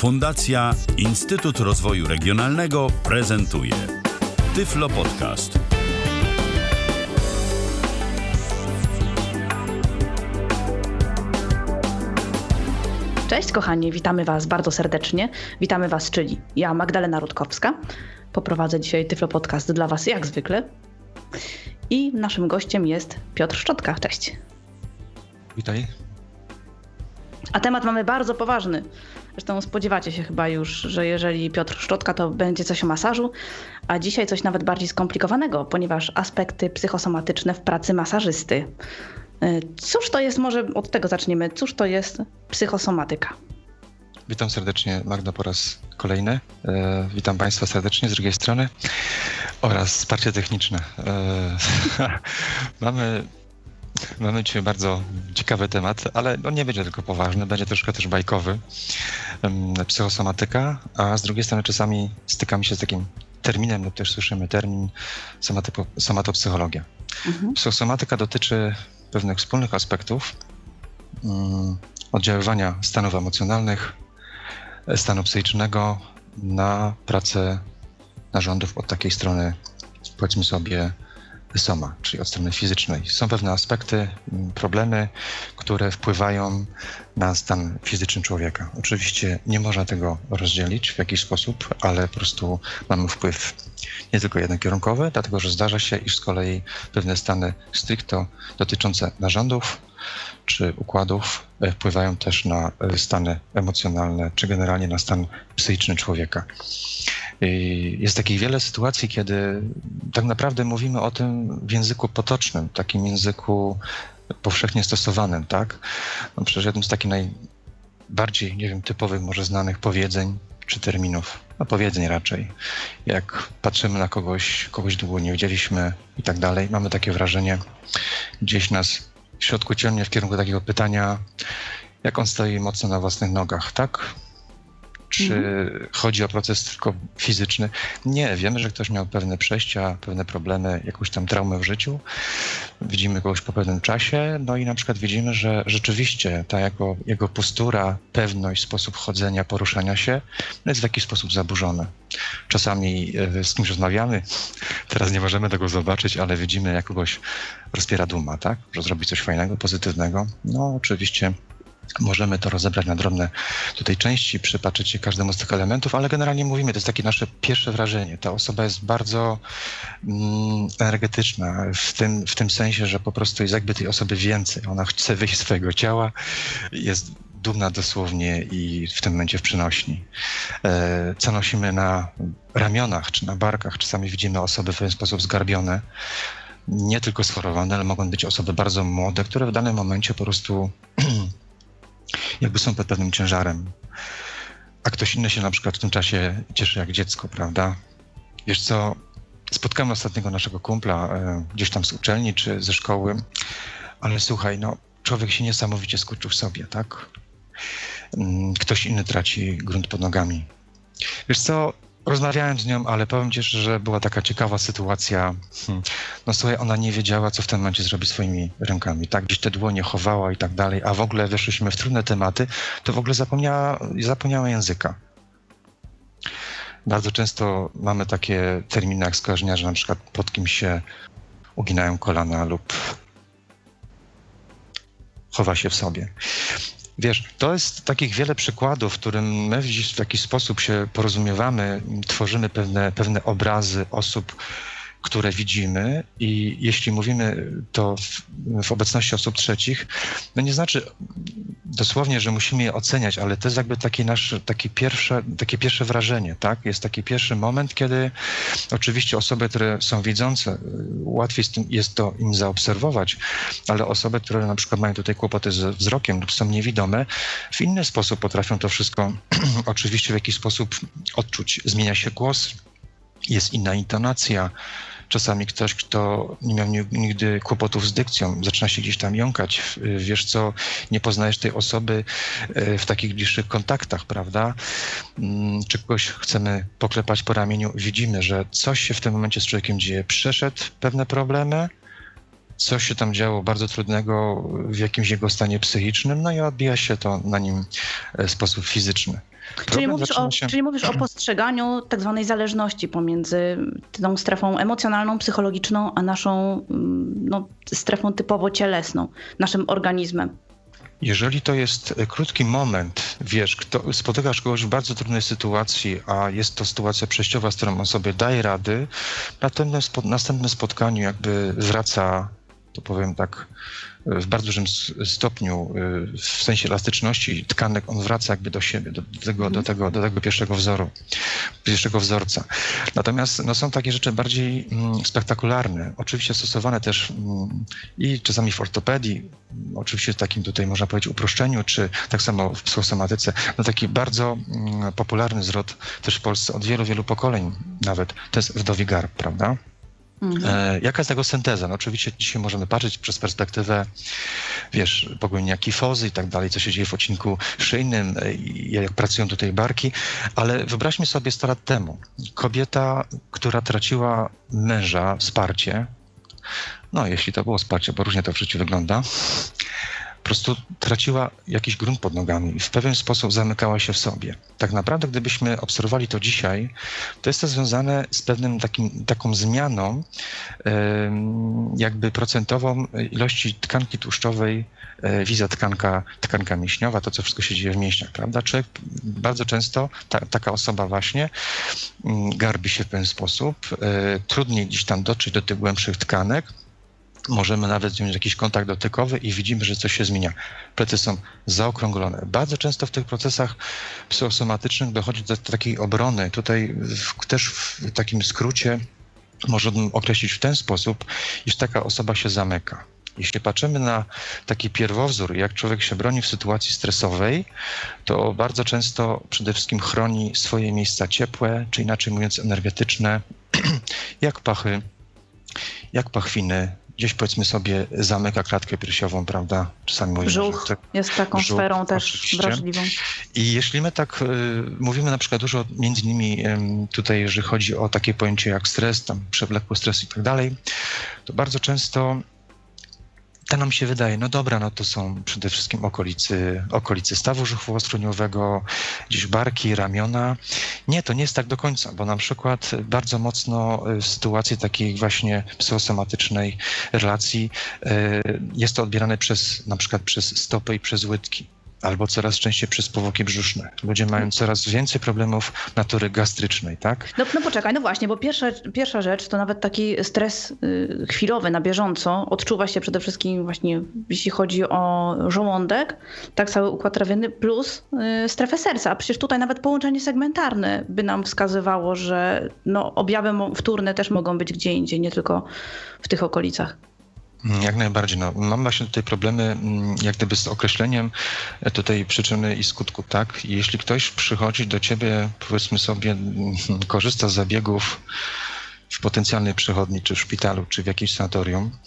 Fundacja Instytut Rozwoju Regionalnego prezentuje Tyflo Podcast. Cześć kochani, witamy Was bardzo serdecznie. Witamy Was, czyli ja, Magdalena Rutkowska. Poprowadzę dzisiaj Tyflo Podcast dla Was jak zwykle. I naszym gościem jest Piotr Szczotka. Cześć. Witaj. A temat mamy bardzo poważny. Zresztą spodziewacie się chyba już, że jeżeli Piotr Szczotka, to będzie coś o masażu, a dzisiaj coś nawet bardziej skomplikowanego, ponieważ aspekty psychosomatyczne w pracy masażysty. Y, Cóż to jest, może od tego zaczniemy, cóż to jest psychosomatyka? Witam serdecznie Magda po raz kolejny. E, witam Państwa serdecznie z drugiej strony oraz wsparcie techniczne. E, mamy, mamy dzisiaj bardzo ciekawy temat, ale on nie będzie tylko poważny, będzie troszkę też bajkowy. Psychosomatyka, a z drugiej strony czasami stykamy się z takim terminem lub też słyszymy termin somatypo, somatopsychologia. Mhm. Psychosomatyka dotyczy pewnych wspólnych aspektów mm, oddziaływania stanów emocjonalnych, stanu psychicznego na pracę narządów od takiej strony, powiedzmy sobie, soma, czyli od strony fizycznej. Są pewne aspekty, mm, problemy, które wpływają na stan fizyczny człowieka. Oczywiście nie można tego rozdzielić w jakiś sposób, ale po prostu mamy wpływ nie tylko jednokierunkowy, dlatego że zdarza się, iż z kolei pewne stany stricto dotyczące narządów czy układów e, wpływają też na e, stany emocjonalne, czy generalnie na stan psychiczny człowieka. Jest takich wiele sytuacji, kiedy tak naprawdę mówimy o tym w języku potocznym, takim języku powszechnie stosowanym, tak? No przecież jednym z takich najbardziej, nie wiem, typowych, może znanych powiedzeń czy terminów, no powiedzeń raczej. Jak patrzymy na kogoś, kogoś długo nie widzieliśmy i tak dalej, mamy takie wrażenie, gdzieś nas w środku ciągnie w kierunku takiego pytania, jak on stoi mocno na własnych nogach, tak? Czy chodzi o proces tylko fizyczny? Nie, wiemy, że ktoś miał pewne przejścia, pewne problemy, jakąś tam traumę w życiu. Widzimy kogoś po pewnym czasie, no i na przykład widzimy, że rzeczywiście ta jego, jego postura, pewność, sposób chodzenia, poruszania się jest w jakiś sposób zaburzony. Czasami e, z kimś rozmawiamy, teraz nie możemy tego zobaczyć, ale widzimy, jak kogoś rozpiera duma, tak? Że zrobi coś fajnego, pozytywnego. No oczywiście Możemy to rozebrać na drobne tutaj części, przypatrzyć się każdemu z tych elementów, ale generalnie mówimy, to jest takie nasze pierwsze wrażenie. Ta osoba jest bardzo mm, energetyczna w tym, w tym sensie, że po prostu jest jakby tej osoby więcej. Ona chce wyjść z swojego ciała, jest dumna dosłownie i w tym momencie w przynośni. E, co nosimy na ramionach czy na barkach, czasami widzimy osoby w pewien sposób zgarbione, nie tylko schorowane, ale mogą być osoby bardzo młode, które w danym momencie po prostu jakby są pod pewnym ciężarem. A ktoś inny się na przykład w tym czasie cieszy jak dziecko, prawda? Wiesz co, spotkałem ostatniego naszego kumpla e, gdzieś tam z uczelni czy ze szkoły, ale słuchaj, no człowiek się niesamowicie skurczył w sobie, tak? Mm, Ktoś inny traci grunt pod nogami. Wiesz co, rozmawiałem z nią, ale powiem ci, że była taka ciekawa sytuacja. Hmm. No słuchaj, ona nie wiedziała, co w tym momencie zrobi swoimi rękami. Tak, gdzieś te dłonie chowała i tak dalej, a w ogóle weszliśmy w trudne tematy, to w ogóle zapomniała, zapomniała języka. Bardzo często mamy takie terminy jak skojarzenia, że na przykład pod kimś się uginają kolana lub chowa się w sobie. Wiesz, to jest takich wiele przykładów, w którym my w jakiś sposób się porozumiewamy, tworzymy pewne, pewne obrazy osób, które widzimy i jeśli mówimy to w, w obecności osób trzecich, no nie znaczy dosłownie, że musimy je oceniać, ale to jest jakby takie nasze, takie pierwsze, takie pierwsze wrażenie, tak? Jest taki pierwszy moment, kiedy oczywiście osoby, które są widzące, łatwiej z jest to im zaobserwować, ale osoby, które na przykład mają tutaj kłopoty ze wzrokiem lub są niewidome, w inny sposób potrafią to wszystko oczywiście w jakiś sposób odczuć. Zmienia się głos, jest inna intonacja. Czasami ktoś, kto nie miał ni- nigdy kłopotów z dykcją, zaczyna się gdzieś tam jąkać. Wiesz co, nie poznajesz tej osoby y, w takich bliższych kontaktach, prawda? Mm, Czy kogoś chcemy poklepać po ramieniu, widzimy, że coś się w tym momencie z człowiekiem dzieje. Przeszedł pewne problemy, coś się tam działo bardzo trudnego w jakimś jego stanie psychicznym, no i odbija się to na nim w sposób fizyczny. Czyli mówisz, o, się... czyli mówisz o postrzeganiu tak zwanej zależności pomiędzy tą strefą emocjonalną, psychologiczną, a naszą mm, no, strefą typowo cielesną, naszym organizmem. Jeżeli to jest e, krótki moment, wiesz, kto, spotykasz kogoś w bardzo trudnej sytuacji, a jest to sytuacja przejściowa, z którą on sobie daje rady, na następnym, następnym spotkaniu jakby wraca, to powiem tak, w bardzo dużym stopniu, y, w sensie elastyczności tkanek, on wraca jakby do siebie, do, tego, do, mhm. tego, do tego pierwszego wzoru, pierwszego wzorca. Natomiast no, są takie rzeczy bardziej mm, spektakularne, oczywiście stosowane też mm, i czasami w ortopedii, oczywiście w takim tutaj można powiedzieć uproszczeniu, czy tak samo w psychosomatyce, no taki bardzo mm, popularny zwrot też w Polsce od wielu, wielu pokoleń nawet, to jest wdowi garb, prawda? Mhm. E, jaka jest tego synteza? No oczywiście dzisiaj możemy patrzeć przez perspektywę, wiesz, pogłębienia kifozy i tak dalej, co się dzieje w odcinku szyjnym, e, jak pracują tutaj barki, ale wyobraźmy sobie 100 lat temu. Kobieta, która traciła męża, wsparcie, no jeśli to było wsparcie, bo różnie to w życiu wygląda, po prostu traciła jakiś grunt pod nogami i w pewien sposób zamykała się w sobie. Tak naprawdę, gdybyśmy obserwowali to dzisiaj, to jest to związane z pewnym takim, taką zmianą jakby procentową ilości tkanki tłuszczowej e, wiza tkanka, tkanka mięśniowa, to co wszystko się dzieje w mięśniach, prawda? Człowiek bardzo często, ta, taka osoba właśnie mm, garbi się w pewien sposób, e, trudniej gdzieś tam dotrzeć do tych głębszych tkanek, Możemy nawet mieć jakiś kontakt dotykowy i widzimy, że coś się zmienia. Plecy są zaokrąglone. Bardzo często w tych procesach psychosomatycznych dochodzi do takiej obrony. Tutaj w, też w takim skrócie można określić w ten sposób, iż taka osoba się zamyka. Jeśli patrzymy na taki pierwowzór, jak człowiek się broni w sytuacji stresowej, to bardzo często przede wszystkim chroni swoje miejsca ciepłe, czy inaczej mówiąc energetyczne, jak pachy, jak pachwiny, gdzieś powiedzmy sobie zamyka klatkę piersiową, prawda? Czasami mówimy, Brzuch że jest taką brzuch, sferą też oczywiście. wrażliwą. I jeśli my tak y, mówimy na przykład dużo między innymi y, tutaj, jeżeli chodzi o takie pojęcie jak stres, tam przewlekły stres i tak dalej, to bardzo często to nam się wydaje, no dobra, no to są przede wszystkim okolicy, okolicy stawu żuchwowo-struniowego, gdzieś barki, ramiona. Nie, to nie jest tak do końca, bo na przykład bardzo mocno w sytuacji takiej właśnie psychosomatycznej relacji y, jest to odbierane przez, na przykład przez stopy i przez łydki albo coraz częściej przez powłoki brzuszne. Ludzie mają coraz więcej problemów natury gastrycznej, tak? No, no poczekaj, no właśnie, bo pierwsza, pierwsza rzecz to nawet taki stres y, chwilowy, na bieżąco odczuwa się przede wszystkim właśnie, jeśli chodzi o żołądek, tak cały układ trawienny, plus y, strefę serca. A przecież tutaj nawet połączenie segmentarne by nam wskazywały, że no, objawy wtórne też mogą być gdzie indziej, nie tylko w tych okolicach. Jak najbardziej. No, mam właśnie tutaj problemy mm, jak gdyby z określeniem e, tutaj przyczyny i skutku, tak? jeśli ktoś przychodzi do ciebie, powiedzmy sobie, mm, korzysta z zabiegów w potencjalnej przychodni, czy w szpitalu, czy w jakimś sanatorium,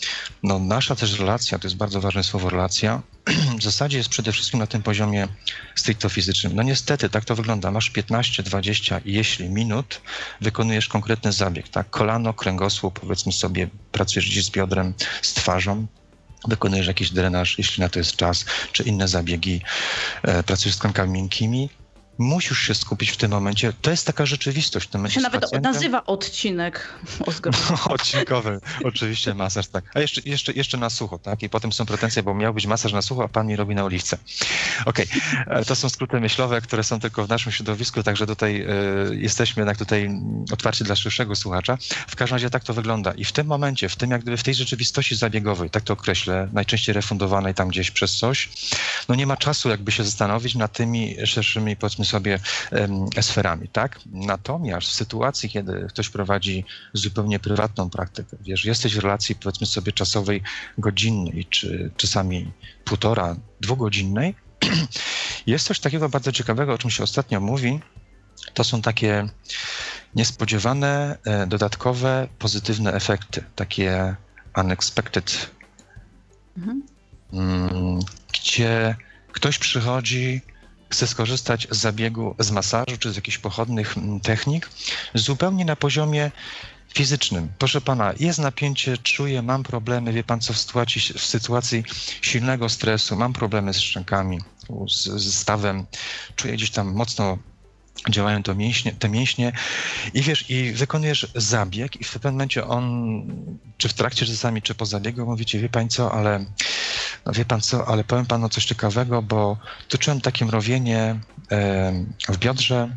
no nasza też relacja, to jest bardzo ważne słowo relacja, w zasadzie jest przede wszystkim na tym poziomie stricto fizycznym. No niestety, tak to wygląda. Masz 15, 20, jeśli minut, wykonujesz konkretny zabieg, tak? Kolano, kręgosłup, powiedzmy sobie, pracujesz gdzieś z biodrem, z twarzą, wykonujesz jakiś drenaż, jeśli na to jest czas, czy inne zabiegi, e, pracujesz z tkankami miękkimi, musisz się skupić w tym momencie. To jest taka rzeczywistość. To się nawet pacjentem. nazywa odcinek Odcinkowy, oczywiście masaż, tak. A jeszcze, jeszcze, jeszcze na sucho, tak? I potem są pretensje, bo miał być masaż na sucho, a pan mi robi na oliwce. Okej, okay. E, to są skróty myślowe, które są tylko w naszym środowisku, także tutaj y, jesteśmy jednak tutaj otwarci dla szerszego słuchacza. W każdym razie tak to wygląda. I w tym momencie, w tym jak gdyby w tej rzeczywistości zabiegowej, tak to określę, najczęściej refundowanej tam gdzieś przez coś, no nie ma czasu jakby się zastanowić nad tymi szerszymi, powiedzmy powiedzmy sobie, sferami, tak? Natomiast w sytuacji, kiedy ktoś prowadzi zupełnie prywatną praktykę, wiesz, jesteś w relacji, powiedzmy sobie, czasowej godzinnej, czy czasami półtora, dwugodzinnej, jest coś takiego bardzo ciekawego, o czym się ostatnio mówi, to są takie niespodziewane, e, dodatkowe, pozytywne efekty, takie unexpected, mhm. Mm, gdzie ktoś przychodzi chce skorzystać z zabiegu, z masażu czy z jakichś pochodnych technik, zupełnie na poziomie fizycznym. Proszę pana, jest napięcie, czuję, mam problemy, wie pan co, w sytuacji, w sytuacji silnego stresu, mam problemy z szczękami, z, z stawem, czuję gdzieś tam mocno działają to mięśnie, te mięśnie i wiesz, i wykonujesz zabieg i w pewnym momencie on, czy w trakcie czasami, czy po zabiegu mówicie, wie pan co, ale no wie pan co, ale powiem panu coś ciekawego, bo tu czułem takie mrowienie w biodrze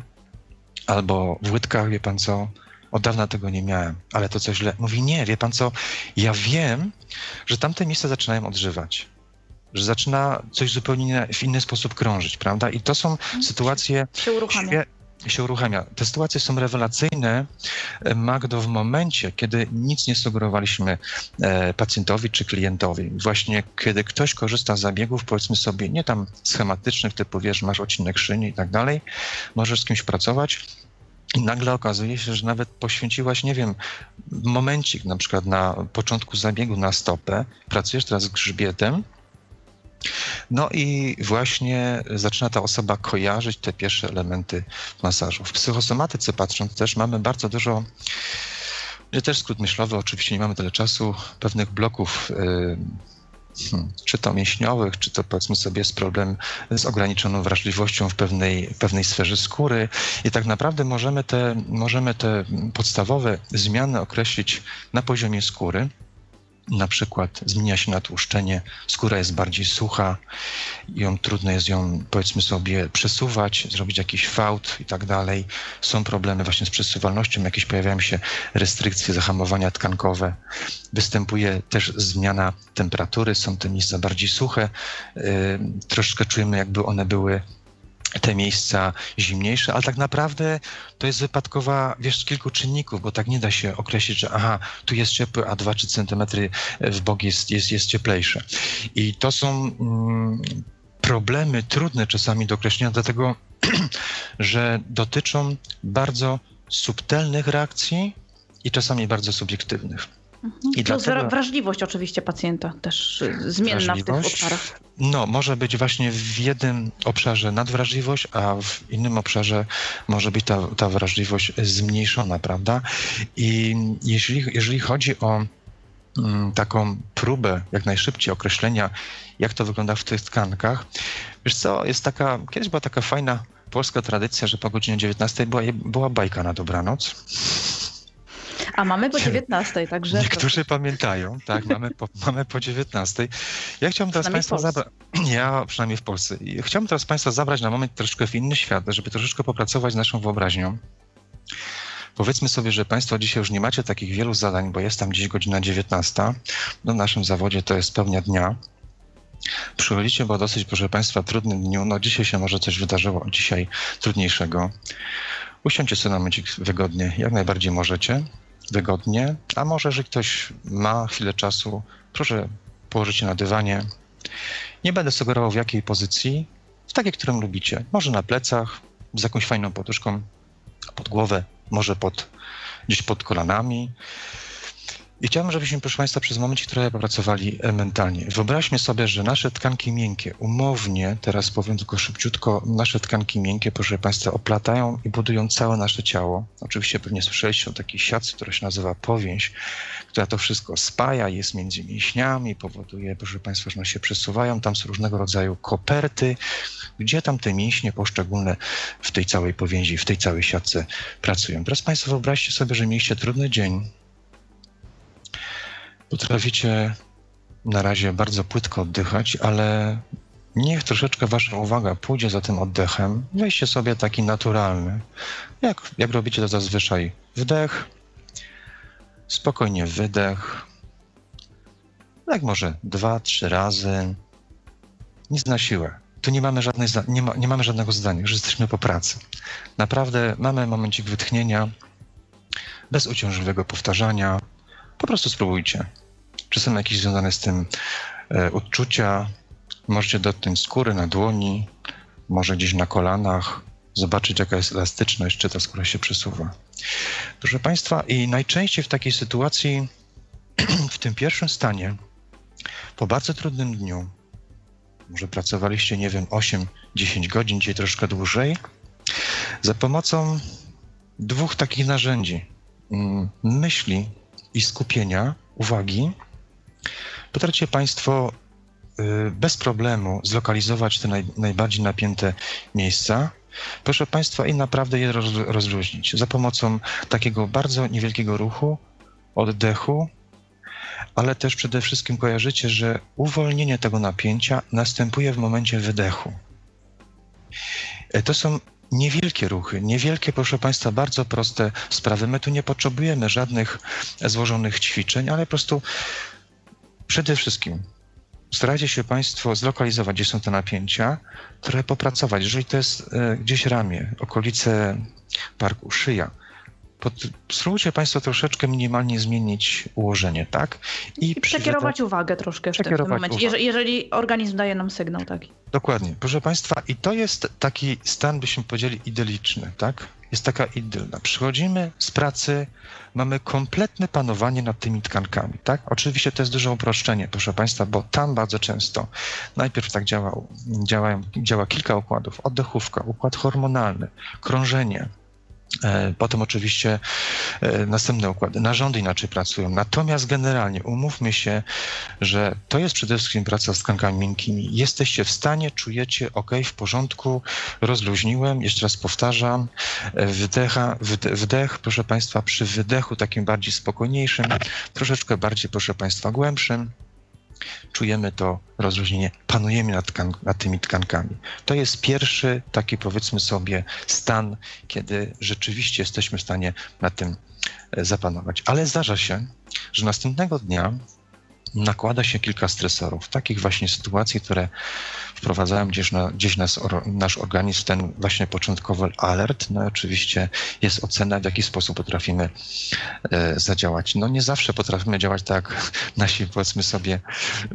albo w łydkach, wie pan co, od dawna tego nie miałem, ale to coś źle. Mówi, nie, wie pan co, ja wiem, że tamte miejsca zaczynają odżywać że zaczyna coś zupełnie w inny sposób krążyć, prawda? I to są sytuacje... Się uruchamia. Się uruchamia. Te sytuacje są rewelacyjne, e, Magdo, w momencie, kiedy nic nie sugerowaliśmy e, pacjentowi czy klientowi. Właśnie kiedy ktoś korzysta z zabiegów, powiedzmy sobie, nie tam schematycznych, typu wiesz, masz odcinek szyni i tak dalej, możesz z kimś pracować, i nagle okazuje się, że nawet poświęciłaś, nie wiem, momencik na przykład na początku zabiegu na stopę, pracujesz teraz z grzbietem, no i właśnie zaczyna ta osoba kojarzyć te pierwsze elementy masażu. W psychosomatyce patrząc też mamy bardzo dużo że też skrót myślowy, oczywiście nie mamy tyle czasu, pewnych bloków, yy, hmm, czy to mięśniowych, czy to powiedzmy sobie jest problem z ograniczoną wrażliwością w pewnej, pewnej sferze skóry. I tak naprawdę możemy te, możemy te podstawowe zmiany określić na poziomie skóry na przykład zmienia się natłuszczenie, skóra jest bardziej sucha, ją trudno jest ją, powiedzmy sobie, przesuwać, zrobić jakiś fałd i tak dalej. Są problemy właśnie z przesuwalnością, jakieś pojawiają się restrykcje, zahamowania tkankowe. Występuje też zmiana temperatury, są te miejsca bardziej suche. Troszkę czujemy, jakby one były te miejsca zimniejsze, ale tak naprawdę to jest wypadkowa, wiesz, kilku czynników, bo tak nie da się określić, że aha, tu jest ciepły, a 2 3 centymetry w bok jest, jest, jest cieplejsze. I to są mm, problemy trudne czasami do określenia, dlatego, że dotyczą bardzo subtelnych reakcji i czasami bardzo subiektywnych. Mhm. I Plus dlatego... wrażliwość oczywiście pacjenta też zmienna w tych obszarach. No, może być właśnie w jednym obszarze nadwrażliwość, a w innym obszarze może być ta, ta wrażliwość zmniejszona, prawda? I jeśli, jeżeli chodzi o mm, taką próbę jak najszybciej określenia, jak to wygląda w tych tkankach, wiesz co, jest taka, kiedyś była taka fajna polska tradycja, że po godzinie 19 była, była bajka na dobranoc. A mamy po 19, także. Niektórzy pamiętają, tak, mamy po, mamy po 19. Ja chciałbym teraz Państwa zabrać. Ja przynajmniej w Polsce. Chciałbym teraz Państwa zabrać na moment troszkę w inny świat, żeby troszeczkę popracować z naszą wyobraźnią. Powiedzmy sobie, że Państwo dzisiaj już nie macie takich wielu zadań, bo jest tam gdzieś godzina 19. No w naszym zawodzie to jest pełnia dnia. Przychodzicie, bo dosyć, proszę Państwa, trudnym dniu. No dzisiaj się może coś wydarzyło, dzisiaj trudniejszego. Usiądźcie sobie na momencik wygodnie, jak najbardziej możecie wygodnie, a może, że ktoś ma chwilę czasu, proszę położyć się na dywanie. Nie będę sugerował w jakiej pozycji, w takiej, którą lubicie. Może na plecach, z jakąś fajną poduszką pod głowę, może pod, gdzieś pod kolanami. I chciałbym, żebyśmy, proszę Państwa, przez moment trochę popracowali mentalnie. Wyobraźmy sobie, że nasze tkanki miękkie, umownie, teraz powiem tylko szybciutko, nasze tkanki miękkie, proszę Państwa, oplatają i budują całe nasze ciało. Oczywiście pewnie słyszeliście o takiej siatce, która się nazywa powięź, która to wszystko spaja, jest między mięśniami, powoduje, proszę Państwa, że one się przesuwają. Tam są różnego rodzaju koperty, gdzie tam te mięśnie poszczególne w tej całej powięzi, w tej całej siatce pracują. Teraz Państwo wyobraźcie sobie, że mieliście trudny dzień, Potraficie na razie bardzo płytko oddychać, ale niech troszeczkę wasza uwaga pójdzie za tym oddechem. Weźcie sobie taki naturalny, jak, jak robicie to zazwyczaj. Wdech, spokojnie wydech. Tak może dwa, trzy razy. Nic na siłę. Tu nie mamy, żadnej, nie, ma, nie mamy żadnego zdania, że jesteśmy po pracy. Naprawdę mamy momencik wytchnienia, bez uciążliwego powtarzania. Po prostu spróbujcie. Czy są jakieś związane z tym e? Możecie dotknąć skóry na dłoni, może gdzieś na kolanach, zobaczyć jaka jest elastyczność, czy ta skóra się przesuwa. Proszę Państwa, i najczęściej w takiej sytuacji, w tym pierwszym stanie, po bardzo trudnym dniu, może pracowaliście, nie wiem, 8-10 godzin, dzisiaj troszkę dłużej, za pomocą dwóch takich narzędzi, mm, myśli i skupienia, uwagi, potraficie Państwo y, bez problemu zlokalizować te naj, najbardziej napięte miejsca, proszę Państwa, i naprawdę je roz, rozluźnić za pomocą takiego bardzo niewielkiego ruchu, oddechu, ale też przede wszystkim kojarzycie, że uwolnienie tego napięcia następuje w momencie wydechu. E, to są niewielkie ruchy, niewielkie, proszę Państwa, bardzo proste sprawy. My tu nie potrzebujemy żadnych złożonych ćwiczeń, ale po prostu przede wszystkim starajcie się Państwo zlokalizować, gdzie są te napięcia, trochę popracować. Jeżeli to jest e, gdzieś ramię, okolice parku, szyja, pod, spróbujcie Państwo troszeczkę minimalnie zmienić ułożenie, tak? I, I przekierować uwagę troszkę w tym momencie, jeżeli, jeżeli organizm daje nam sygnał taki. Dokładnie. Proszę Państwa, i to jest taki stan, byśmy powiedzieli, idylliczny, tak? Jest taka idylna. Przychodzimy z pracy, mamy kompletne panowanie nad tymi tkankami, tak? Oczywiście to jest duże uproszczenie, proszę Państwa, bo tam bardzo często najpierw tak działa, działa, działa kilka układów. Oddechówka, układ hormonalny, krążenie, potem oczywiście e, następne układy, narządy inaczej pracują. Natomiast generalnie umówmy się, że to jest przede wszystkim praca z tkankami miękkimi. Jesteście w stanie, czujecie, ok, w porządku, rozluźniłem, jeszcze raz powtarzam, e, wdecha, wdech, proszę Państwa, przy wydechu takim bardziej spokojniejszym, troszeczkę bardziej, proszę Państwa, głębszym, czujemy to rozluźnienie, panujemy nad, tkan nad, tymi tkankami. To jest pierwszy taki, powiedzmy sobie, stan, kiedy rzeczywiście jesteśmy w stanie nad tym e, zapanować. Ale zdarza się, że następnego dnia nakłada się kilka stresorów, takich właśnie sytuacji, które wprowadzają gdzieś, na, gdzieś nas, or, nasz organizm ten właśnie początkowy alert. No oczywiście jest ocena, w jaki sposób potrafimy e, zadziałać. No nie zawsze potrafimy działać tak nasi, powiedzmy sobie,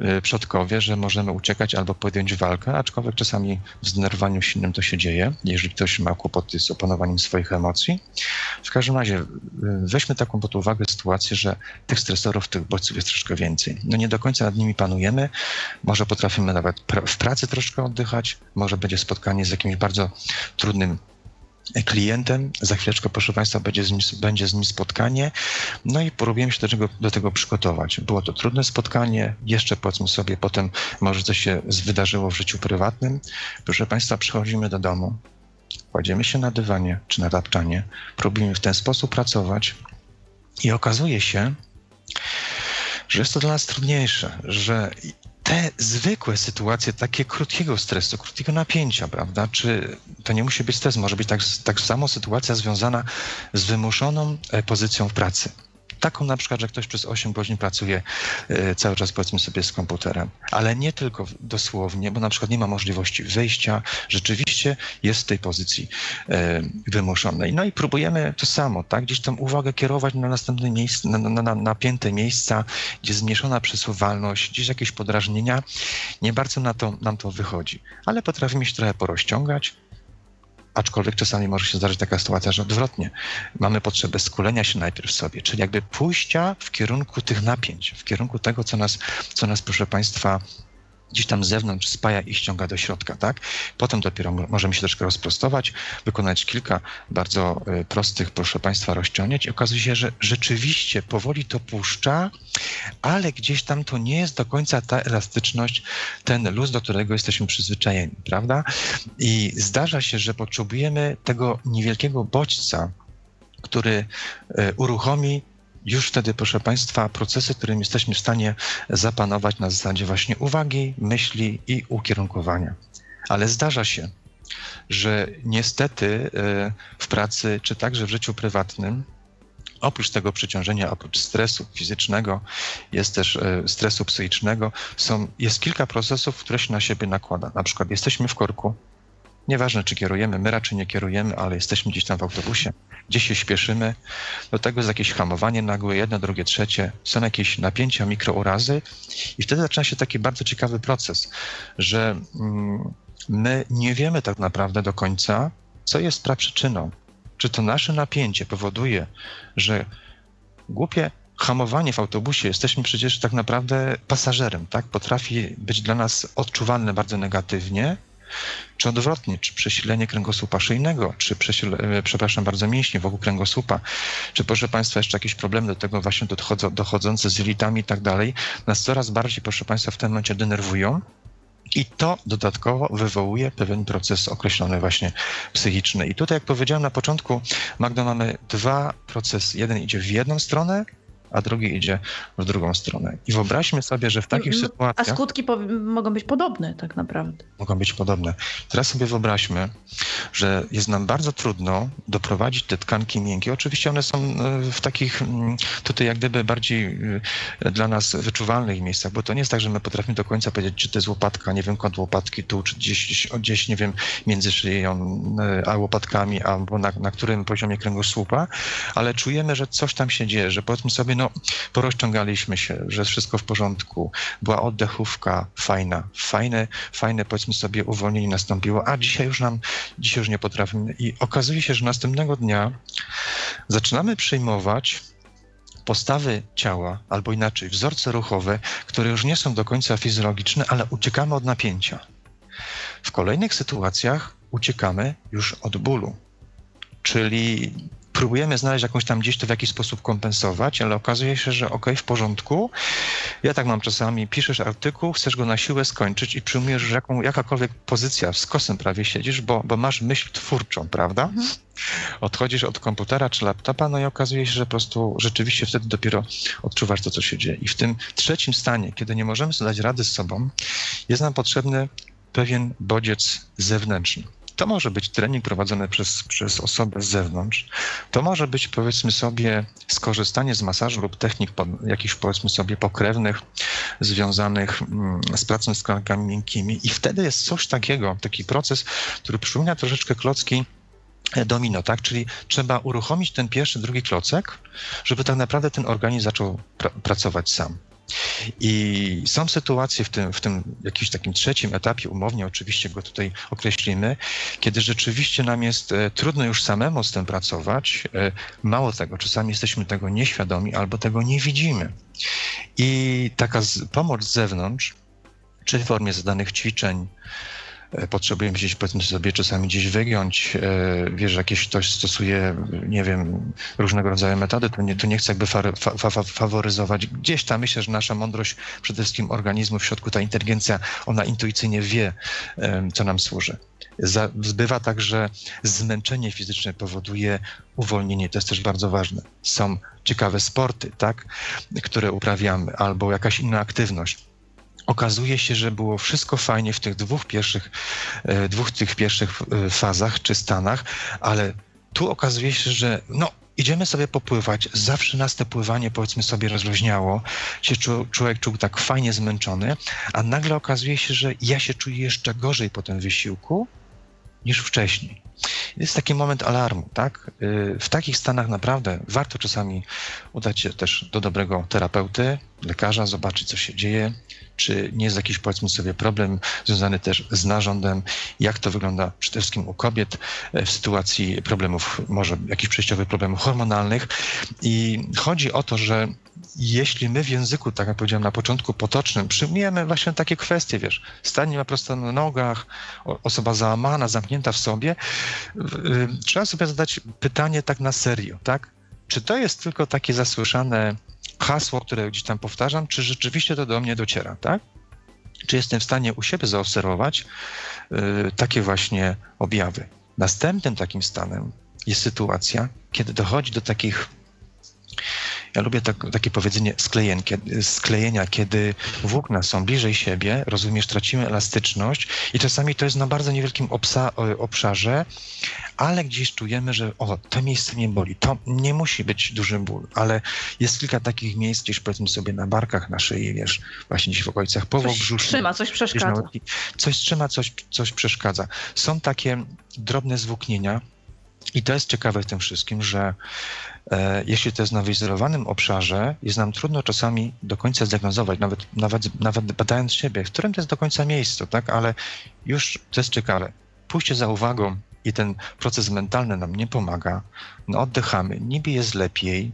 e, przodkowie, że możemy uciekać albo podjąć walkę, aczkolwiek czasami w zdenerwowaniu silnym to się dzieje, jeżeli ktoś ma kłopoty z opanowaniem swoich emocji. W każdym razie e, weźmy taką pod uwagę sytuację, że tych stresorów, tych bodźców jest troszkę więcej. No nie do końca nad nimi panujemy, może potrafimy nawet w pracy troszkę oddychać, może będzie spotkanie z jakimś bardzo trudnym klientem. Za chwileczkę, proszę Państwa, będzie z nim, będzie z nim spotkanie. No i próbujemy się do tego, do tego przygotować. Było to trudne spotkanie, jeszcze powiedzmy sobie, potem może coś się wydarzyło w życiu prywatnym. Proszę Państwa, przychodzimy do domu, kładziemy się na dywanie czy na tapczanie, próbujemy w ten sposób pracować i okazuje się, że jest to dla nas trudniejsze, że te zwykłe sytuacje, takie krótkiego stresu, krótkiego napięcia, prawda? Czy to nie musi być stres, może być tak, tak samo sytuacja związana z wymuszoną e, pozycją w pracy taką na przykład, że ktoś przez 8 godzin pracuje e, cały czas powiedzmy sobie z komputerem, ale nie tylko dosłownie, bo na przykład nie ma możliwości wyjścia, rzeczywiście jest w tej pozycji e, wymuszonej. No i próbujemy to samo, tak, gdzieś tam uwagę kierować na następne miejsce, na, na, na napięte miejsca, gdzie zmniejszona przesuwalność, gdzieś jakieś podrażnienia. Nie bardzo na to, nam to wychodzi, ale potrafimy się trochę porozciągać, Aczkolwiek czasami może się zdarzyć taka sytuacja, że odwrotnie. Mamy potrzebę skulenia się najpierw sobie, czyli jakby pójścia w kierunku tych napięć, w kierunku tego, co nas, co nas proszę Państwa, gdzieś tam z zewnątrz spaja i ściąga do środka, tak? Potem dopiero możemy się troszkę rozprostować, wykonać kilka bardzo y, prostych, proszę Państwa, rozciągnięć okazuje się, że rzeczywiście powoli to puszcza, ale gdzieś tam to nie jest do końca ta elastyczność, ten luz, do którego jesteśmy przyzwyczajeni, prawda? I zdarza się, że potrzebujemy tego niewielkiego bodźca, który y, uruchomi już wtedy, proszę Państwa, procesy, którym jesteśmy w stanie zapanować na zasadzie właśnie uwagi, myśli i ukierunkowania. Ale zdarza się, że niestety e, w pracy, czy także w życiu prywatnym, oprócz tego przeciążenia, oprócz stresu fizycznego, jest też e, stresu psychicznego, są, jest kilka procesów, które się na siebie nakłada. Na przykład jesteśmy w korku, Nieważne, czy kierujemy, my raczej nie kierujemy, ale jesteśmy gdzieś tam w autobusie, gdzieś się śpieszymy. Do tego jest jakieś hamowanie nagłe, jedno, drugie, trzecie. Są jakieś napięcia, mikrourazy i wtedy zaczyna się taki bardzo ciekawy proces, że mm, my nie wiemy tak naprawdę do końca, co jest praprzyczyną. Czy to nasze napięcie powoduje, że głupie hamowanie w autobusie, jesteśmy przecież tak naprawdę pasażerem, tak? Potrafi być dla nas odczuwalne bardzo negatywnie, czy odwrotnie, czy przesilenie kręgosłupa szyjnego, czy przesil- przepraszam bardzo, mięśni wokół kręgosłupa, czy proszę Państwa jeszcze jakieś problemy do tego właśnie dochodzące z jelitami i tak dalej, nas coraz bardziej, proszę Państwa, w tym momencie denerwują. I to dodatkowo wywołuje pewien proces określony właśnie psychiczny. I tutaj, jak powiedziałem na początku, Magdo, mamy dwa procesy. Jeden idzie w jedną stronę, a drugi idzie w drugą stronę. I wyobraźmy sobie, że w takich sytuacjach. A skutki mogą być podobne, tak naprawdę. Mogą być podobne. Teraz sobie wyobraźmy, że jest nam bardzo trudno doprowadzić te tkanki miękkie. Oczywiście one są e, w takich mm, tutaj jak gdyby bardziej e, dla nas wyczuwalnych miejscach, bo to nie jest tak, że my potrafimy do końca powiedzieć, czy to jest łopatka, nie wiem, kąt łopatki tu, czy gdzieś, gdzieś nie wiem, między szyją e, a łopatkami, albo na, na którym poziomie kręgosłupa, ale czujemy, że coś tam się dzieje, że powiedzmy sobie, no porozciągaliśmy się, że wszystko w porządku, była oddechówka fajna, fajne, fajne powiedzmy sobie uwolnienie nastąpiło, a dzisiaj już nam, dzisiaj już nie potrafimy. I okazuje się, że następnego dnia zaczynamy przyjmować postawy ciała, albo inaczej, wzorce ruchowe, które już nie są do końca fizjologiczne, ale uciekamy od napięcia. W kolejnych sytuacjach uciekamy już od bólu. Czyli próbujemy znaleźć jakąś tam gdzieś to w jakiś sposób kompensować, ale okazuje się, że ok, w porządku. Ja tak mam czasami, piszesz artykuł, chcesz go na siłę skończyć i przyjmujesz, że jaką, jakakolwiek pozycja, z kosem prawie siedzisz, bo, bo masz myśl twórczą, prawda? Mhm. Odchodzisz od komputera czy laptopa, no i okazuje się, że po prostu rzeczywiście wtedy dopiero odczuwasz to, co się dzieje. I w tym trzecim stanie, kiedy nie możemy sobie dać rady z sobą, jest nam potrzebny pewien bodziec zewnętrzny. To może być trening prowadzony przez, przez osobę z zewnątrz. To może być, powiedzmy sobie, skorzystanie z masażu lub technik pod, jakichś, powiedzmy sobie, pokrewnych, związanych mm, z pracą z tkankami miękkimi. I wtedy jest coś takiego, taki proces, który przypomina troszeczkę klocki e, domino, tak? Czyli trzeba uruchomić ten pierwszy, drugi klocek, żeby tak naprawdę ten organizm zaczął pra pracować sam. I są sytuacje w tym, w tym jakimś takim trzecim etapie, umownie oczywiście go tutaj określimy, kiedy rzeczywiście nam jest e, trudno już samemu z tym pracować. E, mało tego, czasami jesteśmy tego nieświadomi albo tego nie widzimy. I taka pomoc z zewnątrz, czy w formie zadanych ćwiczeń, potrzebujemy gdzieś, powiedzmy sobie, czasami gdzieś wygiąć, e, wiesz, jakieś ktoś stosuje, nie wiem, różnego rodzaju metody, to nie, to nie chcę jakby fa, fa, faworyzować. Gdzieś tam myślę, że nasza mądrość przede wszystkim organizmu, w środku ta inteligencja, ona intuicyjnie wie, co nam służy. Zbywa także zmęczenie fizyczne powoduje uwolnienie, to jest też bardzo ważne. Są ciekawe sporty, tak, które uprawiamy, albo jakaś inna aktywność okazuje się, że było wszystko fajnie w tych dwóch pierwszych, e, dwóch tych pierwszych e, fazach czy stanach, ale tu okazuje się, że no, idziemy sobie popływać, zawsze nas pływanie powiedzmy sobie rozluźniało, się człowiek czuł tak fajnie zmęczony, a nagle okazuje się, że ja się czuję jeszcze gorzej po tym wysiłku niż wcześniej. Jest taki moment alarmu, tak? Y, w takich stanach naprawdę warto czasami udać się też do dobrego terapeuty, lekarza, zobaczyć, co się dzieje, czy nie jest jakiś, powiedzmy sobie, problem związany też z narządem, jak to wygląda przede wszystkim u kobiet e, w sytuacji problemów, może jakichś przejściowych problemów hormonalnych. I chodzi o to, że jeśli my w języku, tak jak powiedziałem na początku, potocznym, przyjmujemy właśnie takie kwestie, wiesz, stanie ma prosto na nogach, osoba załamana, zamknięta w sobie, trzeba sobie zadać pytanie tak na serio, tak? Czy to jest tylko takie zasłyszane hasło, które gdzieś tam powtarzam, czy rzeczywiście to do mnie dociera, tak? Czy jestem w stanie u siebie zaobserwować y, takie właśnie objawy. Następnym takim stanem jest sytuacja, kiedy dochodzi do takich ja lubię tak, takie powiedzenie sklejenia, kiedy włókna są bliżej siebie, rozumiesz, tracimy elastyczność i czasami to jest na bardzo niewielkim obsa, obszarze, ale gdzieś czujemy, że o, to miejsce mnie boli. To nie musi być duży ból, ale jest kilka takich miejsc gdzieś powiedzmy sobie na barkach, na szyi, wiesz, właśnie gdzieś w okolicach powłok brzusznych. Coś trzyma, coś przeszkadza. Coś trzyma, coś, coś przeszkadza. Są takie drobne zwłóknienia, i to jest ciekawe w tym wszystkim, że jeśli to jest na wyizolowanym obszarze, jest nam trudno czasami do końca zdiagnozować, nawet, nawet, nawet badając siebie, w którym to jest do końca miejscu, tak? Ale już to jest ciekawe. Pójście za uwagą i ten proces mentalny nam nie pomaga. No oddychamy, niby jest lepiej.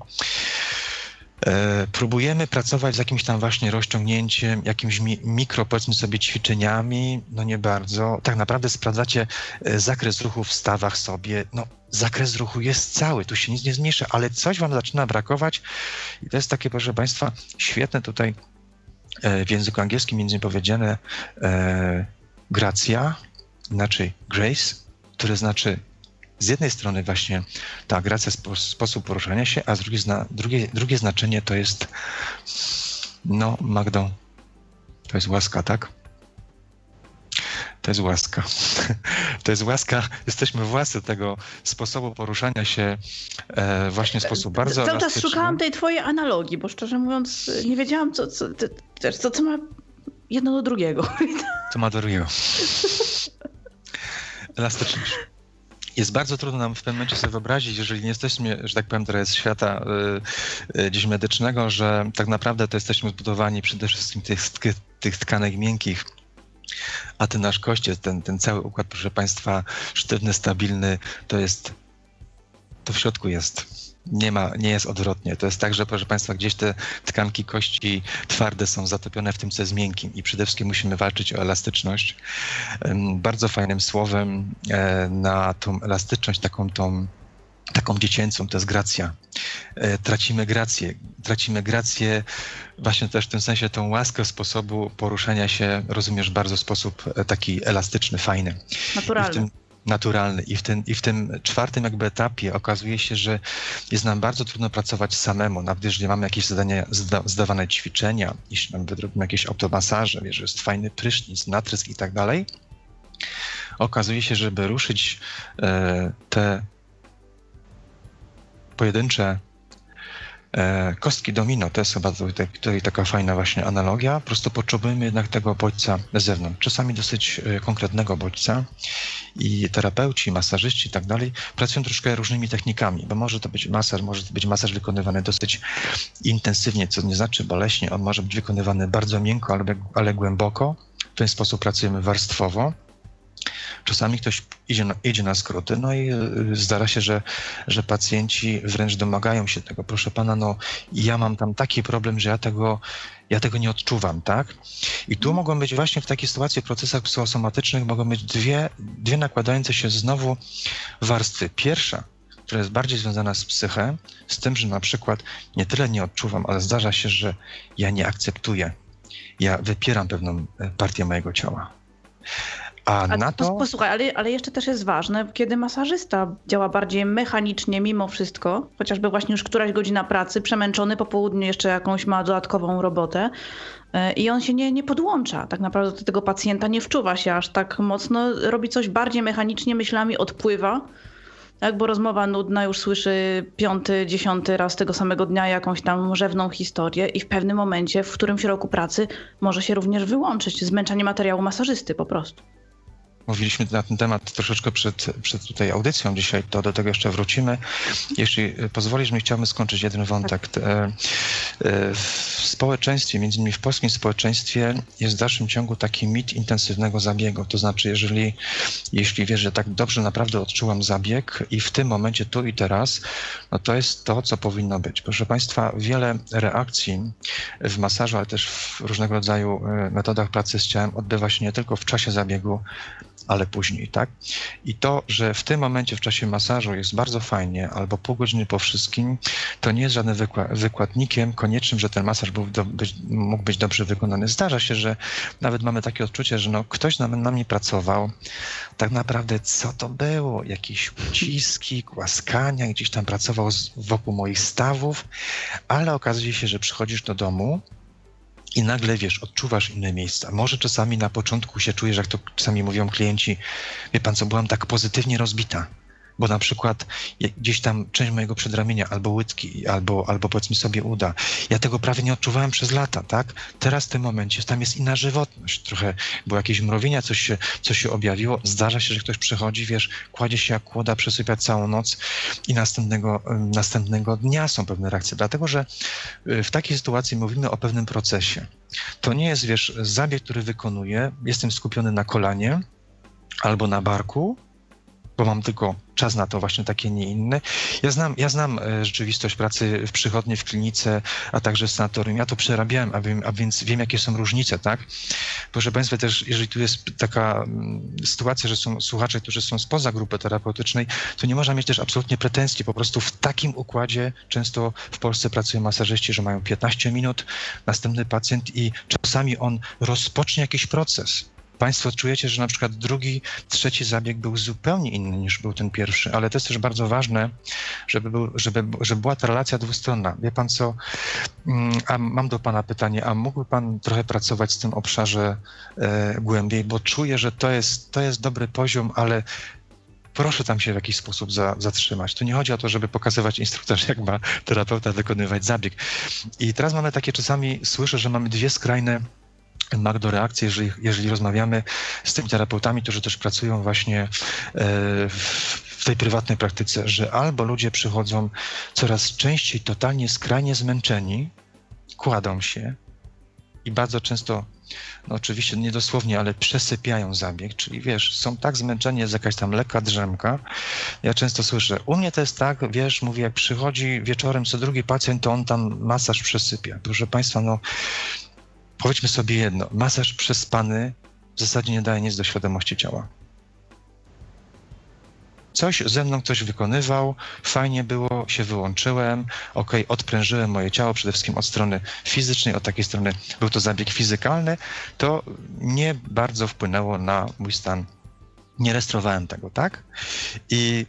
E, próbujemy pracować z jakimś tam właśnie rozciągnięciem, jakimiś mi, mikro, powiedzmy sobie, ćwiczeniami, no nie bardzo. Tak naprawdę sprawdzacie e, zakres ruchu w stawach sobie. No, zakres ruchu jest cały, tu się nic nie zmniejsza, ale coś wam zaczyna brakować i to jest takie, proszę Państwa, świetne tutaj e, w języku angielskim między innymi powiedziane e, gracja, inaczej grace, które znaczy z jednej strony właśnie ta gracja, spo, sposób poruszania się, a z drugiej zna, drugie, drugie znaczenie to jest, no Magdą, to jest łaska, tak? To jest łaska. To jest łaska. Jesteśmy władcy tego sposobu poruszania się e, właśnie w sposób bardzo Cały czas szukałam tej twojej analogii, bo szczerze mówiąc nie wiedziałam, co, co, co, co ma jedno do drugiego. Co ma do drugiego. Elastyczność jest bardzo trudno nam w tym momencie sobie wyobrazić, jeżeli nie jesteśmy, że tak powiem, teraz świata y, y, gdzieś medycznego, że tak naprawdę to jesteśmy zbudowani przede wszystkim tych, tych tkanek miękkich, a ten nasz kościec, ten, ten cały układ, proszę Państwa, sztywny, stabilny, to jest, to w środku jest nie ma, nie jest odwrotnie. To jest tak, że proszę Państwa, gdzieś te tkanki kości twarde są zatopione w tym, co jest miękkim i przede wszystkim musimy walczyć o elastyczność. Bardzo fajnym słowem e, na tą elastyczność, taką tą taką dziecięcą, to jest gracja. E, tracimy grację. Tracimy grację właśnie też w tym sensie tą łaskę sposobu poruszania się, rozumiesz, bardzo sposób e, taki elastyczny, fajny. Naturalny naturalny. I w, tym, I w tym czwartym jakby etapie okazuje się, że jest nam bardzo trudno pracować samemu, nawet jeżeli mamy jakieś zadania, zda, zdawane ćwiczenia, jeśli nawet robimy jakieś automasaże, wiesz, jest fajny prysznic, natrysk i tak dalej, okazuje się, żeby ruszyć e, te pojedyncze E, kostki domino to jest chyba tutaj, taka fajna właśnie analogia. Po prostu potrzebujemy jednak tego bodźca z zewnątrz. Czasami dosyć e, konkretnego bodźca i terapeuci, masażyści i tak dalej pracują troszkę różnymi technikami, bo może to być masaż, może to być masaż wykonywany dosyć intensywnie, co nie znaczy boleśnie. On może być wykonywany bardzo miękko, ale, ale głęboko. W ten sposób pracujemy warstwowo Czasami ktoś idzie na, idzie na skróty, no i y, zdarza się, że, że pacjenci wręcz domagają się tego. Proszę pana, no ja mam tam taki problem, że ja tego, ja tego nie odczuwam, tak? I tu mogą być właśnie w takiej sytuacji, w procesach psychosomatycznych mogą być dwie, dwie nakładające się znowu warstwy. Pierwsza, która jest bardziej związana z psychę, z tym, że na przykład nie tyle nie odczuwam, ale zdarza się, że ja nie akceptuję. Ja wypieram pewną e, partię mojego ciała. A, A na to... Posłuchaj, ale, ale jeszcze też jest ważne, kiedy masażysta działa bardziej mechanicznie mimo wszystko, chociażby właśnie już któraś godzina pracy, przemęczony po południu jeszcze jakąś ma dodatkową robotę e, i on się nie, nie podłącza. Tak naprawdę do tego pacjenta nie wczuwa się aż tak mocno, robi coś bardziej mechanicznie, myślami odpływa. Tak, bo rozmowa nudna już słyszy piąty, dziesiąty raz tego samego dnia jakąś tam rzewną historię i w pewnym momencie, w którymś roku pracy może się również wyłączyć zmęczenie materiału masażysty po prostu mówiliśmy na ten temat troszeczkę przed, przed tutaj audycją dzisiaj, to do tego jeszcze wrócimy. Jeśli pozwolisz mi, chciałbym skończyć jeden wątek. E, e, w społeczeństwie, między innymi w polskim społeczeństwie jest w dalszym ciągu taki mit intensywnego zabiegu. To znaczy, jeżeli, jeśli wiesz, że tak dobrze naprawdę odczułam zabieg i w tym momencie, tu i teraz, no to jest to, co powinno być. Proszę Państwa, wiele reakcji w masażu, ale też w różnego rodzaju e, metodach pracy z ciałem odbywa się nie tylko w czasie zabiegu, ale później, tak? I to, że w tym momencie w czasie masażu jest bardzo fajnie, albo pół godziny po wszystkim, to nie jest żadnym wykła wykładnikiem koniecznym, że ten masaż był do, być, mógł być dobrze wykonany. Zdarza się, że nawet mamy takie odczucie, że no, ktoś na, na mnie pracował, tak naprawdę co to było? Jakieś uciski, głaskania, gdzieś tam pracował z, wokół moich stawów, ale okazuje się, że przychodzisz do domu, i nagle wiesz, odczuwasz inne miejsca. Może czasami na początku się czujesz, jak to czasami mówią klienci, wie pan co, byłam tak pozytywnie rozbita bo na przykład gdzieś tam część mojego przedramienia albo łydki, albo, albo powiedzmy sobie uda. Ja tego prawie nie odczuwałem przez lata, tak? Teraz w tym momencie tam jest inna żywotność. Trochę było jakieś mrowienia, coś się, coś się objawiło. Zdarza się, że ktoś przychodzi, wiesz, kładzie się jak kłoda, przesypia całą noc i następnego, następnego dnia są pewne reakcje. Dlatego, że y, w takiej sytuacji mówimy o pewnym procesie. To nie jest, wiesz, zabieg, który wykonuję, jestem skupiony na kolanie albo na barku, bo mam tylko czas na to właśnie takie, nie inny. Ja znam, ja znam e, rzeczywistość pracy w przychodni, w klinice, a także w sanatorium. Ja to przerabiałem, a, wiem, a więc wiem, jakie są różnice, tak? Proszę Państwa, też jeżeli tu jest taka mm, sytuacja, że są słuchacze, którzy są spoza grupy terapeutycznej, to nie można mieć też absolutnie pretensji. Po prostu w takim układzie często w Polsce pracują masażyści, że mają 15 minut, następny pacjent i czasami on rozpocznie jakiś proces Państwo czujecie, że na przykład drugi, trzeci zabieg był zupełnie inny niż był ten pierwszy, ale to jest też bardzo ważne, żeby, był, żeby, żeby była ta relacja dwustronna. Wie Pan co, mm, a mam do Pana pytanie, a mógłby Pan trochę pracować w tym obszarze e, głębiej, bo czuję, że to jest, to jest dobry poziom, ale proszę tam się w jakiś sposób za, zatrzymać. Tu nie chodzi o to, żeby pokazywać instruktorze, jak ma terapeuta wykonywać zabieg. I teraz mamy takie czasami, słyszę, że mamy dwie skrajne Magdo reakcję, jeżeli, jeżeli rozmawiamy z tymi terapeutami, którzy też pracują właśnie e, w tej prywatnej praktyce, że albo ludzie przychodzą coraz częściej totalnie skrajnie zmęczeni, kładą się i bardzo często, no oczywiście nie dosłownie, ale przesypiają zabieg, czyli wiesz, są tak zmęczeni, jest jakaś tam lekka drzemka. Ja często słyszę, u mnie to jest tak, wiesz, mówię, jak przychodzi wieczorem co drugi pacjent, to on tam masaż przesypia. Proszę Państwa, no powiedzmy sobie jedno, masaż przespany w zasadzie nie daje nic do świadomości ciała. Coś ze mną ktoś wykonywał, fajnie było, się wyłączyłem, ok, odprężyłem moje ciało, przede wszystkim od strony fizycznej, od takiej strony był to zabieg fizykalny, to nie bardzo wpłynęło na mój stan. Nie rejestrowałem tego, tak? I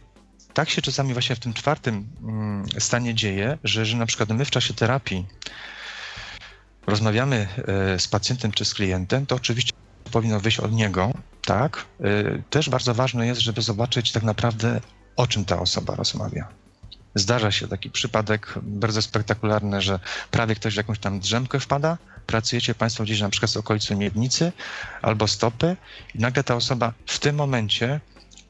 tak się czasami właśnie w tym czwartym mm, stanie dzieje, że, że na przykład my w czasie terapii rozmawiamy e, z pacjentem czy z klientem, to oczywiście powinno wyjść od niego, tak? E, też bardzo ważne jest, żeby zobaczyć tak naprawdę, o czym ta osoba rozmawia. Zdarza się taki przypadek bardzo spektakularny, że prawie ktoś w jakąś tam drzemkę wpada, pracujecie Państwo gdzieś na przykład z okolicy miednicy albo stopy i nagle ta osoba w tym momencie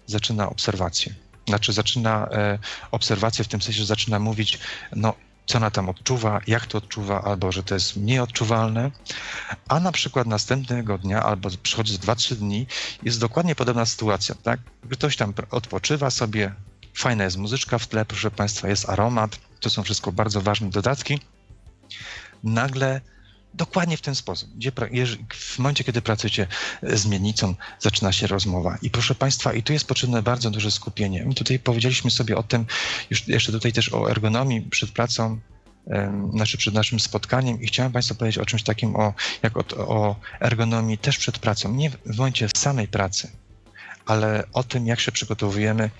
zaczyna obserwację. Znaczy zaczyna e, obserwację w tym sensie, że zaczyna mówić, no co ona tam odczuwa, jak to odczuwa, albo że to jest mniej odczuwalne, a na przykład następnego dnia, albo przychodzi za 2-3 dni, jest dokładnie podobna sytuacja, tak? Ktoś tam odpoczywa sobie, fajna jest muzyczka w tle, proszę Państwa, jest aromat, to są wszystko bardzo ważne dodatki. Nagle Dokładnie w ten sposób. Gdzie, w momencie, kiedy pracujecie z miednicą, zaczyna się rozmowa. I proszę Państwa, i tu jest potrzebne bardzo duże skupienie. My tutaj powiedzieliśmy sobie o tym, już jeszcze tutaj też o ergonomii przed pracą, znaczy przed naszym spotkaniem i chciałem Państwu powiedzieć o czymś takim, o, jak o, o ergonomii też przed pracą. Nie w momencie samej pracy, ale o tym, jak się przygotowujemy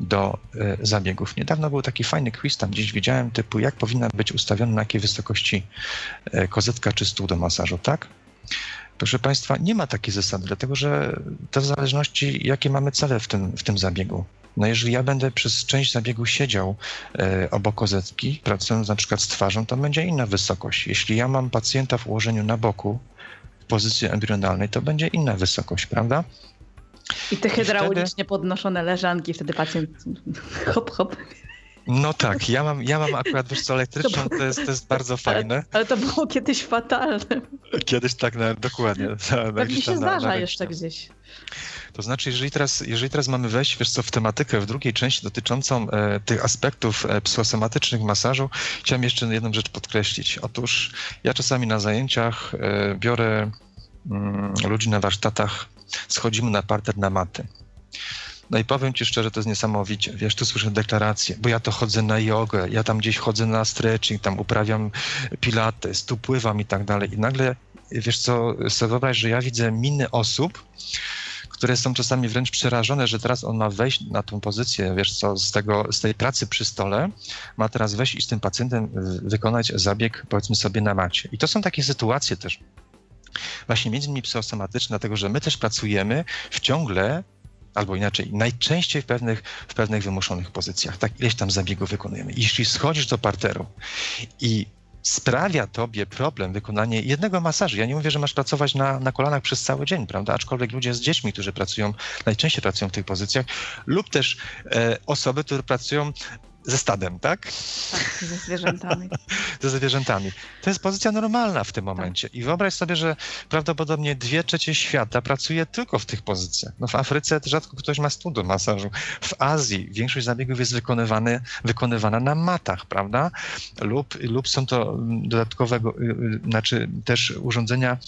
do e, zabiegów. Niedawno był taki fajny quiz, tam gdzieś widziałem, typu jak powinna być ustawiona, na jakiej wysokości e, kozetka czy stół do masażu, tak? Proszę Państwa, nie ma takiej zasady, dlatego że to w zależności, jakie mamy cele w tym, w tym zabiegu. No jeżeli ja będę przez część zabiegu siedział e, obok kozetki, pracując na przykład z twarzą, to będzie inna wysokość. Jeśli ja mam pacjenta w ułożeniu na boku, w pozycji embrionalnej, to będzie inna wysokość, prawda? I te hydraulicznie wtedy... podnoszone leżanki, wtedy pacjent hop, hop. No tak, ja mam, ja mam akurat, wiesz co, elektryczną, to, było... to, jest, to jest bardzo fajne. Ale, ale, to było kiedyś fatalne. Kiedyś tak, na, dokładnie. Na, Pewnie się na, zdarza na jeszcze gdzieś. To znaczy, jeżeli teraz, jeżeli teraz mamy wejść, wiesz co, w tematykę w drugiej części dotyczącą e, tych aspektów e, psychosomatycznych masażu, chciałem jeszcze jedną rzecz podkreślić. Otóż ja czasami na zajęciach e, biorę mm, ludzi na warsztatach schodzimy na parter na maty. No i powiem ci szczerze, to jest niesamowicie. Wiesz, tu słyszę deklaracje, bo ja to chodzę na jogę, ja tam gdzieś chodzę na stretching, tam uprawiam pilates, tu pływam i tak dalej. I nagle, wiesz co, sobie wyobraź, że ja widzę miny osób, które są czasami wręcz przerażone, że teraz on ma wejść na tą pozycję, wiesz co, z, tego, z tej pracy przy stole, ma teraz wejść i z tym pacjentem wykonać zabieg, powiedzmy sobie, na macie. I to są takie sytuacje też, właśnie między innymi psychosomatyczne, dlatego że my też pracujemy w ciągle albo inaczej, najczęściej w pewnych, w pewnych wymuszonych pozycjach. Tak, ileś tam zabiegów wykonujemy. Jeśli schodzisz do parteru i sprawia tobie problem wykonanie jednego masażu. Ja nie mówię, że masz pracować na, na kolanach przez cały dzień, prawda? Aczkolwiek ludzie z dziećmi, którzy pracują, najczęściej pracują w tych pozycjach, lub też e, osoby, które pracują ze stadem, tak? Tak, ze zwierzętami. ze zwierzętami. To jest pozycja normalna w tym tak. momencie. I wyobraź sobie, że prawdopodobnie dwie trzecie świata pracuje tylko w tych pozycjach. No w Afryce rzadko ktoś ma do masażu. W Azji większość zabiegów jest wykonywana na matach, prawda? Lub, lub są to dodatkowego, y, y, znaczy też urządzenia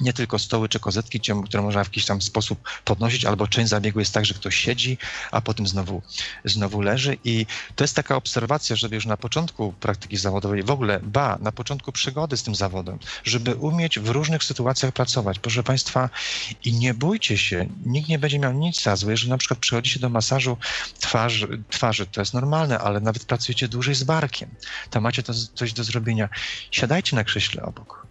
nie tylko stoły czy kozetki, które można w jakiś tam sposób podnosić, albo część zabiegu jest tak, że ktoś siedzi, a potem znowu, znowu leży. I to jest taka obserwacja, żeby już na początku praktyki zawodowej, w ogóle, ba, na początku przygody z tym zawodem, żeby umieć w różnych sytuacjach pracować. Proszę Państwa, i nie bójcie się, nikt nie będzie miał nic za złe, jeżeli na przykład przychodzicie do masażu twarzy, twarzy, to jest normalne, ale nawet pracujecie dłużej z barkiem, tam macie to, coś do zrobienia. Siadajcie na krześle obok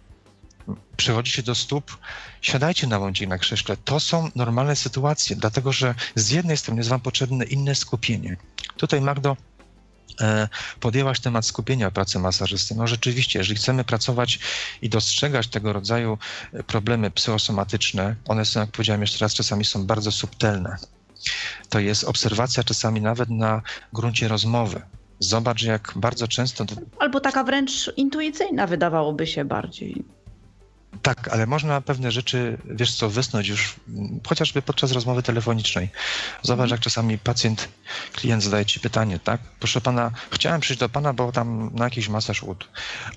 przechodzicie do stóp, siadajcie na łądzie na krześle. To są normalne sytuacje, dlatego że z jednej strony jest wam potrzebne inne skupienie. Tutaj Magdo e, podjęłaś temat skupienia pracy masażysty. No rzeczywiście, jeżeli chcemy pracować i dostrzegać tego rodzaju problemy psychosomatyczne, one są, jak powiedziałem jeszcze raz, czasami są bardzo subtelne. To jest obserwacja czasami nawet na gruncie rozmowy. Zobacz, jak bardzo często. Albo taka wręcz intuicyjna, wydawałoby się bardziej. Tak, ale można pewne rzeczy, wiesz co, wysnuć już chociażby podczas rozmowy telefonicznej. Zobacz, mhm. jak czasami pacjent, klient zadaje ci pytanie, tak? Proszę pana, chciałem przyjść do pana, bo tam na jakiś masaż ud.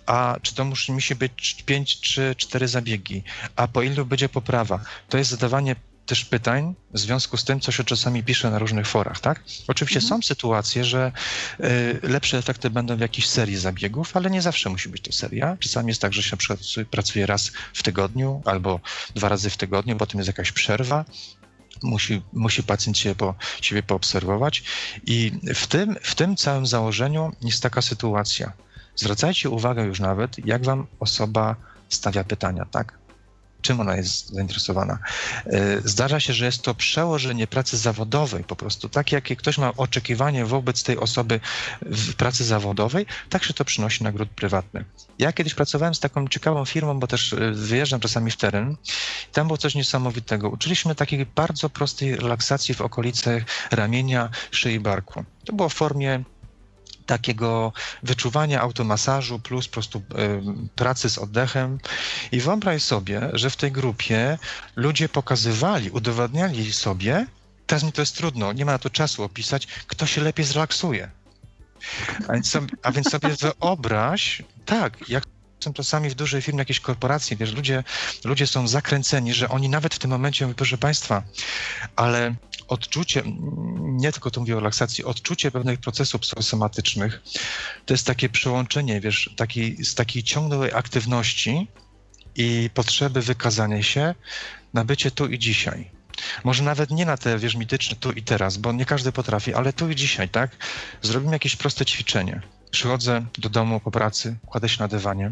A czy to musi, musi być 5 czy 4 zabiegi? A po ilu będzie poprawa? To jest zadawanie też pytań w związku z tym, co się czasami pisze na różnych forach, tak? Oczywiście mhm. są sytuacje, że y, lepsze efekty będą w jakiejś serii zabiegów, ale nie zawsze musi być to seria. Czasami jest tak, że się pracuje raz w tygodniu albo dwa razy w tygodniu, potem jest jakaś przerwa, musi, musi pacjent się po, siebie poobserwować. I w tym, w tym całym założeniu jest taka sytuacja. Zwracajcie uwagę już nawet, jak wam osoba stawia pytania, tak? Czym ona jest zainteresowana. E, zdarza się, że jest to przełożenie pracy zawodowej po prostu. Tak jak ktoś ma oczekiwanie wobec tej osoby w pracy zawodowej, tak się to przynosi na grunt prywatny. Ja kiedyś pracowałem z taką ciekawą firmą, bo też e, wyjeżdżam czasami w teren. Tam było coś niesamowitego. Uczyliśmy takiej bardzo prostej relaksacji w okolicach ramienia, szyi, barku. To było w formie takiego wyczuwania automasażu plus po prostu pracy z oddechem. I wyobraź sobie, że w tej grupie ludzie pokazywali, udowadniali sobie, teraz mi to jest trudno, nie ma na to czasu opisać, kto się lepiej zrelaksuje. A więc, sobie, a więc sobie wyobraź, tak, jak są czasami w dużej firmie, jakiejś korporacji, wiesz, ludzie, ludzie są zakręceni, że oni nawet w tym momencie mówią, proszę Państwa, ale odczucie, nie tylko tu mówię o relaksacji, odczucie pewnych procesów psychosomatycznych, to jest takie przełączenie, wiesz, taki, z takiej ciągłej aktywności i potrzeby wykazania się na bycie tu i dzisiaj. Może nawet nie na te, wiesz, mityczne tu i teraz, bo nie każdy potrafi, ale tu i dzisiaj, tak? Zrobimy jakieś proste ćwiczenie. Przychodzę do domu po pracy, kładę się na dywanie,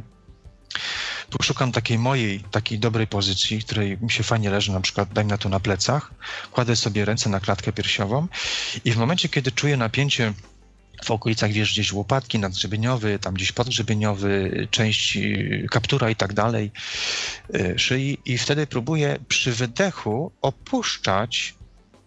szukam takiej mojej, takiej dobrej pozycji, której mi się fajnie leży, na przykład dajmy na to na plecach, kładę sobie ręce na klatkę piersiową i w momencie, kiedy czuję napięcie w okolicach, wiesz, gdzieś łopatki, nadgrzebieniowy, tam gdzieś podgrzebieniowy, część kaptura i tak dalej, y, szyi i wtedy próbuję przy wydechu opuszczać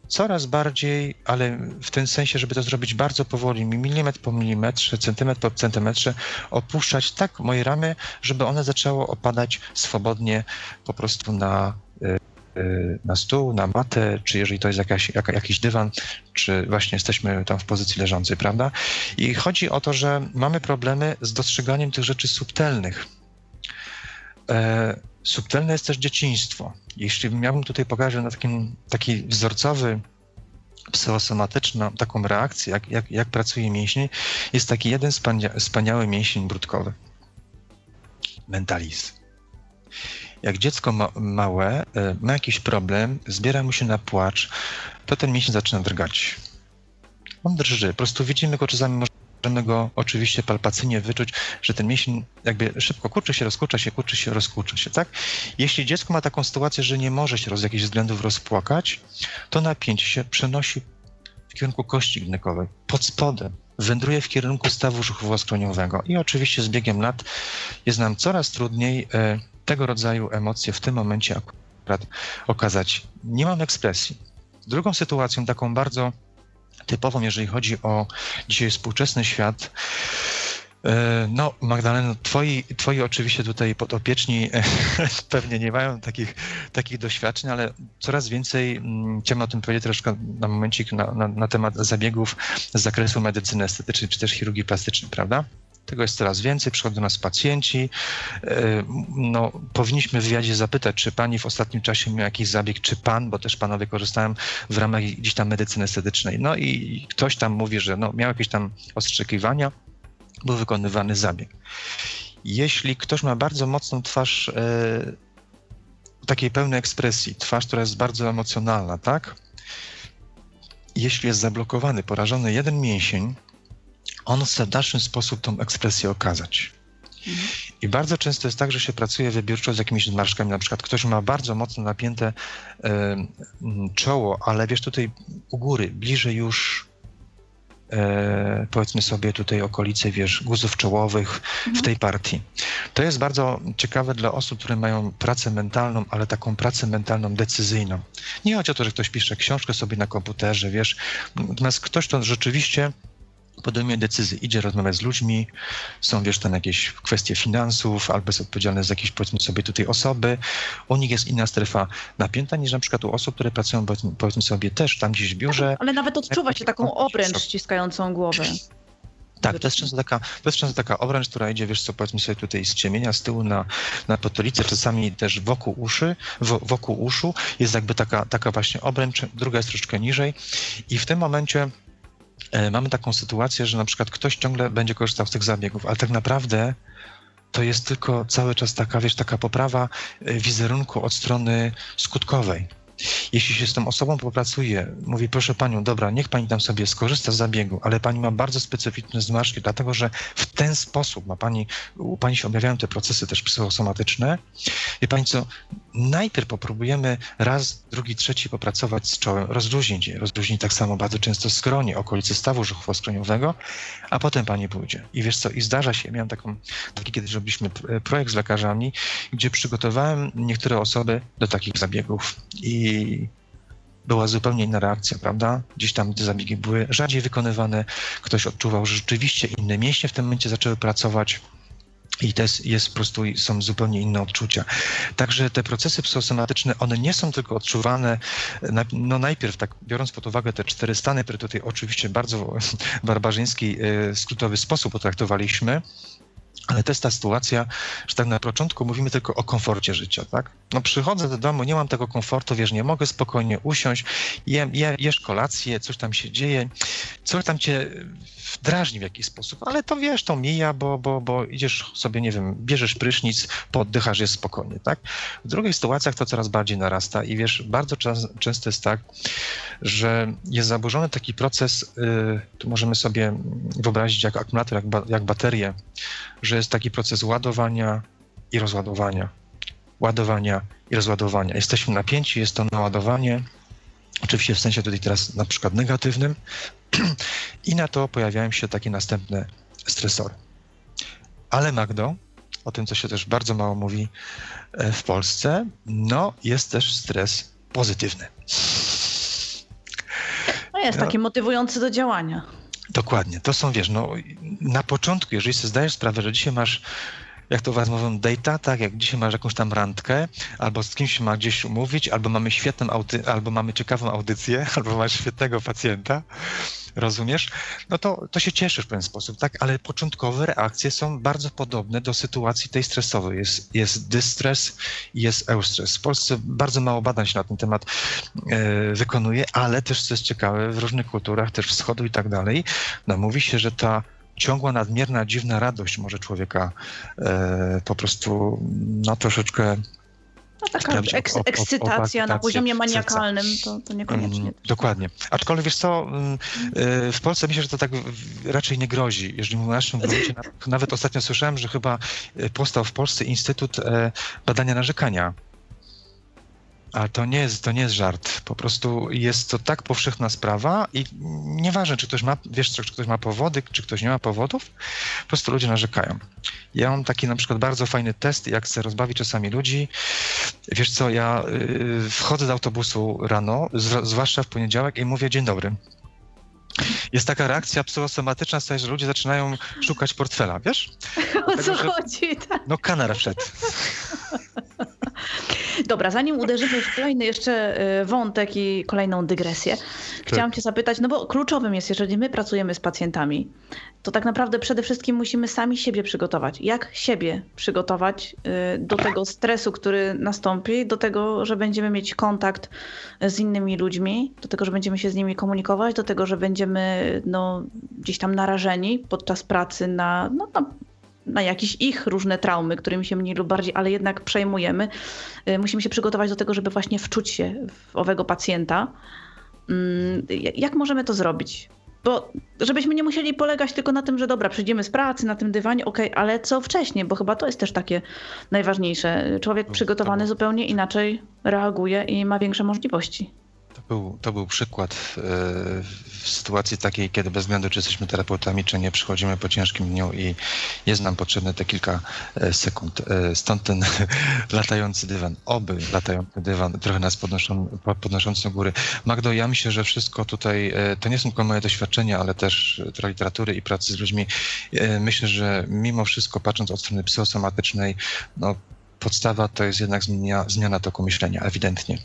coraz bardziej, ale w tym sensie, żeby to zrobić bardzo powoli, milimetr po milimetrze, centymetr po centymetrze, opuszczać tak moje ramy, żeby one zaczęło opadać swobodnie po prostu na, y, y, na stół, na matę, czy jeżeli to jest jakaś, jakiś dywan, czy właśnie jesteśmy tam w pozycji leżącej, prawda? I chodzi o to, że mamy problemy z dostrzeganiem tych rzeczy subtelnych. E, subtelne jest też dzieciństwo. Jeśli miałbym tutaj pokazać na takim, taki wzorcowy, psychosomatyczną taką reakcję, jak, jak, jak pracuje mięsień, jest taki jeden wspaniały mięsień brudkowy. Mentalizm. Jak dziecko ma, małe e, ma jakiś problem, zbiera mu się na płacz, to ten mięsień zaczyna drgać. On drży. Po prostu widzimy go czasami możemy go oczywiście palpacyjnie wyczuć, że ten mięsień jakby szybko kurczy się, rozkurcza się, kurczy się, rozkurcza się, tak? Jeśli dziecko ma taką sytuację, że nie może się z jakichś względów rozpłakać, to napięcie się przenosi w kierunku kości gnekowej, pod spodem, wędruje w kierunku stawu żuchwowo-skroniowego i oczywiście z biegiem lat jest nam coraz trudniej e, tego rodzaju emocje w tym momencie akurat okazać. Nie mam ekspresji. Drugą sytuacją, taką bardzo typową, jeżeli chodzi o dzisiaj współczesny świat. E, no, Magdaleno, twoi, twoi oczywiście tutaj podopieczni pewnie nie mają takich, takich doświadczeń, ale coraz więcej mm, chciałem o tym powiedzieć troszkę na momencik na, na, na temat zabiegów z zakresu medycyny estetycznej czy też chirurgii plastycznej, prawda? Tego jest coraz więcej, przychodzą do nas pacjenci. E, no, powinniśmy w wywiadzie zapytać, czy pani w ostatnim czasie miał jakiś zabieg, czy pan, bo też panowie korzystają w ramach gdzieś tam medycyny estetycznej. No i ktoś tam mówi, że no, miał jakieś tam ostrzekiwania, był wykonywany zabieg. Jeśli ktoś ma bardzo mocną twarz e, takiej pełnej ekspresji, twarz, która jest bardzo emocjonalna, tak? Jeśli jest zablokowany, porażony jeden mięsień, on chce w dalszy sposób tą ekspresję okazać. I bardzo często jest tak, że się pracuje wybiórczo z jakimiś zmarszkami. Na przykład ktoś ma bardzo mocno napięte y, czoło, ale wiesz, tutaj u góry, bliżej już e, powiedzmy sobie tutaj okolice, wiesz, guzów czołowych w tej partii. To jest bardzo ciekawe dla osób, które mają pracę mentalną, ale taką pracę mentalną decyzyjną. Nie chodzi o to, że ktoś pisze książkę sobie na komputerze, wiesz, natomiast ktoś to rzeczywiście podejmuje decyzje, idzie rozmawiać z ludźmi, są wiesz tam jakieś kwestie finansów, albo jest odpowiedzialny za jakieś powiedzmy sobie tutaj osoby. U nich jest inna strefa napięta niż na przykład u osób, które pracują powiedzmy sobie też tam gdzieś w biurze. Ale nawet odczuwa się taką obręcz ściskającą głowę. Tak, to jest, często taka, to jest często taka obręcz, która idzie, wiesz co, powiedzmy sobie tutaj z ciemienia, z tyłu na, na potylicę, czasami też wokół uszy, wokół uszu jest jakby taka, taka właśnie obręcz, druga jest troszeczkę niżej i w tym momencie mamy taką sytuację, że na przykład ktoś ciągle będzie korzystał z tych zabiegów, ale tak naprawdę to jest tylko cały czas taka, wiesz, taka poprawa e, wizerunku od strony skutkowej. Jeśli się z tą osobą popracuje, mówi, proszę panią, dobra, niech pani tam sobie skorzysta z zabiegu, ale pani ma bardzo specyficzne zmarszki, dlatego że w ten sposób ma pani, u pani się objawiają te procesy też psychosomatyczne. Wie pani co, najpierw popróbujemy raz, drugi, trzeci popracować z czołem, rozluźnić je, rozluźnić tak samo bardzo często skronie, okolicy stawu żuchwo-skroniowego, a potem pani pójdzie. I wiesz co, i zdarza się, miałem taką, taki kiedyś robiliśmy projekt z lekarzami, gdzie przygotowałem niektóre osoby do takich zabiegów i była zupełnie inna reakcja, prawda? Gdzieś tam te zabiegi były rzadziej wykonywane, ktoś odczuwał, że rzeczywiście inne mięśnie w tym momencie zaczęły pracować. I to jest, jest po prostu, są zupełnie inne odczucia. Także te procesy psychosomatyczne, one nie są tylko odczuwane, no najpierw tak biorąc pod uwagę te cztery stany, które tutaj oczywiście bardzo barbarzyński, e, skrótowy sposób potraktowaliśmy, ale to jest ta sytuacja, że tak na początku mówimy tylko o komforcie życia, tak? No przychodzę do domu, nie mam tego komfortu, wiesz, nie mogę spokojnie usiąść, jem, je, jesz kolację, coś tam się dzieje, coś tam cię drażni w jakiś sposób, ale to wiesz, to mija, bo, bo, bo idziesz sobie, nie wiem, bierzesz prysznic, poddychasz, jest spokojnie, tak? W drugich sytuacjach to coraz bardziej narasta i wiesz, bardzo czas, często jest tak, że jest zaburzony taki proces, yy, tu możemy sobie wyobrazić jak akumulator, jak, ba, jak baterię, że jest taki proces ładowania i rozładowania. Ładowania i rozładowania. Jesteśmy napięci, jest to naładowanie, oczywiście w sensie tutaj teraz na przykład negatywnym, i na to pojawiają się takie następne stresory. Ale Magdo, o tym, co się też bardzo mało mówi e, w Polsce, no jest też stres pozytywny. No jest no, taki motywujący do działania. Dokładnie. To są, wiesz, no na początku, jeżeli sobie zdajesz sprawę, że dzisiaj masz jak to mówią, data, tak, jak dzisiaj masz jakąś tam randkę, albo z kimś ma gdzieś umówić, albo mamy świetną audy- albo mamy ciekawą audycję, albo masz świetnego pacjenta, rozumiesz? No to, to się cieszysz w pewien sposób, tak? Ale początkowe reakcje są bardzo podobne do sytuacji tej stresowej. Jest, jest dystres i jest eustres. W Polsce bardzo mało badań się na ten temat e, wykonuje, ale też, co jest ciekawe, w różnych kulturach, też wschodu i tak dalej, no mówi się, że ta ciągła, nadmierna, dziwna radość może człowieka e, po prostu no troszeczkę no taka eks, ekscytacja na poziomie maniakalnym, to, to niekoniecznie. Mm, dokładnie. Aczkolwiek wiesz co, mm, e, w Polsce myślę, że to tak raczej nie grozi. Jeżeli mówimy o naszym gruncie, nawet ostatnio słyszałem, że chyba e, powstał w Polsce Instytut e, Badania Narzekania a to nie, jest, to nie jest żart. Po prostu jest to tak powszechna sprawa i nieważne, czy ktoś ma, wiesz, czy ktoś ma powody, czy ktoś nie ma powodów, po prostu ludzie narzekają. Ja mam taki na przykład bardzo fajny test, jak chcę rozbawić czasami ludzi. Wiesz co, ja y, wchodzę do autobusu rano, zwłaszcza w poniedziałek i mówię dzień dobry. Jest taka reakcja psychosomatyczna, że ludzie zaczynają szukać portfela, wiesz? O co chodzi? Tak. No kanar wszedł. Dobra, zanim uderzymy w kolejny jeszcze y, wątek i kolejną dygresję, tak. chciałam cię zapytać, no bo kluczowym jest, jeżeli my pracujemy z pacjentami, to tak naprawdę przede wszystkim musimy sami siebie przygotować. Jak siebie przygotować y, do tego stresu, który nastąpi, do tego, że będziemy mieć kontakt z innymi ludźmi, do tego, że będziemy się z nimi komunikować, do tego, że będziemy no, gdzieś tam narażeni podczas pracy na, no, na na jakieś ich różne traumy, którymi się mniej lub bardziej, ale jednak przejmujemy. Y, musimy się przygotować do tego, żeby właśnie wczuć się w owego pacjenta. Mm, jak możemy to zrobić? Bo żebyśmy nie musieli polegać tylko na tym, że dobra, przyjdziemy z pracy na tym dywanie, ok, ale co wcześniej, bo chyba to jest też takie najważniejsze. Człowiek przygotowany zupełnie inaczej reaguje i ma większe możliwości. Był, to był przykład e, w sytuacji takiej, kiedy bez względu, czy jesteśmy terapeutami, czy nie, przychodzimy po ciężkim dniu i jest nam potrzebne te kilka e, sekund. E, stąd ten latający dywan, oby latający dywan, trochę nas podnoszą, podnoszący do góry. Magdo, ja myślę, że wszystko tutaj, to nie są tylko moje doświadczenia, ale też trochę literatury i pracy z ludźmi. Myślę, że mimo wszystko, patrząc od strony psychosomatycznej, no, podstawa to jest jednak zmiana, zmiana toku myślenia, ewidentnie.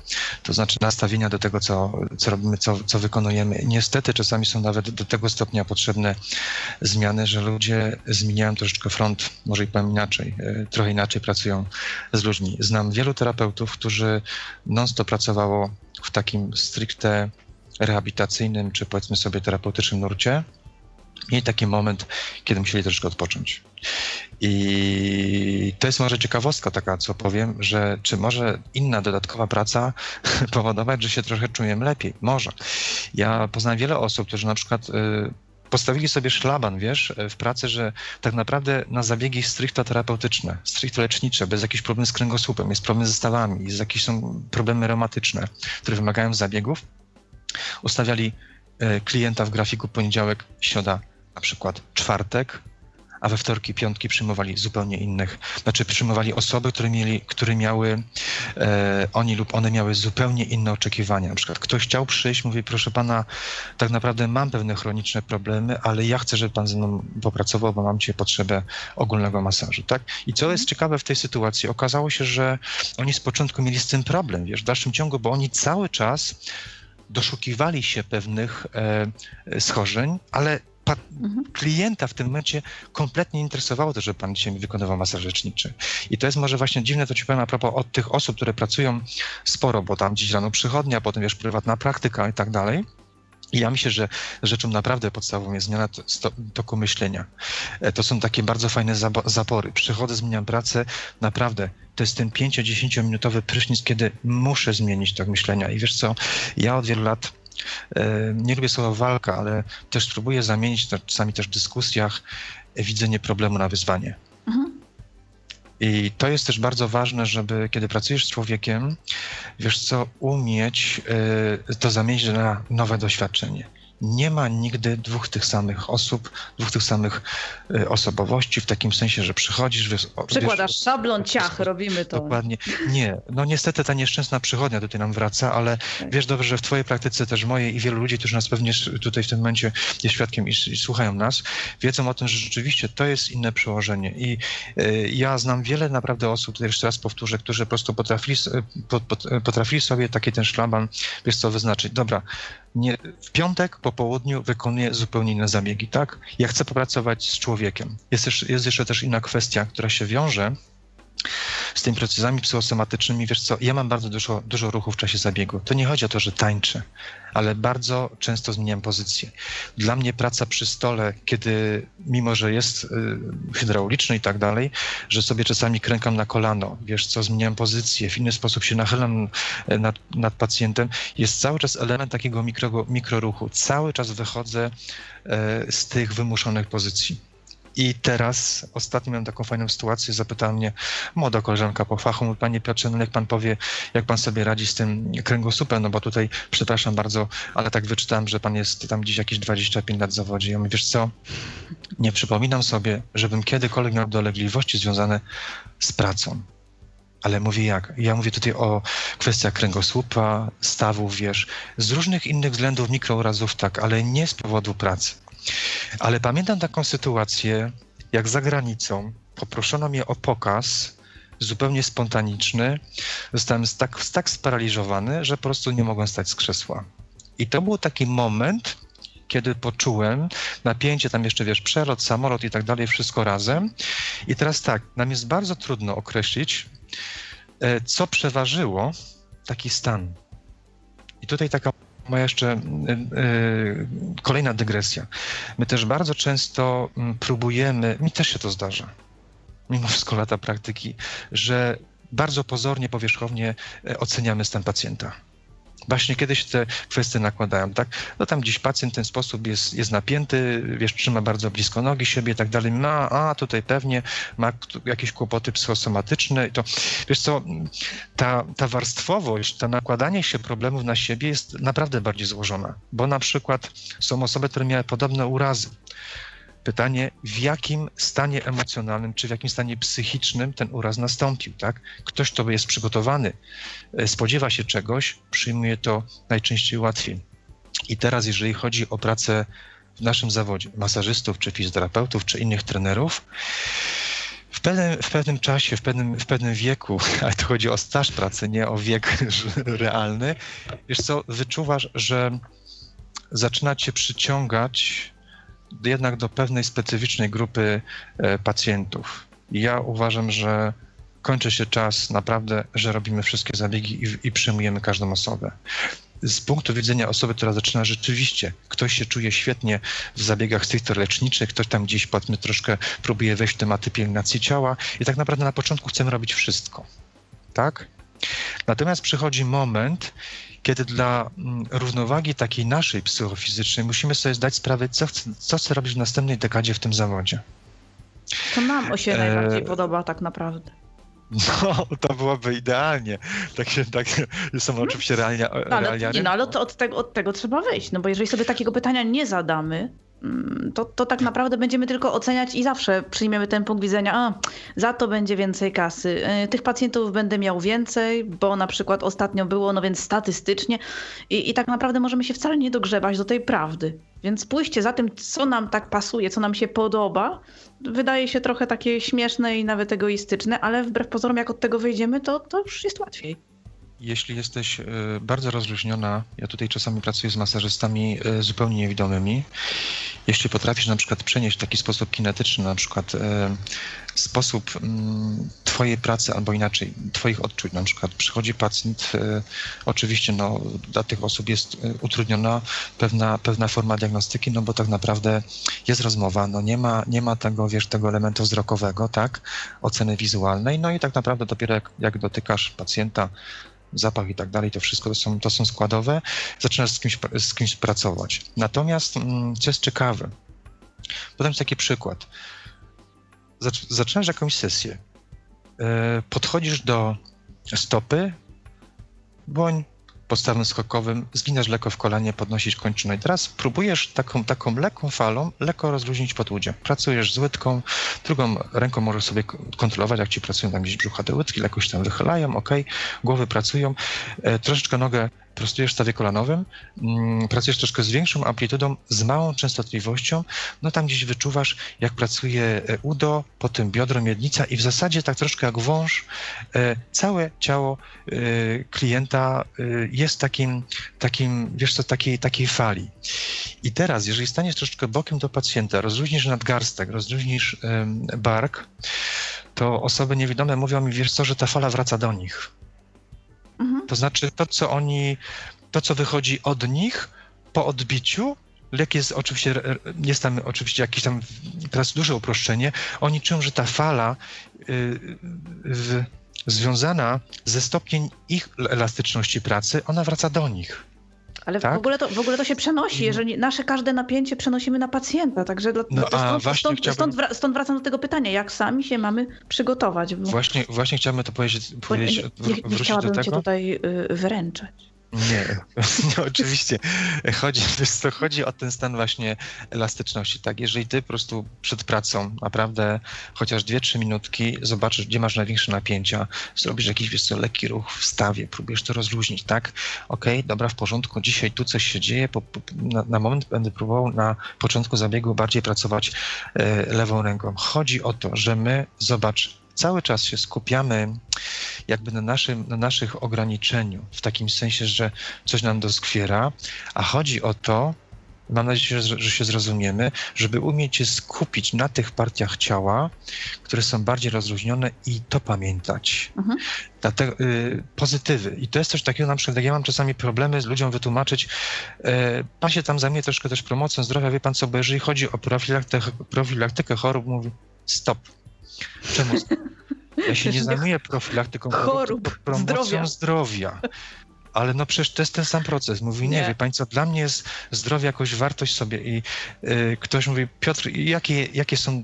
To znaczy nastawienia do tego, co, co robimy, co, co wykonujemy. Niestety czasami są nawet do tego stopnia potrzebne zmiany, że ludzie zmieniają troszeczkę front, może i powiem inaczej, e, trochę inaczej pracują z ludźmi. Znam wielu terapeutów, którzy non-stop pracowało w takim stricte rehabilitacyjnym, czy powiedzmy sobie terapeutycznym nurcie, mieli taki moment, kiedy musieli troszkę odpocząć. I to jest może ciekawostka taka, co powiem, że czy może inna dodatkowa praca powodować, że się trochę czujemy lepiej? Może. Ja poznałem wiele osób, którzy na przykład y, postawili sobie szlaban, wiesz, w pracy, że tak naprawdę na zabiegi stricte terapeutyczne, stricte lecznicze, bez jakichś problemów z kręgosłupem, jest problem ze stawami, jest jakieś są problemy reumatyczne, które wymagają zabiegów, ustawiali y, klienta w grafiku poniedziałek, środa, na przykład czwartek, a we wtorki, piątki przyjmowali zupełnie innych. Znaczy przyjmowali osoby, które, mieli, które miały, e, oni lub one miały zupełnie inne oczekiwania. Na przykład ktoś chciał przyjść, mówi, proszę pana, tak naprawdę mam pewne chroniczne problemy, ale ja chcę, żeby pan ze mną popracował, bo mam dzisiaj potrzebę ogólnego masażu, tak? I co jest ciekawe w tej sytuacji, okazało się, że oni z początku mieli z tym problem, wiesz, w dalszym ciągu, bo oni cały czas doszukiwali się pewnych e, schorzeń, ale mhm. klienta w tym momencie kompletnie interesowało to, że pan dzisiaj wykonywał masaż leczniczy. I to jest może właśnie dziwne, to ci powiem a propos od tych osób, które pracują sporo, bo tam dziś rano przychodnia, potem wiesz, prywatna praktyka i tak dalej. I ja myślę, że rzeczą naprawdę podstawową jest zmiana toku myślenia. E, to są takie bardzo fajne zapory. Przychodzę, zmieniam pracę, naprawdę to jest ten 5-10 minutowy prysznic, kiedy muszę zmienić tok myślenia. I wiesz co, ja od wielu lat nie lubię słowa walka, ale też spróbuję zamienić czasami też w dyskusjach widzenie problemu na wyzwanie. Mhm. I to jest też bardzo ważne, żeby kiedy pracujesz z człowiekiem, wiesz co, umieć y, to zamienić na nowe doświadczenie nie ma nigdy dwóch tych samych osób, dwóch tych samych y, osobowości, w takim sensie, że przychodzisz... Wiesz, Przykładasz wiesz, szablon, ciach, robimy to. Dokładnie. Nie, no niestety ta nieszczęsna przychodnia tutaj nam wraca, ale tak. wiesz dobrze, że w twojej praktyce też mojej i wielu ludzi, którzy nas pewnie tutaj w tym momencie jest świadkiem i, i słuchają nas, wiedzą o tym, że rzeczywiście to jest inne przełożenie i y, ja znam wiele naprawdę osób, tutaj jeszcze raz powtórzę, którzy po prostu potrafili, po, po, potrafili sobie taki ten szlaban, wiesz co, wyznaczyć. Dobra, nie, w piątek po południu wykonuję zupełnie inne zabiegi, tak? Ja chcę popracować z człowiekiem. Jest, też, jest jeszcze też inna kwestia, która się wiąże z tymi procesami psychosomatycznymi, wiesz co, ja mam bardzo dużo, dużo ruchu w czasie zabiegu. To nie chodzi o to, że tańczę, ale bardzo często zmieniam pozycję. Dla mnie praca przy stole, kiedy mimo, że jest y, hydrauliczny i tak dalej, że sobie czasami krękam na kolano, wiesz co, zmieniam pozycję, w inny sposób się nachylam y, nad, nad pacjentem, jest cały czas element takiego mikro, mikroruchu. Cały czas wychodzę y, z tych wymuszonych pozycji. I teraz ostatnio miałem taką fajną sytuację, zapytała mnie młoda koleżanka po fachu, mówi, panie Piotrze, no jak pan powie, jak pan sobie radzi z tym kręgosłupem, no bo tutaj, przepraszam bardzo, ale tak wyczytałem, że pan jest tam gdzieś jakieś 25 lat w zawodzie. Ja mówię, wiesz co, nie przypominam sobie, żebym kiedykolwiek miał dolegliwości związane z pracą. Ale mówię jak? Ja mówię tutaj o kwestiach kręgosłupa, stawów, wiesz, z różnych innych względów mikrourazów tak, ale nie z powodu pracy. Ale pamiętam taką sytuację, jak za granicą poproszono mnie o pokaz zupełnie spontaniczny. Zostałem tak, tak sparaliżowany, że po prostu nie mogłem stać z krzesła. I to był taki moment, kiedy poczułem napięcie, tam jeszcze wiesz, przelot, samolot i tak dalej, wszystko razem. I teraz tak, nam jest bardzo trudno określić, e, co przeważyło taki stan. I tutaj taka moja jeszcze y, y, kolejna dygresja. My też bardzo często mm, próbujemy, mi też się to zdarza, mimo wszystko lata praktyki, że bardzo pozornie, powierzchownie e, oceniamy stan pacjenta. Właśnie kiedyś te kwestie nakładają, tak? No tam gdzieś pacjent w ten sposób jest, jest napięty, wiesz, trzyma bardzo blisko nogi siebie i tak dalej, ma, a tutaj pewnie ma jakieś kłopoty psychosomatyczne i to, wiesz co, ta, ta warstwowość, to nakładanie się problemów na siebie jest naprawdę bardziej złożona, bo na przykład są osoby, które miały podobne urazy, Pytanie, w jakim stanie emocjonalnym czy w jakim stanie psychicznym ten uraz nastąpił, tak? Ktoś, kto jest przygotowany, e, spodziewa się czegoś, przyjmuje to najczęściej łatwiej. I teraz, jeżeli chodzi o pracę w naszym zawodzie, masażystów, czy fizjoterapeutów, czy innych trenerów, w pewnym, w pewnym czasie, w pewnym, w pewnym wieku, ale to chodzi o staż pracy, nie o wiek realny, wiesz co, wyczuwasz, że zaczyna cię przyciągać jednak do pewnej specyficznej grupy e, pacjentów. Ja uważam, że kończy się czas naprawdę, że robimy wszystkie zabiegi i, i przyjmujemy każdą osobę z punktu widzenia osoby, która zaczyna rzeczywiście, ktoś się czuje świetnie w zabiegach stricte leczniczych, ktoś tam gdzieś powiedzmy troszkę próbuje wejść w tematy pielęgnacji ciała i tak naprawdę na początku chcemy robić wszystko, tak? Natomiast przychodzi moment, kiedy dla mm, równowagi takiej naszej psychofizycznej musimy sobie zdać sprawę, co, co chcę robić w następnej dekadzie w tym zawodzie. To nam się e... najbardziej podoba tak naprawdę. No, to byłoby idealnie. Tak się, tak, są no, oczywiście realia, ale, nie, no, ale to od, tego, od tego trzeba wyjść, no bo jeżeli sobie takiego pytania nie zadamy, to, to tak naprawdę będziemy tylko oceniać i zawsze przyjmiemy ten punkt widzenia, a za to będzie więcej kasy. E, tych pacjentów będę miał więcej, bo na przykład ostatnio było, no więc statystycznie i, i tak naprawdę możemy się wcale nie dogrzebać do tej prawdy. Więc pójście za tym, co nam tak pasuje, co nam się podoba, wydaje się trochę takie śmieszne i nawet egoistyczne, ale wbrew pozorom, jak od tego wyjdziemy, to, to już jest łatwiej jeśli jesteś e, bardzo rozluźniona, ja tutaj czasami pracuję z masażystami e, zupełnie niewidomymi, jeśli potrafisz na przykład przenieść w taki sposób kinetyczny, na przykład e, sposób mm, twojej pracy, albo inaczej, twoich odczuć, na przykład przychodzi pacjent, oczywiście no, dla tych osób jest utrudniona pewna, pewna forma diagnostyki, no bo tak naprawdę jest rozmowa, no nie ma, nie ma tego, wiesz, tego elementu wzrokowego, tak, oceny wizualnej, no i tak naprawdę dopiero jak, jak dotykasz pacjenta, zapach i tak dalej, to wszystko to są, to są składowe, zaczynasz z kimś, z kimś pracować. Natomiast, mm, co jest ciekawe, podam ci taki przykład. Zaczynasz jakąś sesję, e, podchodzisz do stopy, bądź podstawem skokowym, zginasz lekko w kolanie, podnosisz kończynę. I teraz próbujesz taką, taką lekką falą, lekko rozluźnić podłudzie. Pracujesz z łydką, drugą ręką możesz sobie kontrolować, jak ci pracują tam gdzieś brzuchate łydki, lekko się tam wychylają, ok, głowy pracują, e, troszeczkę nogę prostujesz w stawie kolanowym, mm, pracujesz troszkę z większą amplitudą, z małą częstotliwością, no tam gdzieś wyczuwasz, jak pracuje e, udo, potem biodro, miednica i w zasadzie tak troszkę jak wąż, e, całe ciało e, klienta jest takim, takim wiesz co, takiej, takiej fali. I teraz, jeżeli staniesz troszeczkę bokiem do pacjenta, rozluźnisz nadgarstek, rozluźnisz bark, to osoby niewidome mówią mi, wiesz co, że ta fala wraca do nich Mhm. To znaczy to, co oni, to, co wychodzi od nich po odbiciu, lek jest oczywiście, jest tam oczywiście jakieś tam, teraz duże uproszczenie, oni czują, że ta fala y, związana ze stopniem ich elastyczności pracy, ona wraca do nich. Ale tak? w, ogóle to, w ogóle to się przenosi, mhm. jeżeli nasze każde napięcie przenosimy na pacjenta, także dla, no, stąd, stąd, chciałbym... stąd, stąd, wracam do tego pytania, jak sami się mamy przygotować. Bo... Właśnie, właśnie chciałbym to powiedzieć, powiedzieć nie, nie, nie chciałabym cię tutaj y, wyręczać. Nie, nie, oczywiście. Chodzi, to chodzi o ten stan właśnie elastyczności. Tak, jeżeli ty po prostu przed pracą naprawdę chociaż 2-3 minutki zobaczysz, gdzie masz największe napięcia, zrobisz jakiś wiesz co, lekki ruch w stawie, próbujesz to rozluźnić, tak? Okej, okay, dobra, w porządku, dzisiaj tu coś się dzieje, po, po, na, na, moment będę próbował na początku zabiegu bardziej pracować e, lewą ręką. Chodzi o to, że my, zobacz, cały czas się skupiamy jakby na, naszym, na naszych ograniczeniu, w takim sensie, że coś nam doskwiera, a chodzi o to, mam nadzieję, że, że się zrozumiemy, żeby umieć się skupić na tych partiach ciała, które są bardziej rozluźnione i to pamiętać. Mhm. Dlatego, y, pozytywy. I to jest coś takiego, na przykład, jak ja mam czasami problemy z ludziom wytłumaczyć, y, pan się tam zajmuje troszkę też promocją zdrowia, wie pan co, bo jeżeli chodzi o profilaktykę, profilaktykę chorób, mówi stop. Czemu? Ja się nie zajmuję profilaktyką chorób, promocją zdrowia. zdrowia. Ale no przecież to jest ten sam proces. Mówi, nie, nie. wie pani co, dla mnie jest zdrowie jakoś wartość sobie i y, ktoś mówi, Piotr, jakie, jakie są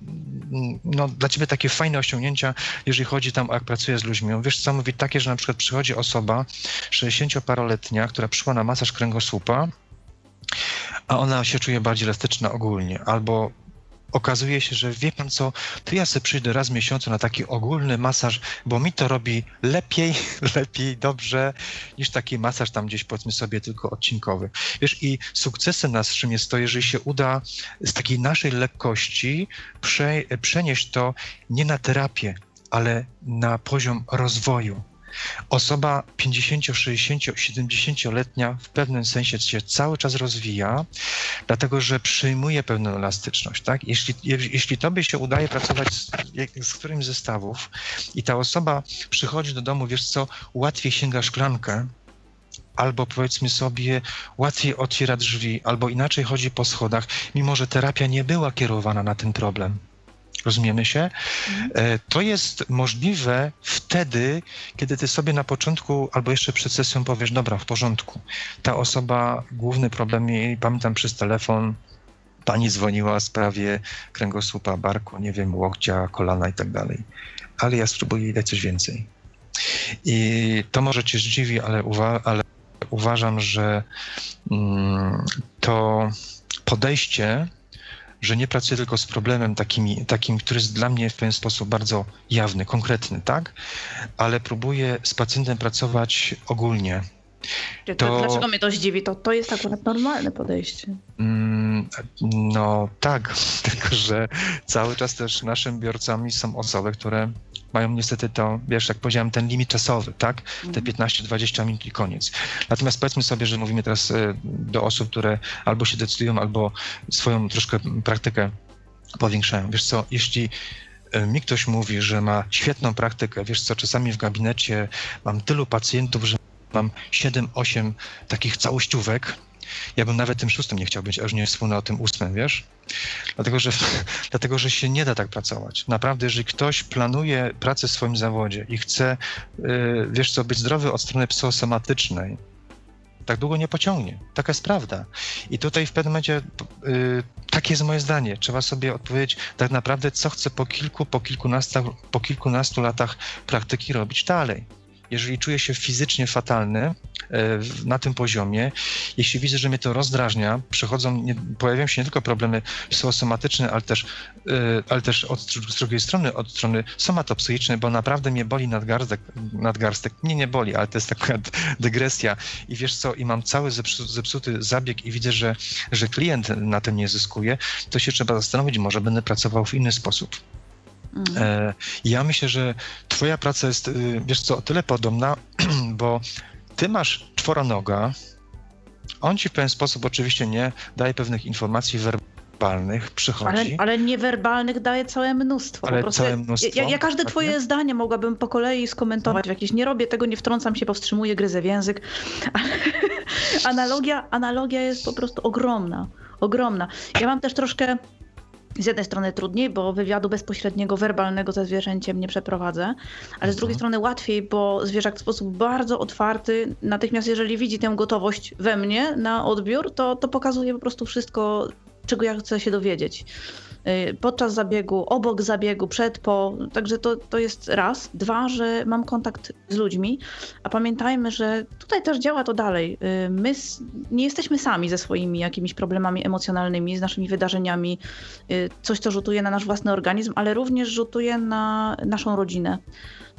no, dla ciebie takie fajne osiągnięcia, jeżeli chodzi tam, jak pracuję z ludźmi? Wiesz co, mówi takie, że na przykład przychodzi osoba 60-paroletnia, która przyszła na masaż kręgosłupa, a ona się czuje bardziej elastyczna ogólnie, albo okazuje się, że wie pan co, to ja sobie przyjdę raz w miesiącu na taki ogólny masaż, bo mi to robi lepiej, lepiej, dobrze niż taki masaż tam gdzieś powiedzmy sobie tylko odcinkowy. Wiesz, i sukcesem naszym jest to, jeżeli się uda z takiej naszej lekkości prze, przenieść to nie na terapię, ale na poziom rozwoju Osoba 50, 60, 70-letnia w pewnym sensie się cały czas rozwija, dlatego że przyjmuje pewną elastyczność. Tak? Jeśli, jeśli tobie się udaje pracować z, z którymś ze i ta osoba przychodzi do domu, wiesz co, łatwiej sięga szklankę, albo powiedzmy sobie łatwiej otwiera drzwi, albo inaczej chodzi po schodach, mimo że terapia nie była kierowana na ten problem rozumiemy się, mhm. e, to jest możliwe wtedy, kiedy ty sobie na początku albo jeszcze przed sesją powiesz, dobra, w porządku, ta osoba, główny problem jej, pamiętam przez telefon, pani dzwoniła w sprawie kręgosłupa, barku, nie wiem, łokcia, kolana i tak dalej, ale ja spróbuję jej dać coś więcej. I to może cię zdziwi, ale, uwa ale uważam, że mm, to podejście że nie pracuję tylko z problemem takim, takim, który jest dla mnie w pewien sposób bardzo jawny, konkretny, tak? Ale próbuję z pacjentem pracować ogólnie. To, dlaczego mnie to zdziwi? To, to jest akurat normalne podejście. Mm, no tak, tylko że cały czas też naszymi biorcami są osoby, które mają niestety to, wiesz, jak powiedziałem, ten limit czasowy, tak? Te 15-20 mhm. minut i koniec. Natomiast powiedzmy sobie, że mówimy teraz e, do osób, które albo się decydują, albo swoją troszkę praktykę powiększają. Wiesz co, jeśli e, mi ktoś mówi, że ma świetną praktykę, wiesz co, czasami w gabinecie mam tylu pacjentów, że mam 7-8 takich całościówek, ja bym nawet tym szóstym nie chciał być, a już nie wspomnę o tym ósmym, wiesz? Dlatego że, dlatego, że się nie da tak pracować. Naprawdę, jeżeli ktoś planuje pracę w swoim zawodzie i chce, yy, wiesz co, być zdrowy od strony psychosomatycznej, tak długo nie pociągnie. Taka jest prawda. I tutaj w pewnym momencie yy, takie jest moje zdanie. Trzeba sobie odpowiedzieć tak naprawdę, co chcę po kilku, po kilkunastu, po kilkunastu latach praktyki robić dalej jeżeli czuję się fizycznie fatalny na tym poziomie, jeśli widzę, że mnie to rozdrażnia, przychodzą, nie, pojawiają się nie tylko problemy psychosomatyczne, ale też, e, ale też od, z drugiej strony, od strony somatopsychicznej, bo naprawdę mnie boli nadgarstek, nadgarstek. Nie, nie boli, ale to jest taka dygresja i wiesz co, i mam cały zepsuty zabieg i widzę, że, że klient na tym nie zyskuje, to się trzeba zastanowić, może będę pracował w inny sposób. Mhm. E, ja myślę, że twoja praca jest, y, wiesz co, o tyle podobna, bo ty masz czworonoga, on ci w pewien sposób oczywiście nie daje pewnych informacji werbalnych, przychodzi. Ale, ale niewerbalnych daje całe mnóstwo. Ale całe mnóstwo. Ja, ja każde tak, twoje nie? zdanie mogłabym po kolei skomentować w jakieś, nie robię tego, nie wtrącam się, powstrzymuję, gryzę w język. analogia, analogia jest po prostu ogromna, ogromna. Ja mam też troszkę z jednej strony trudniej, bo wywiadu bezpośredniego, werbalnego ze zwierzęciem nie przeprowadzę, ale z drugiej mhm. strony łatwiej, bo zwierzak w sposób bardzo otwarty, natychmiast jeżeli widzi tę gotowość we mnie na odbiór, to, to pokazuje po prostu wszystko czego ja chcę się dowiedzieć. Y, podczas zabiegu, obok zabiegu, przed, po. Także to, to jest raz. Dwa, że mam kontakt z ludźmi, a pamiętajmy, że tutaj też działa to dalej. Y, my nie jesteśmy sami ze swoimi jakimiś problemami emocjonalnymi, z naszymi wydarzeniami, y, coś, co rzutuje na nasz własny organizm, ale również rzutuje na naszą rodzinę,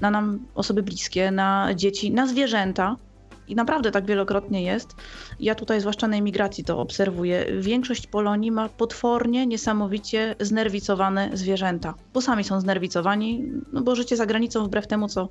na nam osoby bliskie, na dzieci, na zwierzęta. I naprawdę tak wielokrotnie jest. Ja tutaj, zwłaszcza na emigracji, to obserwuję. Większość Polonii ma potwornie, niesamowicie znerwicowane zwierzęta, bo sami są znerwicowani, no bo życie za granicą, wbrew temu, co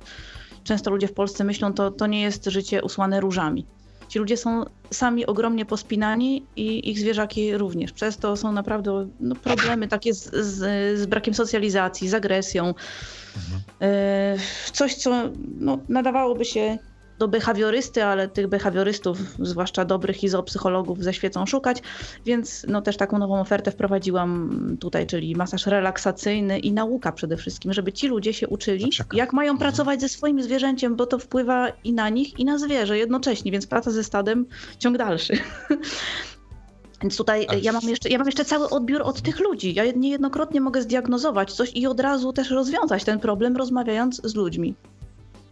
często ludzie w Polsce myślą, to, to nie jest życie usłane różami. Ci ludzie są sami ogromnie pospinani i ich zwierzaki również. Przez to są naprawdę no, problemy takie z, z, z brakiem socjalizacji, z agresją. Mhm. E, coś, co no, nadawałoby się do behawiorysty, ale tych behawiorystów, zwłaszcza dobrych izopsychologów, ze świecą szukać, więc no też taką nową ofertę wprowadziłam tutaj, czyli masaż relaksacyjny i nauka przede wszystkim, żeby ci ludzie się uczyli, jak mają mhm. pracować ze swoim zwierzęciem, bo to wpływa i na nich, i na zwierzę jednocześnie, więc praca ze stadem ciąg dalszy. Więc tutaj ja mam, jeszcze, ja mam jeszcze cały odbiór od tych ludzi. Ja niejednokrotnie mogę zdiagnozować coś i od razu też rozwiązać ten problem, rozmawiając z ludźmi.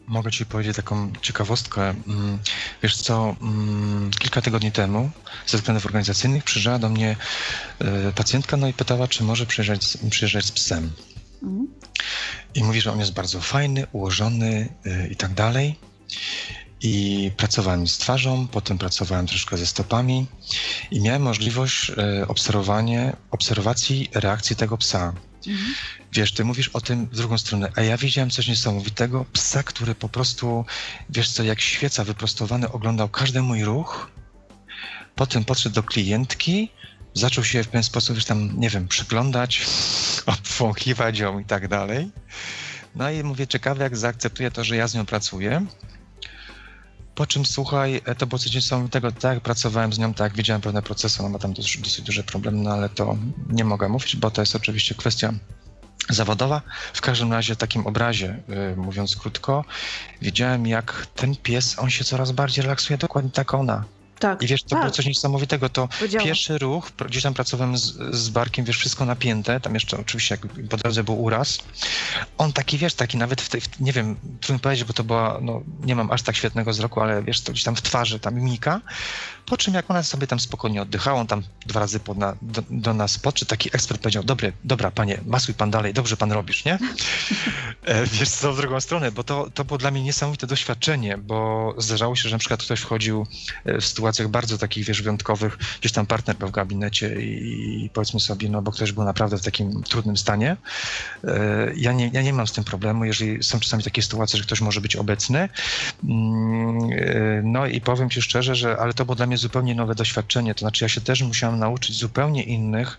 Mogę Ci powiedzieć taką ciekawostkę. Mm, wiesz co, mm, kilka tygodni temu ze względów organizacyjnych przyjrzała do mnie e, pacjentka no i pytała, czy może przyjeżdżać, przyjeżdżać z psem. Mhm. I mówi, że on jest bardzo fajny, ułożony e, i tak dalej. I pracowałem z twarzą, potem pracowałem troszkę ze stopami i miałem możliwość e, obserwowania, obserwacji reakcji tego psa. Mhm. Wiesz, ty mówisz o tym w drugą stronę, a ja widziałem coś niesamowitego. Psa, który po prostu, wiesz co, jak świeca wyprostowany oglądał każdy mój ruch. Potem podszedł do klientki, zaczął się w pewien sposób już tam, nie wiem, przyglądać, obwąchiwać ją i tak dalej. No i mówię, ciekawe jak zaakceptuje to, że ja z nią pracuję. Po czym słuchaj, to było coś niesamowitego, tak, pracowałem z nią, tak, widziałem pewne procesy, ona ma tam dosyć, dosyć duże problemy, no ale to nie mogę mówić, bo to jest oczywiście kwestia zawodowa. W każdym razie, takim obrazie, yy, mówiąc krótko, widziałem jak ten pies, on się coraz bardziej relaksuje, dokładnie tak ona. Tak. I wiesz, to tak. było coś niesamowitego. To pierwszy ruch, gdzieś tam pracowałem z, z Barkiem, wiesz, wszystko napięte, tam jeszcze oczywiście jak po drodze był uraz. On taki, wiesz, taki nawet w tej, w, nie wiem, trudno powiedzieć, bo to była, no nie mam aż tak świetnego wzroku, ale wiesz, to gdzieś tam w twarzy, ta mimika. Po czym jak ona sobie tam spokojnie oddychała, on tam dwa razy pod na, do, do, nas podszedł, taki ekspert powiedział, dobry, dobra panie, masuj pan dalej, dobrze pan robisz, nie? E, wiesz co, w drugą stronę, bo to, to było dla mnie niesamowite doświadczenie, bo zdarzało się, że na przykład ktoś wchodził e, w sytuacjach bardzo takich, wiesz, wyjątkowych, gdzieś tam partner był w gabinecie i, i powiedzmy sobie, no bo ktoś był naprawdę w takim trudnym stanie. E, ja nie, ja nie mam z tym problemu, jeżeli są czasami takie sytuacje, że ktoś może być obecny. Mm, no i powiem ci szczerze, że ale to było dla mnie mnie zupełnie nowe doświadczenie. To znaczy, ja się też musiałem nauczyć zupełnie innych,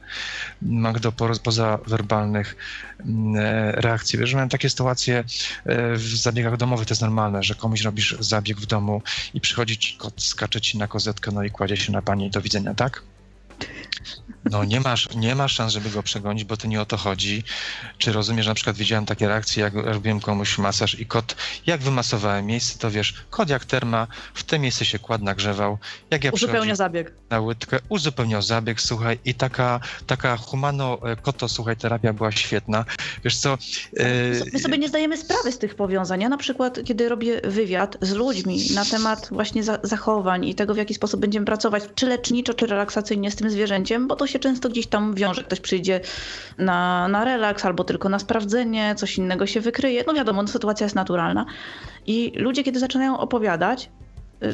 Magdo, pozawerbalnych mm, e, reakcji. Wiesz, miałem takie sytuacje e, w zabiegach domowych, to jest normalne, że komuś robisz zabieg w domu i przychodzi ci kot, skacze ci na kozetkę, no i kładzie się na pani do widzenia, tak? No nie masz, nie masz szans, żeby go przegonić, bo to nie o to chodzi. Czy rozumiesz, na przykład widziałem takie reakcje, jak robiłem komuś masaż i kot, jak wymasowałem miejsce, to wiesz, kot jak terma, w tym miejsce się kład nagrzewał. Jak ja Uzupełnia zabieg. Na łydkę, uzupełniał zabieg, słuchaj, i taka, taka humano-koto, słuchaj, terapia była świetna. Wiesz co... Yy... My sobie nie zdajemy sprawy z tych powiązań. Ja na przykład, kiedy robię wywiad z ludźmi na temat właśnie zachowań i tego, w jaki sposób będziemy pracować, czy leczniczo, czy relaksacyjnie z tym zwierzęciem, bo to się się często gdzieś tam wiąże. Ktoś przyjdzie na, na relaks albo tylko na sprawdzenie, coś innego się wykryje. No wiadomo, no, sytuacja jest naturalna. I ludzie, kiedy zaczynają opowiadać,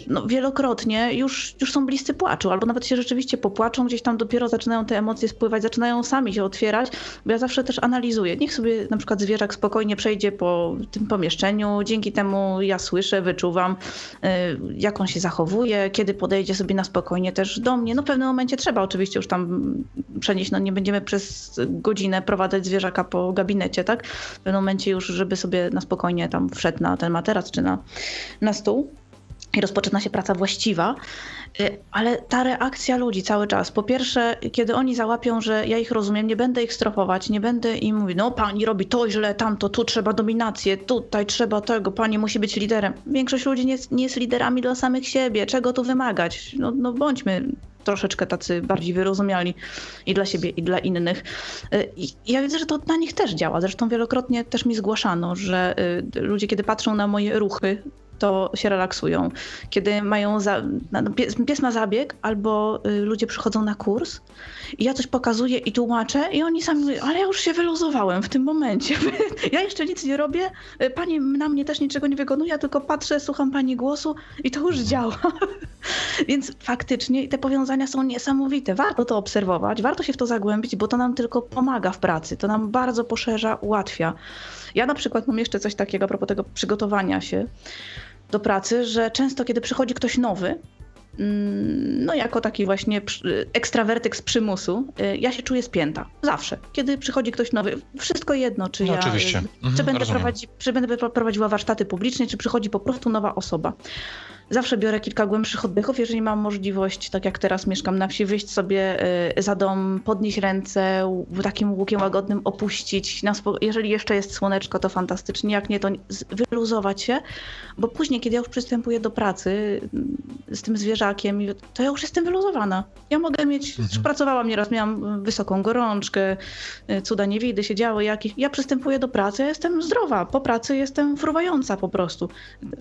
no, wielokrotnie już, już są bliscy płaczu, albo nawet się rzeczywiście popłaczą, gdzieś tam dopiero zaczynają te emocje spływać, zaczynają sami się otwierać, bo ja zawsze też analizuję. Niech sobie na przykład zwierzak spokojnie przejdzie po tym pomieszczeniu, dzięki temu ja słyszę, wyczuwam, y, jak on się zachowuje, kiedy podejdzie sobie na spokojnie też do mnie. No w pewnym momencie trzeba oczywiście już tam przenieść, no nie będziemy przez godzinę prowadzać zwierzaka po gabinecie, tak? W pewnym momencie już, żeby sobie na spokojnie tam wszedł na ten materac czy na, na stół i rozpoczyna się praca właściwa, y, ale ta reakcja ludzi cały czas. Po pierwsze, kiedy oni załapią, że ja ich rozumiem, nie będę ich strofować, nie będę im mówić, no pani robi to źle, tamto, tu trzeba dominację, tutaj trzeba tego, pani musi być liderem. Większość ludzi nie, nie jest liderami dla samych siebie, czego tu wymagać? No, no bądźmy troszeczkę tacy bardziej wyrozumiali i dla siebie, i dla innych. I ja widzę, że to na nich też działa. Zresztą wielokrotnie też mi zgłaszano, że ludzie, kiedy patrzą na moje ruchy, to się relaksują. Kiedy mają, za, pies, pies ma zabieg, albo y, ludzie przychodzą na kurs i ja coś pokazuję i tłumaczę i oni sami mówią, ale ja już się wyluzowałem w tym momencie. ja jeszcze nic nie robię, y, pani na mnie też niczego nie wykonuje, ja tylko patrzę, słucham pani głosu i to już działa. Więc faktycznie te powiązania są niesamowite. Warto to obserwować, warto się w to zagłębić, bo to nam tylko pomaga w pracy, to nam bardzo poszerza, ułatwia. Ja na przykład mam jeszcze coś takiego a propos tego przygotowania się do pracy, że często kiedy przychodzi ktoś nowy, mm, no jako taki właśnie ekstrawertyk z przymusu, y, ja się czuję spięta. Zawsze. Kiedy przychodzi ktoś nowy, wszystko jedno, czy no, ja oczywiście. Mhm, czy, będę prowadzi, czy będę prowadziła warsztaty publiczne, czy przychodzi po prostu nowa osoba. Zawsze biorę kilka głębszych oddechów, jeżeli mam możliwość, tak jak teraz mieszkam na wsi, wyjść sobie y, za dom, podnieść ręce, takim łukiem łagodnym opuścić. Jeżeli jeszcze jest słoneczko, to fantastycznie, jak nie, to wyluzować się, bo później, kiedy ja już przystępuję do pracy mm, z tym zwierzakiem, to ja już jestem wyluzowana. Ja mogę mieć, mhm. pracowałam nieraz, miałam wysoką gorączkę, y, cuda nie widy się działy jakieś. Ja przystępuję do pracy, ja jestem zdrowa, po pracy jestem fruwająca po prostu.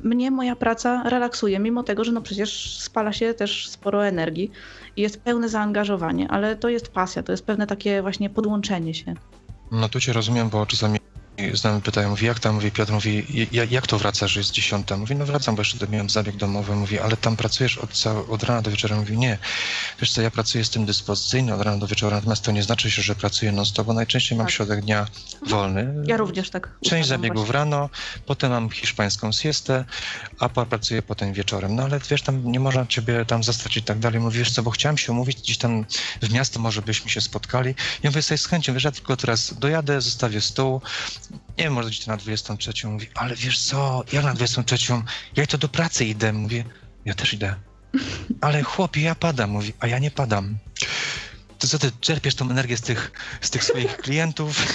Mnie moja praca relaksuje mimo tego, że no przecież spala się też sporo energii i jest pełne zaangażowanie, ale to jest pasja, to jest pewne takie właśnie podłączenie się. No tu cię rozumiem, bo czasami znajomi pytają, mówi, jak tam? Mówi, Piotr mówi, jak to wracasz, że jest dziesiąta? Mówi, no wracam, bo jeszcze miałem zabieg domowy. Mówi, ale tam pracujesz od, od rana do wieczora? Mówi, nie. Wiesz co, ja pracuję z tym dyspozycyjny od rana do wieczora, natomiast to nie znaczy się, że pracuję non-stop, bo najczęściej mam tak. środek dnia wolny. Ja również tak. Część zabiegów właśnie. rano, potem mam hiszpańską siestę, a pracuję potem wieczorem. No ale wiesz, tam nie można ciebie tam zastać i tak dalej. Mówi, wiesz co, bo chciałem się umówić gdzieś tam w miasto, może byśmy się spotkali. Ja mówię sobie z chęcią, wiesz, ja tylko teraz dojadę, zostawię stół, nie wiem, może gdzieś na 23. Mówi, ale wiesz co, ja na 23, ja to do pracy idę. Mówię, ja też idę. Ale chłopie, ja padam. Mówi, a ja nie padam. To co, ty czerpiesz tą energię z tych, z tych swoich klientów?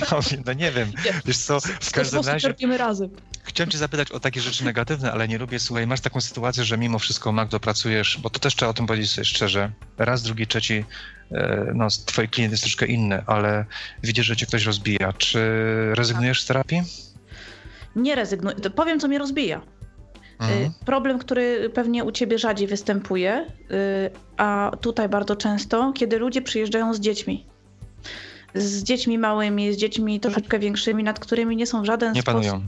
Ja mówię, no nie wiem. Wiesz co, w każdym razie... czerpiemy razem. Chciałem cię zapytać o takie rzeczy negatywne, ale nie lubię. Słuchaj, masz taką sytuację, że mimo wszystko, Magdo, pracujesz, bo to też trzeba o tym powiedzieć sobie szczerze, raz, drugi, trzeci E, no, twój klient jest troszkę inny, ale widzisz, że cię ktoś rozbija. Czy rezygnujesz z terapii? Nie rezygnuję. Powiem, co mnie rozbija. E, mhm. Problem, który pewnie u ciebie rzadziej występuje, e, a tutaj bardzo często, kiedy ludzie przyjeżdżają z dziećmi z dziećmi małymi, z dziećmi troszeczkę większymi, nad którymi nie są w żaden nie sposób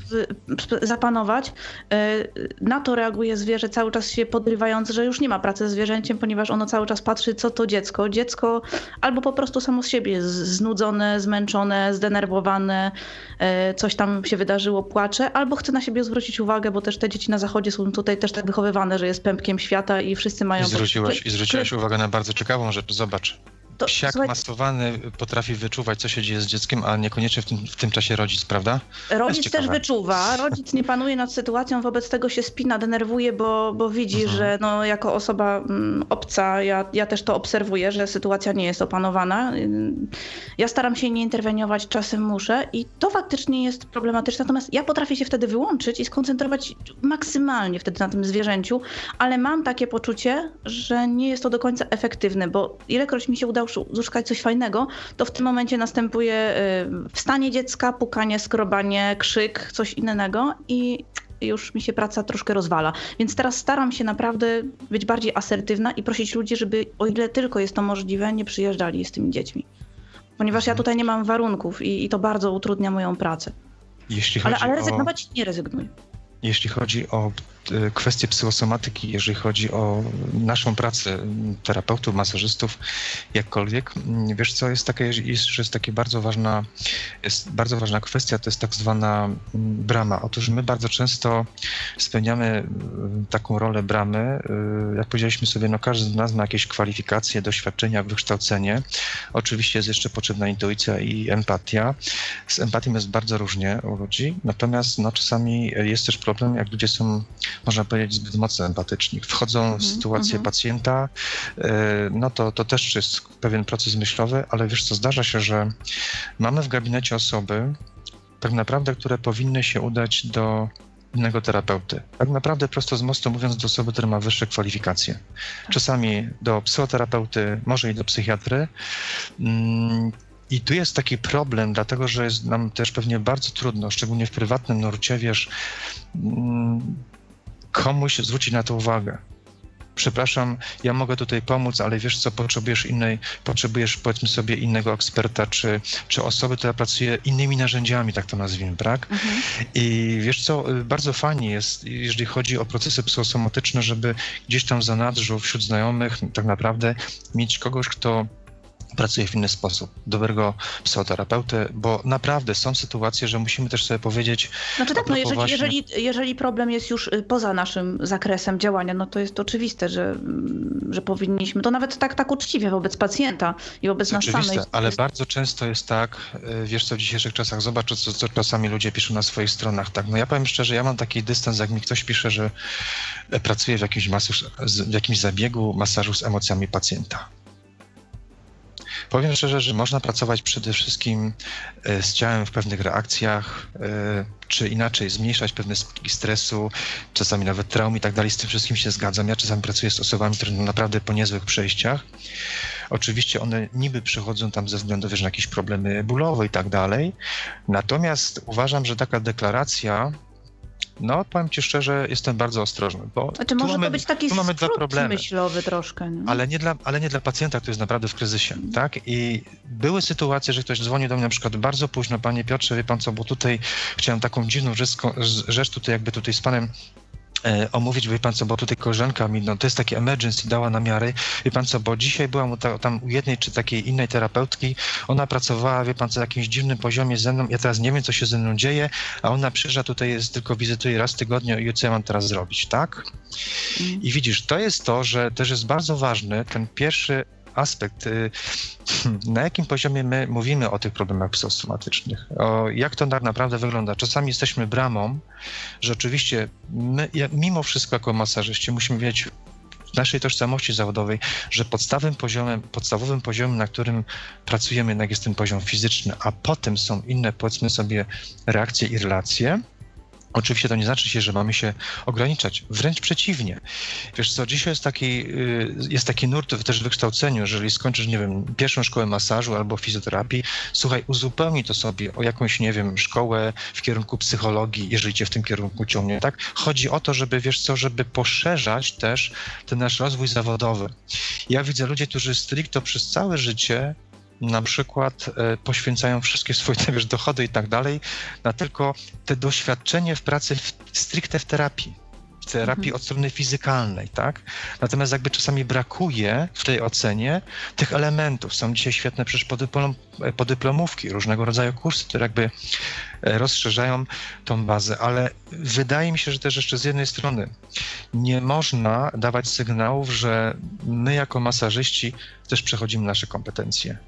zapanować. E, na to reaguje zwierzę cały czas się podrywając, że już nie ma pracy z zwierzęciem, ponieważ ono cały czas patrzy, co to dziecko. Dziecko albo po prostu samo z siebie jest znudzone, zmęczone, zdenerwowane, e, coś tam się wydarzyło, płacze, albo chce na siebie zwrócić uwagę, bo też te dzieci na zachodzie są tutaj też tak wychowywane, że jest pępkiem świata i wszyscy mają... I zwróciłaś, i zwróciłaś uwagę na bardzo ciekawą rzecz, zobacz. To, Psiak słuchaj... masowany potrafi wyczuwać, co się dzieje z dzieckiem, a niekoniecznie w tym, w tym czasie rodzic, prawda? Rodzic też wyczuwa. Rodzic nie panuje nad sytuacją, wobec tego się spina, denerwuje, bo, bo widzi, mhm. że no, jako osoba mm, obca, ja, ja też to obserwuję, że sytuacja nie jest opanowana. Ja staram się nie interweniować, czasem muszę i to faktycznie jest problematyczne. Natomiast ja potrafię się wtedy wyłączyć i skoncentrować maksymalnie wtedy na tym zwierzęciu, ale mam takie poczucie, że nie jest to do końca efektywne, bo ilekroć mi się udało uzyskać coś fajnego, to w tym momencie następuje y, wstanie dziecka, pukanie, skrobanie, krzyk, coś innego i już mi się praca troszkę rozwala. Więc teraz staram się naprawdę być bardziej asertywna i prosić ludzi, żeby o ile tylko jest to możliwe, nie przyjeżdżali z tymi dziećmi. Ponieważ ja tutaj nie mam warunków i, i to bardzo utrudnia moją pracę. Ale, ale rezygnować o... nie rezygnuj. Jeśli chodzi o kwestie psychosomatyki, jeżeli chodzi o naszą pracę terapeutów, masażystów, jakkolwiek, mm, wiesz co, jest takie, jest, jest takie bardzo ważna, jest bardzo ważna kwestia, to jest tak zwana mm, brama. Otóż my bardzo często spełniamy mm, taką rolę bramy, y, jak powiedzieliśmy sobie, no każdy z nas ma jakieś kwalifikacje, doświadczenia, wykształcenie. Oczywiście jest jeszcze potrzebna intuicja i empatia. Z empatią jest bardzo różnie u ludzi, natomiast no, czasami jest też problem, jak ludzie są, można powiedzieć, zbyt mocno empatyczni. Wchodzą w mhm, sytuację -hmm. pacjenta, e, no to, to też jest pewien proces myślowy, ale wiesz co, zdarza się, że mamy w gabinecie osoby, tak naprawdę, które powinny się udać do innego terapeuty. Tak naprawdę prosto z mostu mówiąc do osoby, która ma wyższe kwalifikacje. Czasami do psychoterapeuty, może i do psychiatry. Mm, I tu jest taki problem, dlatego że jest nam też pewnie bardzo trudno, szczególnie w prywatnym nurcie, wiesz, mm, komuś zwrócić na to uwagę przepraszam, ja mogę tutaj pomóc, ale wiesz co, potrzebujesz innej, potrzebujesz powiedzmy sobie innego eksperta, czy, czy osoby, która pracuje innymi narzędziami, tak to nazwijmy, tak? Mhm. I wiesz co, bardzo fajnie jest, jeżeli chodzi o procesy psychosomatyczne, żeby gdzieś tam w zanadrzu, wśród znajomych tak naprawdę mieć kogoś, kto pracuje w inny sposób, dobrego psychoterapeuty, bo naprawdę są sytuacje, że musimy też sobie powiedzieć. Znaczy tak, no jeżeli, właśnie... jeżeli, jeżeli problem jest już y, poza naszym zakresem działania, no to jest oczywiste, że, mm, że powinniśmy, to nawet tak, tak uczciwie wobec pacjenta i wobec nas samych. ale bardzo często jest tak, y, wiesz co, w dzisiejszych czasach, zobacz, co, co czasami ludzie piszą na swoich stronach, tak, no ja powiem szczerze, ja mam taki dystans, jak mi ktoś pisze, że e, pracuje w jakimś, masaż, w jakimś zabiegu masażu z emocjami pacjenta. Powiem szczerze, że można pracować przede wszystkim e, z ciałem w pewnych reakcjach, e, czy inaczej zmniejszać pewne skutki stresu, czasami nawet traum i tak dalej. Z tym wszystkim się zgadzam. Ja czasami pracuję z osobami, które naprawdę po niezłych przejściach. Oczywiście one niby przychodzą tam ze względu wiesz, na jakieś problemy bólowe i tak dalej. Natomiast uważam, że taka deklaracja no, powiem ci szczerze, jestem bardzo ostrożny, bo znaczy, może mamy, to być taki tu mamy dwa problemy. myślowy troszkę. Nie? Ale, nie dla, ale nie dla pacjenta, który jest naprawdę w kryzysie, mm. tak? I były sytuacje, że ktoś dzwonił do mnie na przykład bardzo późno, panie Piotrze, wie pan co, bo tutaj chciałem taką dziwną rzecz, rzecz tutaj jakby tutaj z panem omówić, wie pan co, bo tutaj koleżanka mi, no to jest taki emergency, dała namiary, wie pan co, bo dzisiaj byłam ta, tam u jednej czy takiej innej terapeutki, ona pracowała, wie pan co, na jakimś dziwnym poziomie ze mną, ja teraz nie wiem, co się ze mną dzieje, a ona przyjeżdża tutaj, jest tylko wizytuje raz w tygodniu i co ja mam teraz zrobić, tak? Mm. I widzisz, to jest to, że też jest bardzo ważny ten pierwszy aspekt, y, na jakim poziomie my mówimy o tych problemach psychosomatycznych, o jak to tak naprawdę wygląda. Czasami jesteśmy bramą, że oczywiście my, mimo wszystko jako masażyści musimy wiedzieć w naszej tożsamości zawodowej, że podstawowym poziomem, podstawowym poziomem, na którym pracujemy, jednak jest ten poziom fizyczny, a potem są inne, powiedzmy sobie, reakcje i relacje, Oczywiście to nie znaczy się, że mamy się ograniczać. Wręcz przeciwnie. Wiesz co, dzisiaj jest taki, y, jest taki nurt też w wykształceniu, jeżeli skończysz, nie wiem, pierwszą szkołę masażu albo fizjoterapii, słuchaj, uzupełnij to sobie o jakąś, nie wiem, szkołę w kierunku psychologii, jeżeli cię w tym kierunku ciągnie, tak? Chodzi o to, żeby, wiesz co, żeby poszerzać też ten nasz rozwój zawodowy. Ja widzę ludzi, którzy stricto przez całe życie na przykład e, poświęcają wszystkie swoje wiesz, dochody i tak dalej na tylko te doświadczenie w pracy w, stricte w terapii w terapii mhm. od strony fizykalnej, tak? Natomiast jakby czasami brakuje w tej ocenie tych elementów. Są dzisiaj świetne przecież podyplom, e, podyplomówki, różnego rodzaju kursy, które jakby e, rozszerzają tą bazę, ale wydaje mi się, że też jeszcze z jednej strony nie można dawać sygnałów, że my jako masażyści też przechodzimy nasze kompetencje.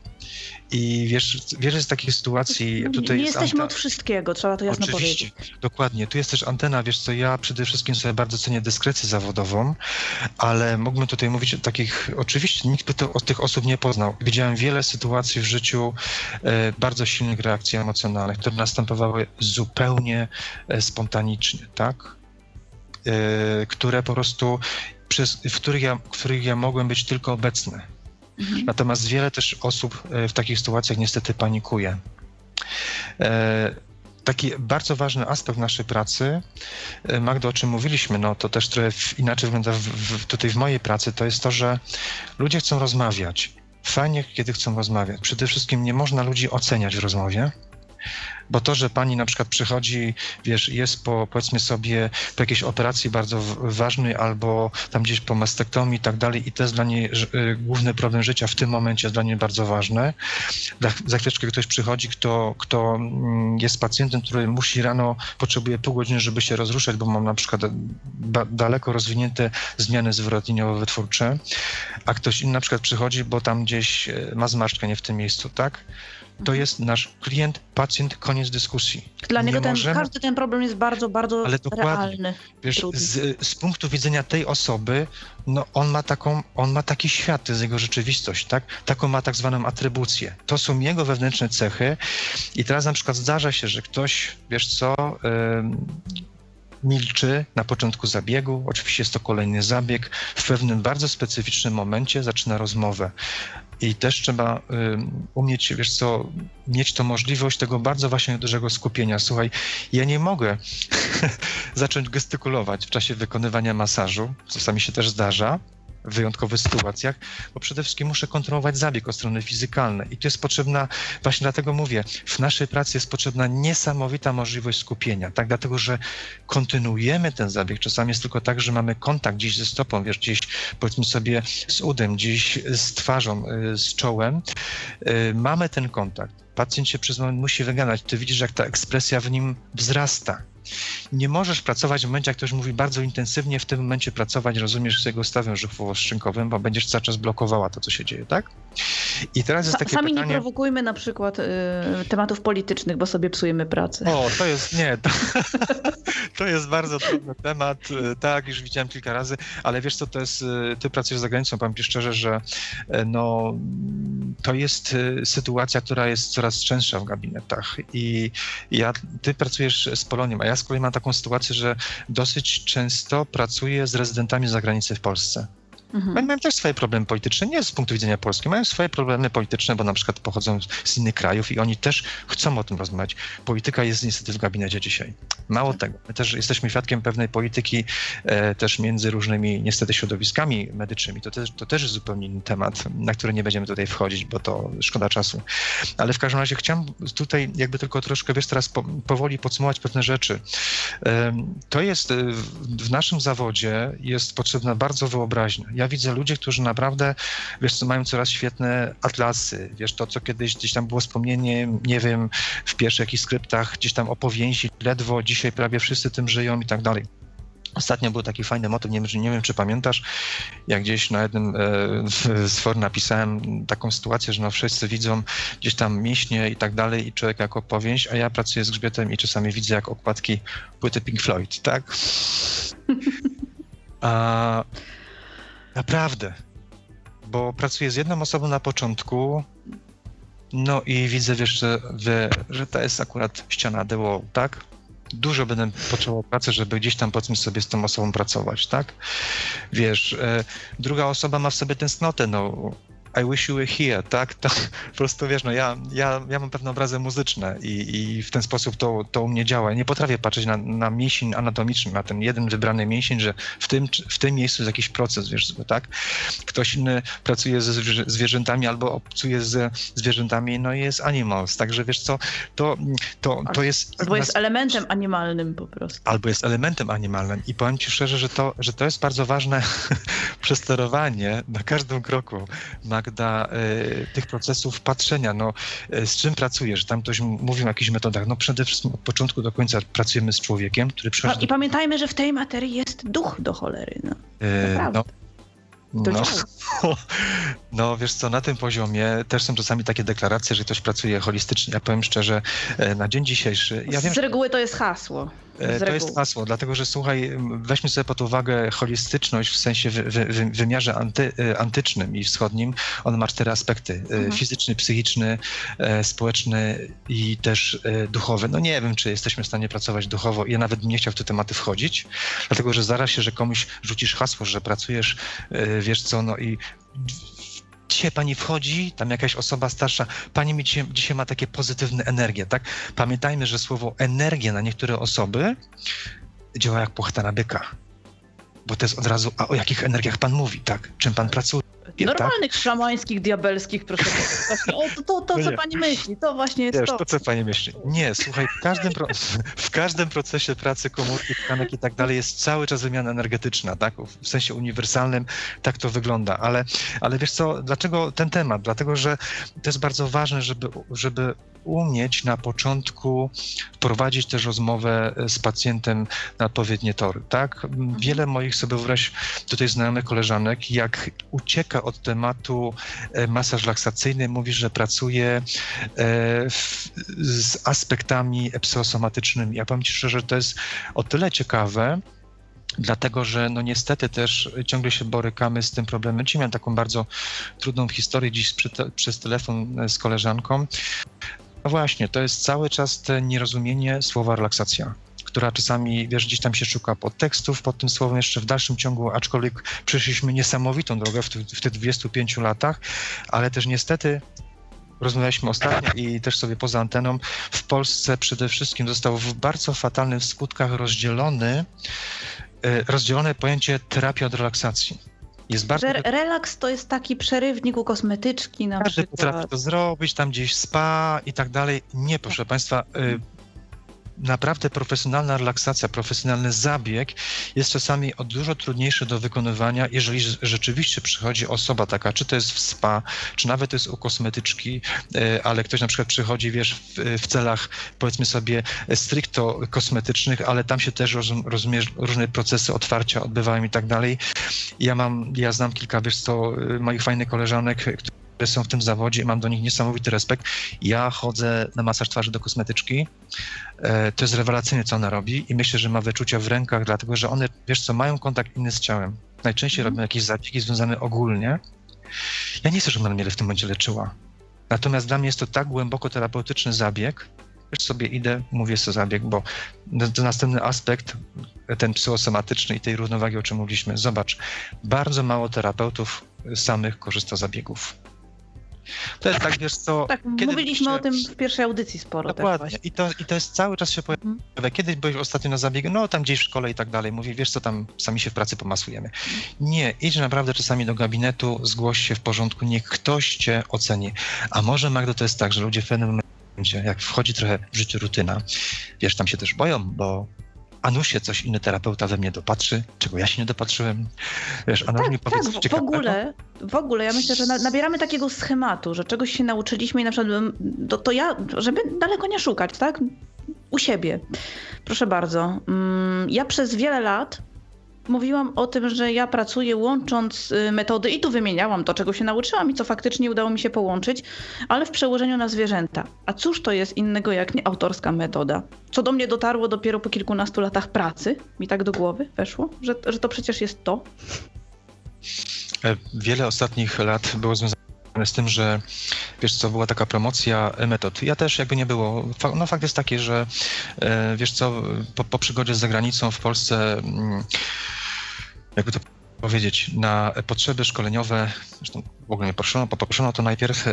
I wiesz, wiele z takich sytuacji tutaj. Nie jesteśmy od wszystkiego, trzeba to jasno Oczywiście, powiedzieć. Dokładnie. Tu jest też antena, wiesz co, ja przede wszystkim sobie bardzo cenię dyskrecję zawodową, ale mógłbym tutaj mówić o takich, oczywiście nikt by to, od tych osób nie poznał. Widziałem wiele sytuacji w życiu e, bardzo silnych reakcji emocjonalnych, które następowały zupełnie e, spontanicznie, tak? E, które po prostu, przez, w, których ja, w których ja mogłem być tylko obecny Mhm. Natomiast wiele też osób e, w takich sytuacjach niestety panikuje. E, taki bardzo ważny aspekt naszej pracy, e, Magdo, o czym mówiliśmy, no to też trochę inaczej wygląda w, w, tutaj w mojej pracy, to jest to, że ludzie chcą rozmawiać. Fajnie, kiedy chcą rozmawiać. Przede wszystkim nie można ludzi oceniać w rozmowie bo to, że pani na przykład przychodzi, wiesz, jest po, powiedzmy sobie, po jakiejś operacji bardzo ważnej albo tam gdzieś po mastektomii i tak dalej i to jest dla niej y, główny problem życia w tym momencie jest dla niej bardzo ważne. Za chwileczkę ktoś przychodzi, kto, kto mm, jest pacjentem, który musi rano, potrzebuje pół godziny, żeby się rozruszać, bo mam na przykład daleko rozwinięte zmiany zwrotniowo-wytwórcze, a ktoś inny na przykład przychodzi, bo tam gdzieś y, ma zmarszczkę nie w tym miejscu, tak? To jest nasz klient, pacjent, koniec dyskusji. Dla niego ten, możemy... każdy ten problem jest bardzo, bardzo ale realny. Wiesz, z, z, punktu widzenia tej osoby, no on ma taką, on ma taki świat, to jest jego rzeczywistość, tak? Taką ma tak zwaną atrybucję. To są jego wewnętrzne cechy i teraz na przykład zdarza się, że ktoś, wiesz co, milczy na początku zabiegu. Oczywiście jest to kolejny zabieg. W pewnym bardzo specyficznym momencie zaczyna rozmowę. I też trzeba umieć, wiesz co, mieć to możliwość tego bardzo właśnie dużego skupienia. Słuchaj, ja nie mogę zacząć gestykulować w czasie wykonywania masażu, czasami się też zdarza, wyjątkowych sytuacjach, bo przede wszystkim muszę kontrolować zabieg od strony fizykalnej. I to jest potrzebna, właśnie dlatego mówię, w naszej pracy jest potrzebna niesamowita możliwość skupienia, tak? Dlatego, że kontynuujemy ten zabieg. Czasami jest tylko tak, że mamy kontakt gdzieś ze stopą, wiesz, gdzieś powiedzmy sobie z udem, gdzieś z twarzą, y, z czołem. Y, mamy ten kontakt. Pacjent się przez moment musi wygadać. Ty widzisz, jak ta ekspresja w nim wzrasta nie możesz pracować w momencie, jak ktoś mówi bardzo intensywnie, w tym momencie pracować, rozumiesz, z jego stawem żuchwowo-szczękowym, bo będziesz cały czas blokowała to, co się dzieje, tak? I teraz jest takie Sami pytanie... nie prowokujmy na przykład y, tematów politycznych, bo sobie psujemy pracę. O, to jest, nie, to, to jest bardzo trudny temat, y, tak, już widziałem kilka razy, ale wiesz co, to jest, y, ty pracujesz za granicą, powiem ci szczerze, że y, no, to jest sytuacja, która jest coraz częstsza w gabinetach i ja, ty pracujesz z Polonią, a ja z kolei mam taką sytuację, że dosyć często pracuję z rezydentami z zagranicy w Polsce. Mhm. Oni mają też swoje problemy polityczne, nie z punktu widzenia Polski, mają swoje problemy polityczne, bo na przykład pochodzą z innych krajów i oni też chcą o tym rozmawiać. Polityka jest niestety w gabinecie dzisiaj. Mało tak. tego, my też jesteśmy świadkiem pewnej polityki e, też między różnymi niestety środowiskami medycznymi. To też, to też jest zupełnie inny temat, na który nie będziemy tutaj wchodzić, bo to szkoda czasu. Ale w każdym razie chciałem tutaj jakby tylko troszkę, wiesz, teraz po, powoli podsumować pewne rzeczy. E, to jest e, w naszym zawodzie jest potrzebna bardzo wyobraźnia ja widzę ludzi, którzy naprawdę, wiesz co, mają coraz świetne atlasy, wiesz, to co kiedyś gdzieś tam było wspomnienie, nie wiem, w pierwszych jakichś skryptach, gdzieś tam opowieści, ledwo dzisiaj prawie wszyscy tym żyją i tak dalej. Ostatnio był taki fajny motyw, nie wiem, nie wiem czy pamiętasz, jak gdzieś na jednym e, z for napisałem taką sytuację, że no wszyscy widzą gdzieś tam mięśnie i tak dalej i człowiek jako opowieść, a ja pracuję z grzbietem i czasami widzę jak okładki płyty Pink Floyd, tak? A Naprawdę. Bo pracuję z jedną osobą na początku, no i widzę, wiesz, że, że to jest akurat ściana the wall, tak? Dużo będę potrzebował pracy, żeby gdzieś tam powiedzmy sobie z tą osobą pracować, tak? Wiesz, e, druga osoba ma w sobie tęsknotę, no i wish you were here, tak? To po prostu wiesz, no ja, ja, ja mam pewne obrazy muzyczne i, i w ten sposób to, to u mnie działa. Ja nie potrafię patrzeć na, na mięsień anatomiczny, na ten jeden wybrany mięsień, że w tym, w tym miejscu jest jakiś proces, wiesz, tak? Ktoś inny pracuje ze zwierzętami albo obcuje ze zwierzętami, no i jest animals, także wiesz co, to, to, to jest... Albo jest elementem animalnym po prostu. Albo jest elementem animalnym i powiem ci szczerze, że to, że to jest bardzo ważne przesterowanie na każdym kroku, na Magda, e, tych procesów patrzenia, no, e, z czym pracujesz? Tam ktoś mówił o jakichś metodach. No przede wszystkim od początku do końca pracujemy z człowiekiem, który przychodzi... No, I pamiętajmy, że w tej materii jest duch do cholery. No, e, no, no, no, wiesz co, na tym poziomie też są czasami takie deklaracje, że ktoś pracuje holistycznie. Ja powiem szczerze, na dzień dzisiejszy... Ja wiem, z reguły to jest hasło. E, to jest hasło, dlatego że słuchaj, weźmy sobie pod uwagę holistyczność w sensie wy, wy, wymiarze anty, e, antycznym i wschodnim. On ma cztery aspekty: e, mhm. fizyczny, psychiczny, społeczny i też duchowy. No nie wiem, czy jesteśmy w stanie pracować duchowo. Ja nawet nie chciał w te tematy wchodzić, dlatego że zaraz się, że komuś rzucisz hasło, że pracujesz, wiesz co, no i dzisiaj pani wchodzi, tam jakaś osoba starsza, pani mi dzisiaj, dzisiaj ma takie pozytywne energie, tak? Pamiętajmy, że słowo energia na niektóre osoby działa jak płachta na byka. Bo to jest od razu, a o jakich energiach pan mówi, tak? Czym pan pracuje? Normalnych, tak? szamańskich, diabelskich, proszę właśnie. O, to, to, to no co pani myśli, to właśnie jest Wiesz, to. to, co pani myśli. Nie, słuchaj, w każdym, pro... w każdym procesie pracy komórki, tkanek i tak dalej jest cały czas wymiana energetyczna, tak? W sensie uniwersalnym tak to wygląda, ale, ale wiesz co, dlaczego ten temat? Dlatego, że to jest bardzo ważne, żeby, żeby umieć na początku prowadzić też rozmowę z pacjentem na odpowiednie tory, tak? Wiele moich sobie wyobraź tutaj znajomych koleżanek, jak ucieka od tematu e, masaż relaksacyjny, mówi, że pracuje e, w, z aspektami psychosomatycznymi. Ja powiem Ci szczerze, że to jest o tyle ciekawe, dlatego że no niestety też ciągle się borykamy z tym problemem. Dzisiaj miałem taką bardzo trudną historię dziś przy te, przez telefon z koleżanką. No właśnie, to jest cały czas to nierozumienie słowa relaksacja która czasami, wiesz, gdzieś tam się szuka podtekstów pod tym słowem jeszcze w dalszym ciągu, aczkolwiek przeszliśmy niesamowitą drogę w, w tych 25 latach, ale też niestety rozmawialiśmy ostatnio i też sobie poza anteną, w Polsce przede wszystkim został w bardzo fatalnych skutkach rozdzielony, e, rozdzielone pojęcie terapia od relaksacji. Jest bardzo... Że relaks to jest taki przerywnik u kosmetyczki na Każdy przykład. potrafi to zrobić, tam gdzieś spa i tak dalej. Nie, proszę Państwa, y, naprawdę profesjonalna relaksacja, profesjonalny zabieg jest czasami dużo trudniejszy do wykonywania, jeżeli rzeczywiście przychodzi osoba taka, czy to jest w spa, czy nawet to jest u kosmetyczki, e, ale ktoś na przykład przychodzi, wiesz, w, w celach powiedzmy sobie stricto kosmetycznych, ale tam się też rozumie, różne procesy otwarcia odbywają i tak dalej. Ja mam, ja znam kilka, wiesz co, e, moich fajnych koleżanek, są w tym zawodzie i mam do nich niesamowity respekt. Ja chodzę na masaż twarzy do kosmetyczki. E, to jest rewelacyjnie, co ona robi i myślę, że ma wyczucia w rękach, dlatego że one, wiesz co, mają kontakt inny z ciałem. Najczęściej mm. robią jakieś zabiegi związane ogólnie. Ja nie chcę, żeby ona mnie w tym momencie leczyła. Natomiast dla mnie jest to tak głęboko terapeutyczny zabieg, że sobie idę, mówię co zabieg, bo to następny aspekt, ten psychosomatyczny i tej równowagi, o czym mówiliśmy. Zobacz, bardzo mało terapeutów samych korzysta z zabiegów. To jest tak, wiesz co... Tak, mówiliśmy się... o tym w pierwszej audycji sporo. Dokładnie. I to, I to jest cały czas się pojawia. Mhm. Kiedyś byłeś ostatnio na zabiegu, no tam gdzieś w szkole i tak dalej. Mówi, wiesz co, tam sami się w pracy pomasujemy. Nie, idź naprawdę czasami do gabinetu, zgłoś się w porządku, niech ktoś cię oceni. A może, Magdo, to jest tak, że ludzie w pewnym momencie, jak wchodzi trochę w życie rutyna, wiesz, tam się też boją, bo a nuż się coś inny terapeuta we mnie dopatrzy, czego ja się nie dopatrzyłem. Wiesz, a tak, mi tak, w, w ogóle, w ogóle, ja myślę, że nabieramy takiego schematu, że czegoś się nauczyliśmy i na przykład to, to ja, żeby daleko nie szukać, tak? U siebie. Proszę bardzo. Mm, ja przez wiele lat mówiłam o tym, że ja pracuję łącząc y, metody i tu wymieniałam to, czego się nauczyłam i co faktycznie udało mi się połączyć, ale w przełożeniu na zwierzęta. A cóż to jest innego jak nie autorska metoda? Co do mnie dotarło dopiero po kilkunastu latach pracy, mi tak do głowy weszło, że, że to przecież jest to. E, wiele ostatnich lat było związane z tym, że wiesz co, była taka promocja metod. Ja też jakby nie było. No fakt jest taki, że e, wiesz co, po, po przygodzie z zagranicą w Polsce mm, jakby to powiedzieć, na potrzeby szkoleniowe, zresztą w ogóle nie poproszono, poproszono to najpierw,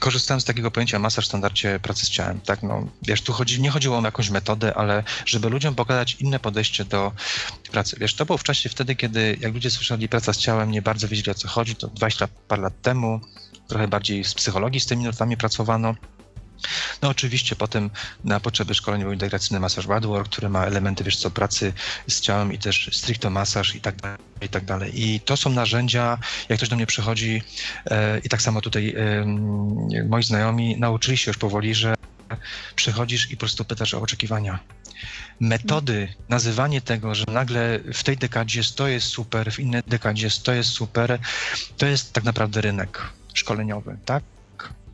korzystałem z takiego pojęcia masaż w standardzie pracy z ciałem, tak, no, wiesz, tu chodzi, nie chodziło o jakąś metodę, ale żeby ludziom pokazać inne podejście do pracy, wiesz, to było w czasie wtedy, kiedy jak ludzie słyszeli praca z ciałem, nie bardzo wiedzieli o co chodzi, to 20 parę lat temu, trochę bardziej z psychologii z tymi nurtami pracowano, no oczywiście potem na potrzeby szkolenia był integracyjny masaż bodywork, który ma elementy, wiesz co, pracy z ciałem i też stricto masaż i tak dalej, i tak dalej. I to są narzędzia, jak ktoś do mnie przychodzi e, i tak samo tutaj e, moi znajomi nauczyli się już powoli, że przychodzisz i po prostu pytasz o oczekiwania. Metody, nazywanie tego, że nagle w tej dekadzie to jest super, w innej dekadzie to jest super, to jest tak naprawdę rynek szkoleniowy, tak?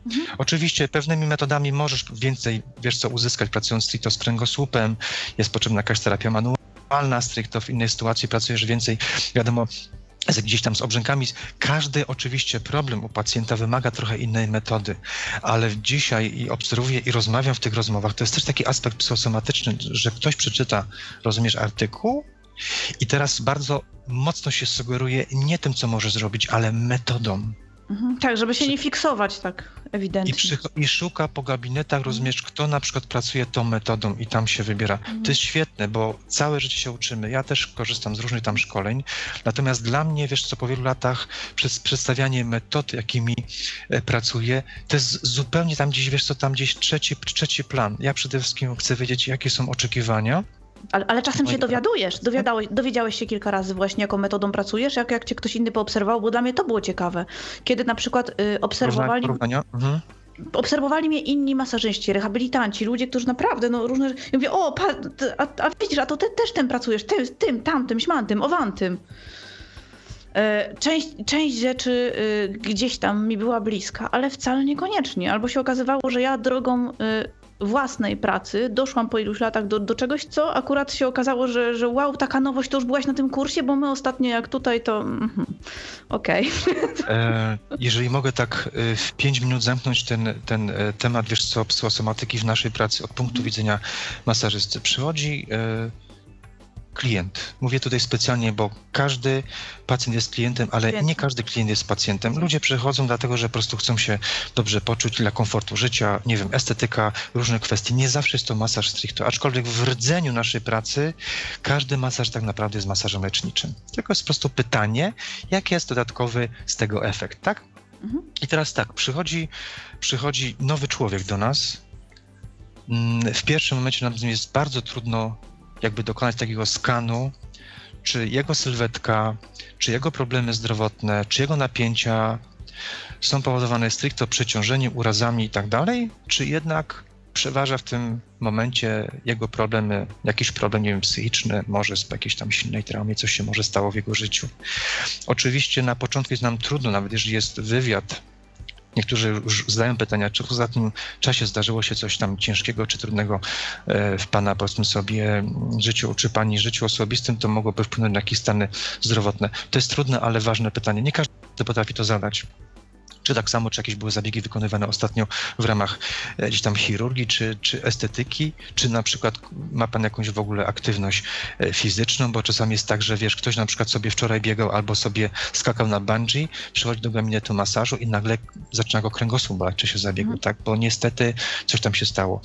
Mhm. Oczywiście pewnymi metodami możesz więcej, wiesz co, uzyskać pracując stricto z kręgosłupem, jest potrzebna jakaś terapia manualna, stricto w innej sytuacji pracujesz więcej, wiadomo, z gdzieś tam z obrzękami. Każdy oczywiście problem u pacjenta wymaga trochę innej metody, ale dzisiaj i obserwuję i rozmawiam w tych rozmowach, to jest też taki aspekt psychosomatyczny, że ktoś przeczyta, rozumiesz, artykuł i teraz bardzo mocno się sugeruje nie tym, co może zrobić, ale metodą. Mhm. Tak, żeby się nie fiksować tak ewidentnie. I, I, szuka po gabinetach, rozumiesz, kto na przykład pracuje tą metodą i tam się wybiera. Mhm. To jest świetne, bo całe życie się uczymy. Ja też korzystam z różnych tam szkoleń. Natomiast dla mnie, wiesz co, po wielu latach przez przedstawianie metod, jakimi e, pracuję, to jest zupełnie tam gdzieś, wiesz co, tam gdzieś trzeci, trzeci plan. Ja przede wszystkim chcę wiedzieć, jakie są oczekiwania, ale, ale czasem się dowiadujesz. Dowiadałeś, dowiedziałeś się kilka razy właśnie, jaką metodą pracujesz, jak, jak cię ktoś inny poobserwował, bo dla mnie to było ciekawe. Kiedy na przykład y, obserwowali... Mhm. Obserwowali mnie inni masażyści, rehabilitanci, ludzie, którzy naprawdę, no różne... Ja mówię, o, pa, a, a widzisz, a to ty też ten pracujesz, tym, tym tamtym, śmantym, owantym. E, część, część rzeczy y, gdzieś tam mi była bliska, ale wcale niekoniecznie. Albo się okazywało, że ja drogą y, własnej pracy doszłam po iluś latach do, do czegoś, co akurat się okazało, że, że wow, taka nowość, to już byłaś na tym kursie, bo my ostatnio jak tutaj to... Mm, Okej. Okay. E, jeżeli mogę tak e, w pięć minut zamknąć ten, ten e, temat, wiesz co, psychosomatyki w naszej pracy od punktu widzenia masażysty. Przychodzi klient. Mówię tutaj specjalnie, bo każdy pacjent jest klientem, ale nie każdy klient jest pacjentem. Ludzie przychodzą dlatego, że po prostu chcą się dobrze poczuć dla komfortu życia, nie wiem, estetyka, różne kwestie. Nie zawsze jest to masaż stricto, aczkolwiek w rdzeniu naszej pracy każdy masaż tak naprawdę jest masażem leczniczym. Tylko jest po prostu pytanie, jaki jest dodatkowy z tego efekt, tak? Mhm. I teraz tak, przychodzi, przychodzi nowy człowiek do nas. Mm, w pierwszym momencie nam jest bardzo trudno jakby dokonać takiego skanu, czy jego sylwetka, czy jego problemy zdrowotne, czy jego napięcia są powodowane stricte przeciążeniem, urazami i tak dalej, czy jednak przeważa w tym momencie jego problemy, jakiś problem, nie wiem, psychiczny, może z jakiejś tam silnej traumie, coś się może stało w jego życiu. Oczywiście na początku jest nam trudno, nawet jeżeli jest wywiad Niektórzy już zadają pytania, czy w ostatnim czasie zdarzyło się coś tam ciężkiego czy trudnego e, w Pana, powiedzmy sobie, życiu, czy Pani życiu osobistym, to mogłoby wpłynąć na jakieś stany zdrowotne. To jest trudne, ale ważne pytanie. Nie każdy potrafi to zadać czy tak samo, czy jakieś były zabiegi wykonywane ostatnio w ramach e, gdzieś tam chirurgii, czy, czy estetyki, czy na przykład ma pan jakąś w ogóle aktywność e, fizyczną, bo czasami jest tak, że wiesz, ktoś na przykład sobie wczoraj biegał albo sobie skakał na bungee, przychodzi do gabinetu masażu i nagle zaczyna go kręgosłup boleć, czy się zabiegł, mhm. tak, bo niestety coś tam się stało.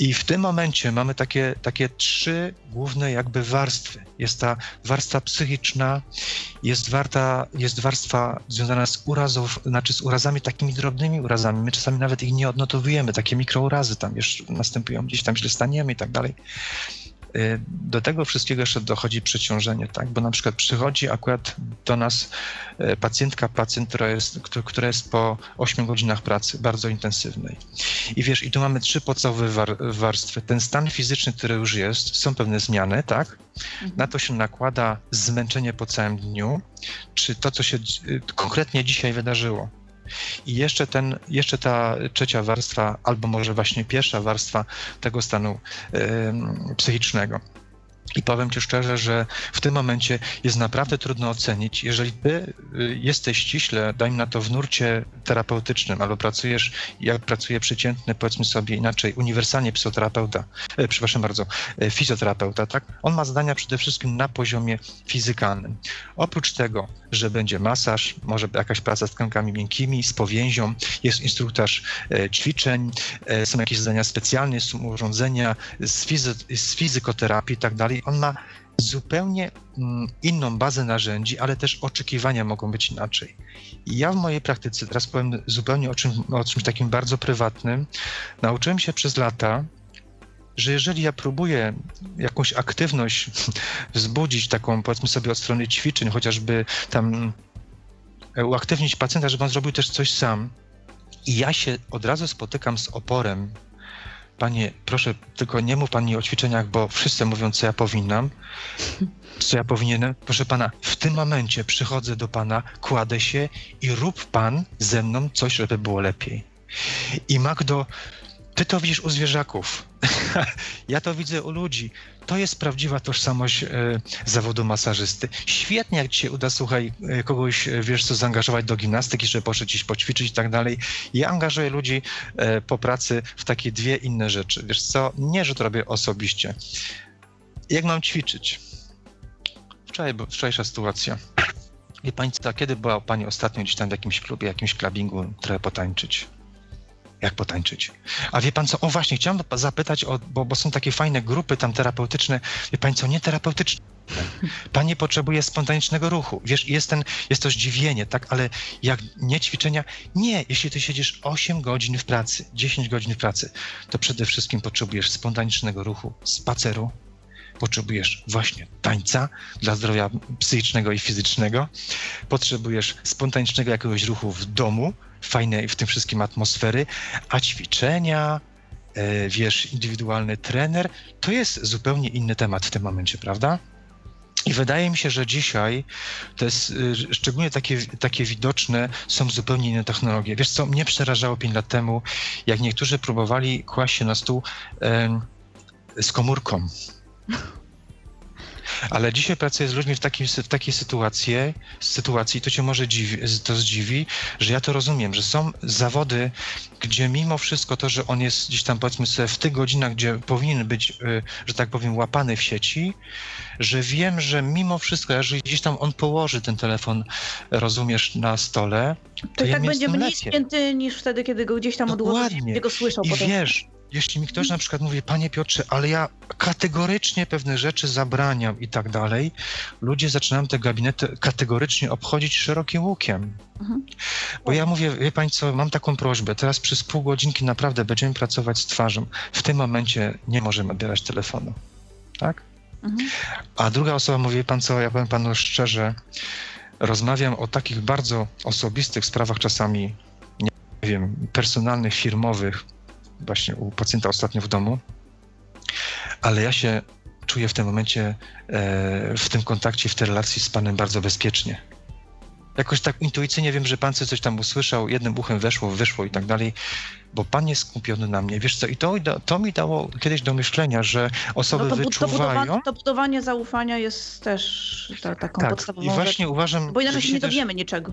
I w tym momencie mamy takie, takie trzy główne jakby warstwy. Jest ta warstwa psychiczna, jest, warta, jest warstwa związana z urazów, znaczy z urazami takimi drobnymi urazami. My czasami nawet ich nie odnotowujemy, takie mikrourazy tam jeszcze następują, gdzieś tam źle staniemy i tak dalej. Y, do tego wszystkiego jeszcze dochodzi przeciążenie, tak? Bo na przykład przychodzi akurat do nas y, pacjentka, pacjent, która jest, która jest po 8 godzinach pracy, bardzo intensywnej. I wiesz, i tu mamy trzy podstawowe war, warstwy. Ten stan fizyczny, który już jest, są pewne zmiany, tak? Mhm. Na to się nakłada zmęczenie po całym dniu, czy to, co się y, konkretnie dzisiaj wydarzyło. I jeszcze, ten, jeszcze ta trzecia warstwa, albo może właśnie pierwsza warstwa tego stanu yy, psychicznego. I powiem Ci szczerze, że w tym momencie jest naprawdę trudno ocenić, jeżeli Ty y, jesteś ściśle, dajmy na to w nurcie terapeutycznym, albo pracujesz, jak pracuje przeciętny, powiedzmy sobie inaczej, uniwersalnie psychoterapeuta, e, przepraszam bardzo, e, fizjoterapeuta, tak? On ma zadania przede wszystkim na poziomie fizykalnym. Oprócz tego, że będzie masaż, może jakaś praca z tkankami miękkimi, z powięzią, jest instruktaż e, ćwiczeń, e, są jakieś zadania specjalne, są urządzenia z, fizy- z fizykoterapii i tak dalej, on ma zupełnie mm, inną bazę narzędzi, ale też oczekiwania mogą być inaczej. Ja w mojej praktyce, teraz powiem zupełnie o, czym, o czymś takim bardzo prywatnym, nauczyłem się przez lata, że jeżeli ja próbuję jakąś aktywność wzbudzić, taką powiedzmy sobie od strony ćwiczeń, chociażby tam e, uaktywnić pacjenta, żeby on zrobił też coś sam, i ja się od razu spotykam z oporem Panie, proszę, tylko nie mów pani o ćwiczeniach, bo wszyscy mówią, co ja powinnam, co ja powinienem. Proszę pana, w tym momencie przychodzę do pana, kładę się i rób pan ze mną coś, żeby było lepiej. I Magdo, ty to widzisz u zwierzaków. ja to widzę u ludzi. To jest prawdziwa tożsamość e, zawodu masażysty. Świetnie, jak ci się uda, słuchaj, e, kogoś, e, wiesz co, zaangażować do gimnastyki, żeby poszedł gdzieś poćwiczyć i tak dalej. Ja angażuję ludzi po pracy w takie dwie inne rzeczy. Wiesz co, nie, że to robię osobiście. Jak mam ćwiczyć? Wczoraj, wczorajsza sytuacja. Wie pani co, kiedy była pani ostatnio gdzieś tam w jakimś klubie, jakimś klubingu, trochę potańczyć? Jak potańczyć. A wie pan co, o właśnie, chciałem zapytać, o, bo, bo są takie fajne grupy tam terapeutyczne, wie pan co, nie terapeutyczne. Pani potrzebuje spontanicznego ruchu. Wiesz, jest, ten, jest to zdziwienie, tak, ale jak nie ćwiczenia, nie. Jeśli ty siedzisz 8 godzin w pracy, 10 godzin w pracy, to przede wszystkim potrzebujesz spontanicznego ruchu, spaceru, potrzebujesz właśnie tańca dla zdrowia psychicznego i fizycznego, potrzebujesz spontanicznego jakiegoś ruchu w domu, fajnej w tym wszystkim atmosfery, a ćwiczenia, e, wiesz, indywidualny trener, to jest zupełnie inny temat w tym momencie, prawda? I wydaje mi się, że dzisiaj to jest y, szczególnie takie, takie widoczne, są zupełnie inne technologie. Wiesz co, mnie przerażało 5 lat temu, jak niektórzy próbowali kłaść się na stół z komórką. Ale dzisiaj pracuję z ludźmi w, takim, w takiej sytuacji, sytuacji, to cię może dziwi, to zdziwi, że ja to rozumiem, że są zawody, gdzie mimo wszystko to, że on jest gdzieś tam powiedzmy sobie w tych godzinach, gdzie powinien być, y, że tak powiem, łapany w sieci, że wiem, że mimo wszystko, jeżeli gdzieś tam on położy ten telefon, rozumiesz, na stole, to, to ja tak będzie mniej spięty niż wtedy, kiedy go gdzieś tam odłoży, kiedy go słyszał. I potem. wiesz, jeśli mi ktoś na przykład mówi, panie Piotrze, ale ja kategorycznie pewne rzeczy zabraniam i tak dalej, ludzie zaczynają te gabinety kategorycznie obchodzić szerokim łukiem. Mhm. Bo ja mówię, wie pani co, mam taką prośbę, teraz przez pół godzinki naprawdę będziemy pracować z twarzą. W tym momencie nie możemy odbierać telefonu. Tak? Mhm. A druga osoba mówi, pan co, ja powiem panu szczerze, rozmawiam o takich bardzo osobistych sprawach czasami, nie wiem, personalnych, firmowych, właśnie u pacjenta ostatnio w domu, ale ja się czuję w tym momencie, e, w tym kontakcie, w tej relacji z Panem bardzo bezpiecznie. Jakoś tak intuicyjnie wiem, że Pan coś tam usłyszał, jednym uchem weszło, wyszło i tak dalej, bo Pan jest skupiony na mnie. Wiesz co, i to, to mi dało kiedyś do myślenia, że osoby no to, wyczuwają... To budowanie, to budowanie zaufania jest też ta, taką tak, podstawową i właśnie rzecz. uważam... Bo inaczej się nie dowiemy też... niczego.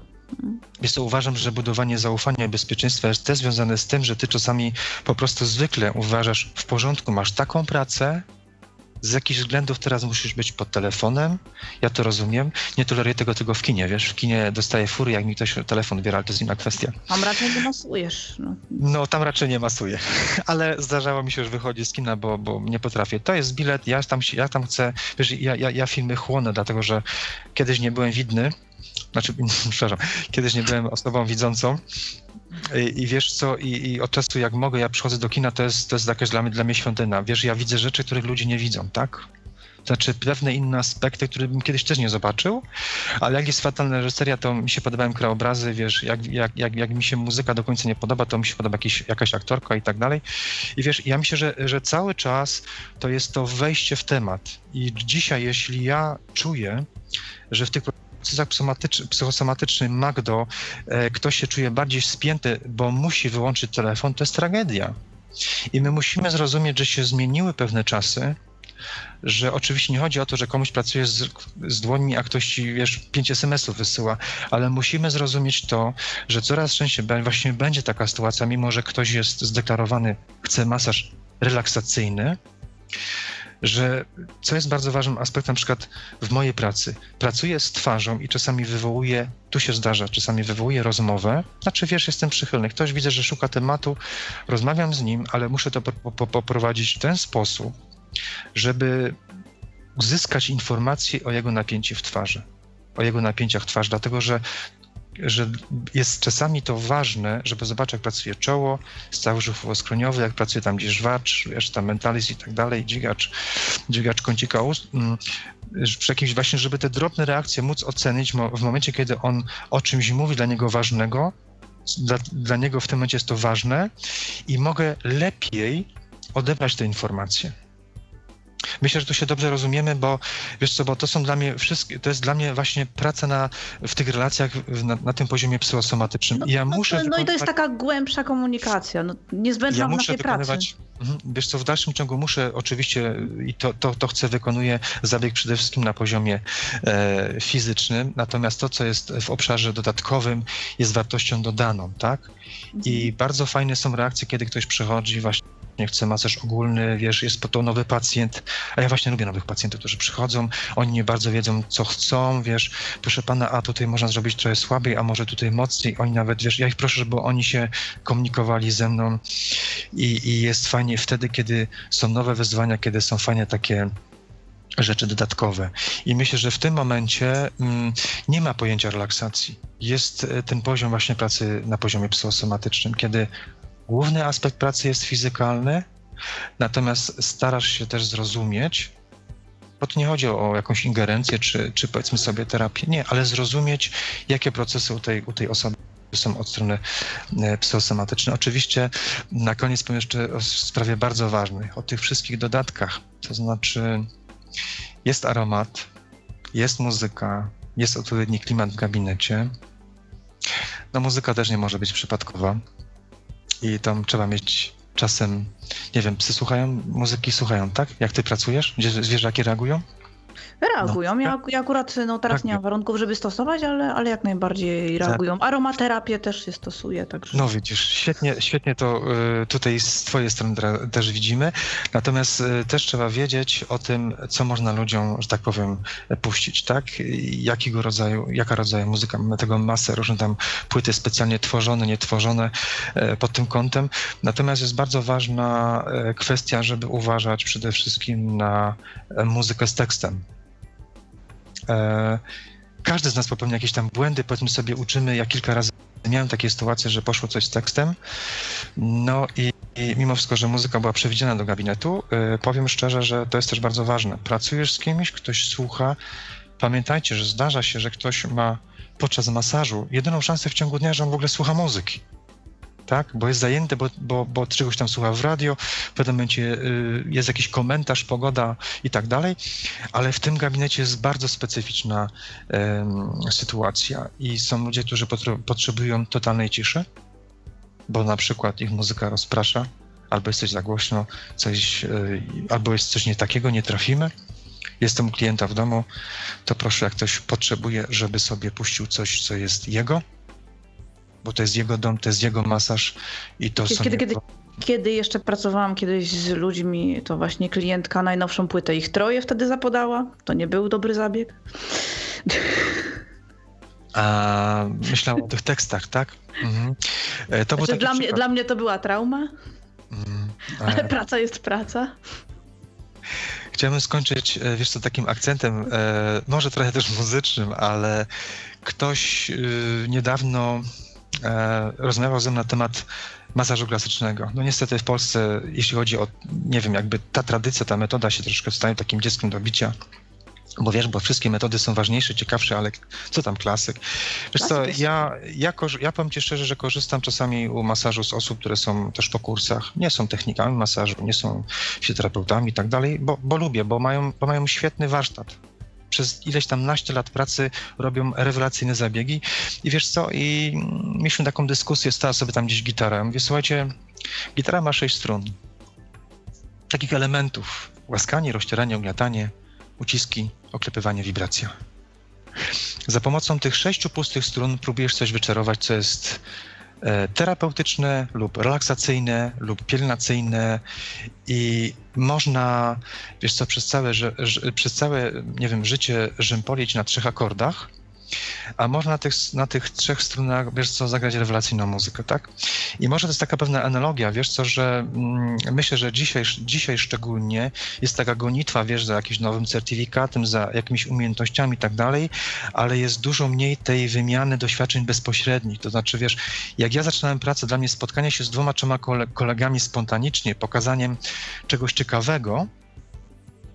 Wiesz co, uważam, że budowanie zaufania i bezpieczeństwa jest też związane z tym, że ty czasami po prostu zwykle uważasz, w porządku, masz taką pracę, z jakichś względów teraz musisz być pod telefonem. Ja to rozumiem. Nie toleruję tego tylko w kinie, wiesz. W kinie dostaję fury, jak mi ktoś telefon biera, ale to jest inna kwestia. Tam raczej nie masujesz. No, no tam raczej nie masuję. ale zdarzało mi się już wychodzić z kina, bo, bo nie potrafię. To jest bilet, ja tam, ja tam chcę, wiesz, ja, ja, ja filmy chłonę, dlatego że kiedyś nie byłem widny, znaczy, przepraszam, kiedyś nie byłem osobą widzącą i, i wiesz co, i, i, od czasu jak mogę, ja przychodzę do kina, to jest, to jest jakaś dla mnie, dla mnie świątyna. Wiesz, ja widzę rzeczy, których ludzie nie widzą, tak? Znaczy pewne inne aspekty, które bym kiedyś też nie zobaczył, ale jak jest fatalna reżyseria, to mi się podobają krajobrazy, wiesz, jak, jak, jak, jak mi się muzyka do końca nie podoba, to mi się podoba jakiś, jakaś aktorka i tak dalej. I wiesz, ja myślę, że, że cały czas to jest to wejście w temat. I dzisiaj, jeśli ja czuję, że w tych procesach psychosomatycznych Magdo e, ktoś się czuje bardziej spięty, bo musi wyłączyć telefon, to jest tragedia. I my musimy zrozumieć, że się zmieniły pewne czasy, że oczywiście nie chodzi o to, że komuś pracuje z, z dłońmi, a ktoś ci, wiesz, pięć SMS-ów wysyła, ale musimy zrozumieć to, że coraz częściej właśnie będzie taka sytuacja, mimo że ktoś jest zdeklarowany, chce masaż relaksacyjny, że co jest bardzo ważnym aspektem, na przykład w mojej pracy, pracuję z twarzą i czasami wywołuję, tu się zdarza, czasami wywołuję rozmowę, znaczy wiesz, jestem przychylny, ktoś widzę, że szuka tematu, rozmawiam z nim, ale muszę to poprowadzić w ten sposób, żeby uzyskać informacje o jego napięciu w twarzy. O jego napięciach twarzy, dlatego że że jest czasami to ważne, żeby zobaczyć, jak pracuje czoło, stawy żuchwowo-skroniowy, jak pracuje tam gdzieś żwacz, wiesz, tam mentalizm i tak dalej, dźwigacz, dźwigacz kącika ust, mm, przy jakimś właśnie, żeby te drobne reakcje móc ocenić w momencie, kiedy on o czymś mówi dla niego ważnego, dla, dla niego w tym momencie jest to ważne i mogę lepiej odebrać te informacje. Myślę, że tu się dobrze rozumiemy, bo wiesz co, bo to są dla mnie wszystkie, to jest dla mnie właśnie praca na, w tych relacjach na, na tym poziomie psychosomatycznym. No, I ja no, muszę. No, no i to jest taka głębsza komunikacja, no, niezbędna ja w naszej pracy. Mhm. Wiesz co, w dalszym ciągu muszę oczywiście, i to, to, to chcę, wykonuję zabieg przede wszystkim na poziomie e, fizycznym, natomiast to, co jest w obszarze dodatkowym, jest wartością dodaną, tak? I mhm. bardzo fajne są reakcje, kiedy ktoś przychodzi właśnie nie chcę masaż ogólny, wiesz, jest to nowy pacjent, a ja właśnie lubię nowych pacjentów, którzy przychodzą, oni nie bardzo wiedzą, co chcą, wiesz, proszę pana, a tutaj można zrobić trochę słabiej, a może tutaj mocniej, oni nawet, wiesz, ja ich proszę, żeby oni się komunikowali ze mną. I, i jest fajnie wtedy, kiedy są nowe wyzwania, kiedy są fajne takie rzeczy dodatkowe. I myślę, że w tym momencie mm, nie ma pojęcia relaksacji. Jest e, ten poziom właśnie pracy na poziomie psychosomatycznym, kiedy główny aspekt pracy jest fizykalny, natomiast starasz się też zrozumieć, bo tu nie chodzi o jakąś ingerencję, czy, czy powiedzmy sobie terapię, nie, ale zrozumieć, jakie procesy u tej, u tej osoby są od strony e, psychosomatycznej. Oczywiście na koniec powiem jeszcze o sprawie bardzo ważnej, o tych wszystkich dodatkach, to znaczy jest aromat, jest muzyka, jest odpowiedni klimat w gabinecie. No muzyka też nie może być przypadkowa i tam trzeba mieć czasem, nie wiem, psy słuchają, muzyki słuchają, tak? Jak ty pracujesz? Zwierzaki reagują? Reagują. No, ja, ja, akurat no, teraz tak. nie mam warunków, żeby stosować, ale, ale jak najbardziej tak. reagują. Aromaterapię też się stosuje. Także... No widzisz, świetnie, świetnie to y, tutaj z twojej strony też widzimy. Natomiast y, też trzeba wiedzieć o tym, co można ludziom, że tak powiem, puścić, tak? Jakiego rodzaju, jaka rodzaju muzyka. Mamy tego masę, różne tam płyty specjalnie tworzone, nietworzone y, pod tym kątem. Natomiast jest bardzo ważna kwestia, żeby uważać przede wszystkim na muzykę z tekstem. E, każdy z nas popełnia jakieś tam błędy, powiedzmy sobie, uczymy, ja kilka razy miałem takie sytuacje, że poszło coś z tekstem, no i, i mimo wszystko, że muzyka była przewidziana do gabinetu, y, powiem szczerze, że to jest też bardzo ważne. Pracujesz z kimś, ktoś słucha, pamiętajcie, że zdarza się, że ktoś ma podczas masażu jedyną szansę w ciągu dnia, że on w ogóle słucha muzyki tak? Bo jest zajęty, bo, bo, bo czegoś tam słucha w radio, w pewnym momencie y, jest jakiś komentarz, pogoda i tak dalej, ale w tym gabinecie jest bardzo specyficzna sytuacja i są ludzie, którzy potrzebują totalnej ciszy, bo na przykład ich muzyka rozprasza, albo jest coś za głośno, coś, y, albo jest coś nie takiego, nie trafimy. Jestem u klienta w domu, to proszę, jak ktoś potrzebuje, żeby sobie puścił coś, co jest jego, bo to jest jego dom, to jest jego masaż i to kiedy, są kiedy, jego... kiedy jeszcze pracowałam kiedyś z ludźmi, to właśnie klientka najnowszą płytę ich troje wtedy zapodała. To nie był dobry zabieg. A myślałem o tych tekstach, tak? Mhm. E, to znaczy, dla, mnie, dla mnie to była trauma, mhm. ale praca jest praca. Chciałbym skończyć, e, wiesz co, takim akcentem, e, może trochę też muzycznym, ale ktoś niedawno e, rozmawiał ze mną na temat masażu klasycznego. No niestety w Polsce, jeśli chodzi o, nie wiem, jakby ta tradycja, ta metoda się troszkę staje takim dzieckiem do bicia. Bo wiesz, bo wszystkie metody są ważniejsze, ciekawsze, ale co tam klasyk? Wiesz co, ja, ja, ja powiem ci szczerze, że korzystam czasami u masażu z osób, które są też po kursach. Nie są technikami masażu, nie są fizjoterapeutami i tak dalej, bo, bo lubię, bo mają, bo mają świetny warsztat przez ileś tam naście lat pracy robią rewelacyjne zabiegi. I wiesz co, i mieliśmy taką dyskusję, stała sobie tam gdzieś gitara. Mówię, słuchajcie, gitara ma sześć strun. Takich elementów. Łaskanie, rozcieranie, ugniatanie, uciski, oklepywanie, wibracja. Za pomocą tych sześciu pustych strun próbujesz coś wyczarować, co jest terapeutyczne lub relaksacyjne lub pielęgnacyjne i można, wiesz co, przez całe, przez całe nie wiem, życie rzympolić na trzech akordach, a można na tych, na tych trzech strunach, wiesz co, zagrać rewelacyjną muzykę, tak? I może to jest taka pewna analogia, wiesz co, że mm, myślę, że dzisiaj, dzisiaj szczególnie jest taka gonitwa, wiesz, za jakimś nowym certyfikatem, za jakimiś umiejętnościami i tak dalej, ale jest dużo mniej tej wymiany doświadczeń bezpośrednich, to znaczy, wiesz, jak ja zaczynałem pracę, dla mnie spotkanie się z dwoma, trzema kolegami spontanicznie, pokazaniem czegoś ciekawego,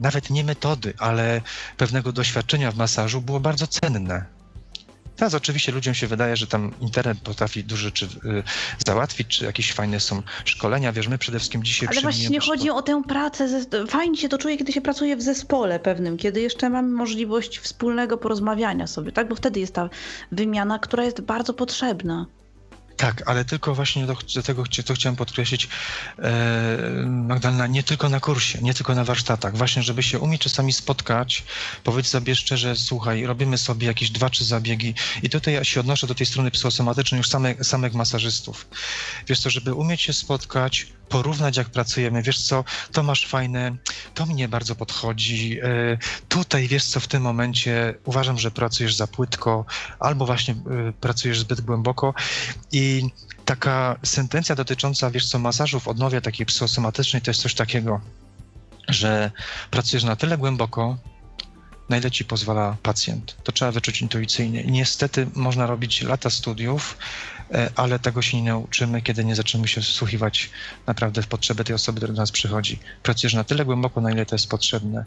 nawet nie metody, ale pewnego doświadczenia w masażu było bardzo cenne. Teraz oczywiście ludziom się wydaje, że tam internet potrafi dużo rzeczy y, załatwić, czy jakieś fajne są szkolenia. Wiesz, my przede wszystkim dzisiaj... Ale właśnie nie chodzi o tę pracę. Fajnie się to czuje, kiedy się pracuje w zespole pewnym, kiedy jeszcze mamy możliwość wspólnego porozmawiania sobie, tak? Bo wtedy jest ta wymiana, która jest bardzo potrzebna. Tak, ale tylko właśnie do, do tego, co chciałem podkreślić, e, Magdalena, nie tylko na kursie, nie tylko na warsztatach, właśnie, żeby się umieć czasami spotkać, powiedzieć sobie szczerze, słuchaj, robimy sobie jakieś dwa, trzy zabiegi i tutaj ja się odnoszę do tej strony psychosomatycznej już same, samych masażystów. Wiesz co, żeby umieć się spotkać, porównać jak pracujemy, wiesz co, to masz fajne, to mnie bardzo podchodzi, e, tutaj wiesz co, w tym momencie uważam, że pracujesz za płytko, albo właśnie e, pracujesz zbyt głęboko i taka sentencja dotycząca, wiesz co, masażu w odnowie takiej psychosomatycznej to jest coś takiego, że pracujesz na tyle głęboko, na ile ci pozwala pacjent. To trzeba wyczuć intuicyjnie. I niestety można robić lata studiów, ale tego się nie nauczymy, kiedy nie zaczniemy się wsłuchiwać naprawdę w potrzeby tej osoby, która do nas przychodzi. Pracujesz na tyle głęboko, na ile to jest potrzebne.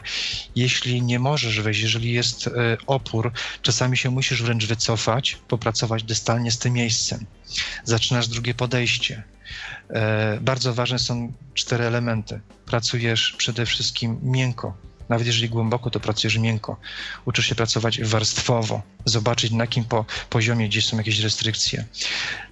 Jeśli nie możesz wejść, jeżeli jest e, opór, czasami się musisz wręcz wycofać, popracować dystalnie z tym miejscem. Zaczynasz drugie podejście. E, bardzo ważne są cztery elementy. Pracujesz przede wszystkim miękko, Nawet jeżeli głęboko, to pracujesz miękko. Uczysz się pracować warstwowo, zobaczyć na jakim po, poziomie gdzieś są jakieś restrykcje.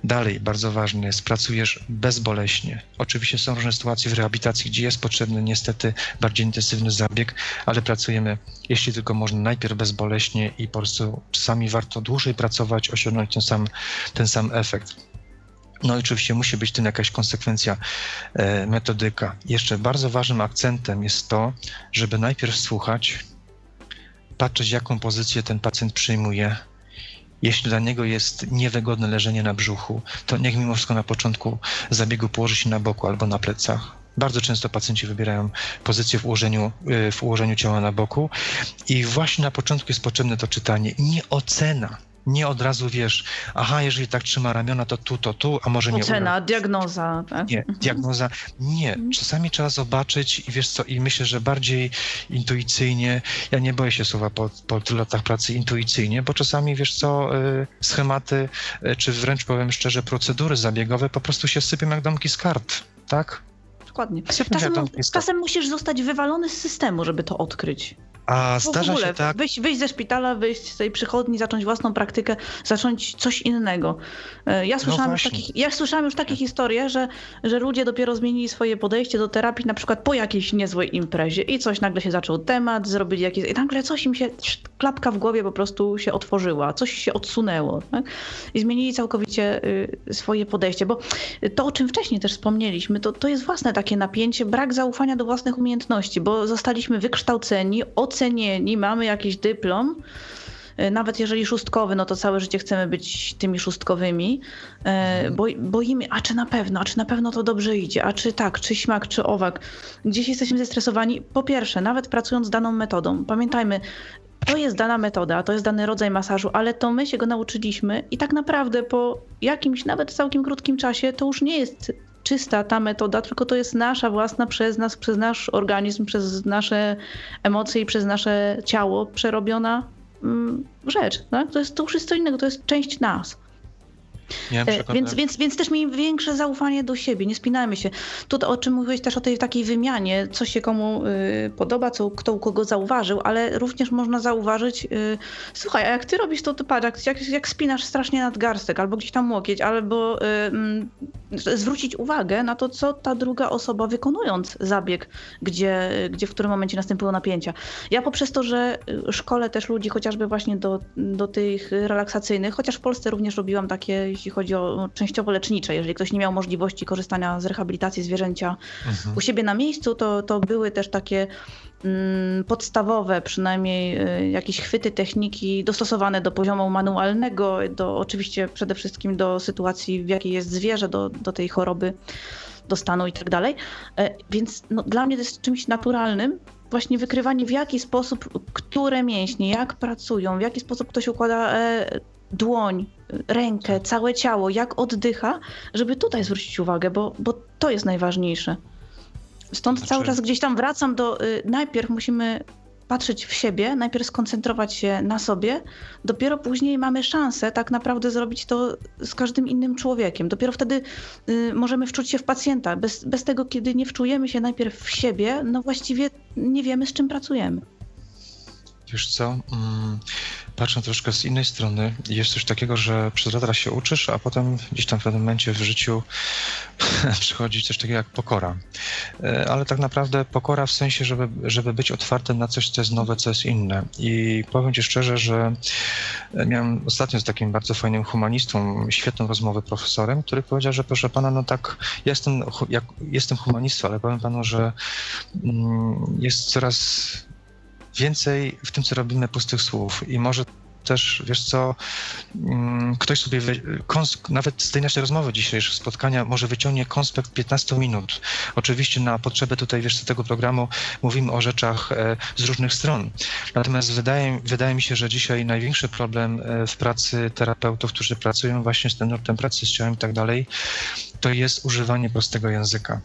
Dalej, bardzo ważne jest, pracujesz bezboleśnie. Oczywiście są różne sytuacje w rehabilitacji, gdzie jest potrzebny niestety bardziej intensywny zabieg, ale pracujemy, jeśli tylko można, najpierw bezboleśnie i po prostu czasami warto dłużej pracować, osiągnąć ten sam, ten sam efekt. No i oczywiście musi być tym jakaś konsekwencja, e, metodyka. Jeszcze bardzo ważnym akcentem jest to, żeby najpierw słuchać, patrzeć jaką pozycję ten pacjent przyjmuje. Jeśli dla niego jest niewygodne leżenie na brzuchu, to niech mimo wszystko na początku zabiegu położy się na boku albo na plecach. Bardzo często pacjenci wybierają pozycję w ułożeniu, e, w ułożeniu ciała na boku i właśnie na początku jest potrzebne to czytanie, nie ocena nie od razu wiesz, aha, jeżeli tak trzyma ramiona, to tu, to tu, a może nie. Ocena, diagnoza, tak? Nie, mhm. diagnoza, nie. Mhm. Czasami trzeba zobaczyć i wiesz co, i myślę, że bardziej intuicyjnie, ja nie boję się słowa po, po tylu latach pracy intuicyjnie, bo czasami, wiesz co, y, schematy, y, czy wręcz powiem szczerze, procedury zabiegowe po prostu się sypią jak domki z kart, tak? Dokładnie. Czasem, czasem musisz zostać wywalony z systemu, żeby to odkryć. A zdarza w ogóle, się tak. Wyjść, wyjść ze szpitala, wyjść z tej przychodni, zacząć własną praktykę, zacząć coś innego. E, ja no słyszałam, no już, takich, ja słyszałam już takie historie, że, że ludzie dopiero zmienili swoje podejście do terapii, na przykład po jakiejś niezłej imprezie i coś nagle się zaczął temat, zrobili jakieś. I nagle coś im się, klapka w głowie po prostu się otworzyła, coś się odsunęło. Tak? I zmienili całkowicie y, swoje podejście. Bo to, o czym wcześniej też wspomnieliśmy, to, to jest własne takie napięcie, brak zaufania do własnych umiejętności, bo zostaliśmy wykształceni, od ocenieni, mamy jakiś dyplom, e, nawet jeżeli szóstkowy, no to całe życie chcemy być tymi szóstkowymi. E, mhm. Bo, boimy, a czy na pewno, a czy na pewno to dobrze idzie, a czy tak, czy śmak, czy owak. Gdzieś jesteśmy zestresowani. Po pierwsze, nawet pracując daną metodą, pamiętajmy, to jest dana metoda, to jest dany rodzaj masażu, ale to my się go nauczyliśmy i tak naprawdę po jakimś nawet całkiem krótkim czasie to już nie jest czysta ta metoda, tylko to jest nasza własna przez nas, przez nasz organizm, przez nasze emocje i przez nasze ciało przerobiona mm, rzecz. Tak? To, jest, to już jest co innego, to jest część nas. E, więc, więc, więc też miejmy większe zaufanie do siebie, nie spinajmy się. Tu o czym mówiłeś też o tej takiej wymianie, co się komu y, podoba, co, kto u kogo zauważył, ale również można zauważyć, y, słuchaj, a jak ty robisz to, to patrz, jak, jak spinasz strasznie nadgarstek, albo gdzieś tam łokieć, albo y, mm, zwrócić uwagę na to, co ta druga osoba wykonując zabieg, gdzie, gdzie w którym momencie następują napięcia. Ja poprzez to, że szkole też ludzi chociażby właśnie do, do tych relaksacyjnych, chociaż w Polsce również robiłam takie jeśli chodzi o częściowo lecznicze. Jeżeli ktoś nie miał możliwości korzystania z rehabilitacji zwierzęcia mhm. u siebie na miejscu, to, to były też takie mm, podstawowe, przynajmniej y, jakieś chwyty, techniki dostosowane do poziomu manualnego, do, oczywiście przede wszystkim do sytuacji, w jakiej jest zwierzę, do, do tej choroby, do stanu i tak dalej. E, więc no, dla mnie to jest czymś naturalnym, właśnie wykrywanie w jaki sposób, które mięśnie, jak pracują, w jaki sposób ktoś układa e, dłoń, rękę, całe ciało, jak oddycha, żeby tutaj zwrócić uwagę, bo, bo to jest najważniejsze. Stąd znaczy... cały czas gdzieś tam wracam do. Y, najpierw musimy patrzeć w siebie, najpierw skoncentrować się na sobie, dopiero później mamy szansę tak naprawdę zrobić to z każdym innym człowiekiem. Dopiero wtedy y, możemy wczuć się w pacjenta. Bez, bez tego, kiedy nie wczujemy się najpierw w siebie, no właściwie nie wiemy, z czym pracujemy. Wiesz co? Mm, patrzę troszkę z innej strony. Jest coś takiego, że przez lata się uczysz, a potem gdzieś tam w pewnym momencie w życiu przychodzi coś takiego jak pokora. E, ale tak naprawdę pokora w sensie, żeby, żeby być otwartym na coś, co jest nowe, co jest inne. I powiem Ci szczerze, że miałem ostatnio z takim bardzo fajnym humanistą świetną rozmowę profesorem, który powiedział, że proszę Pana, no tak, ja jestem, jak, jestem humanistą, ale powiem Panu, że mm, jest coraz więcej w tym, co robimy, pustych słów i może też, wiesz co, mm, ktoś sobie, nawet z tej naszej rozmowy dzisiejszego spotkania, może wyciągnie konspekt 15 minut. Oczywiście na potrzeby tutaj, wiesz co, tego programu mówimy o rzeczach e, z różnych stron. Natomiast wydaje, wydaje mi się, że dzisiaj największy problem e, w pracy terapeutów, którzy pracują właśnie z tym nurtem pracy z ciałem i tak dalej, to jest używanie prostego języka.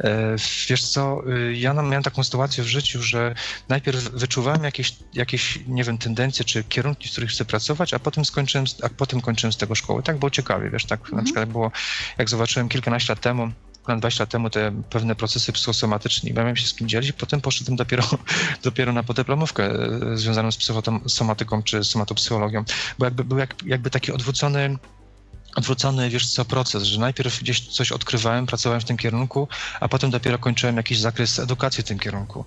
E, wiesz co, y, ja miałem taką sytuację w życiu, że najpierw wyczuwałem jakieś, jakieś nie wiem, tendencje czy kierunki, w których chcę pracować, a potem skończyłem, a potem kończyłem z tego szkoły. Tak było ciekawie, wiesz, tak mhm. na przykład było, jak zobaczyłem kilkanaście lat temu, wykonałem 20 lat temu te pewne procesy psychosomatyczne i miałem się z kim dzielić, potem poszedłem dopiero, dopiero na podyplomówkę e, związaną z psychosomatyką czy somatopsychologią, bo jakby był jak, jakby taki odwrócony odwrócony, wiesz co, proces, że najpierw gdzieś coś odkrywałem, pracowałem w tym kierunku, a potem dopiero kończyłem jakiś zakres edukacji w tym kierunku.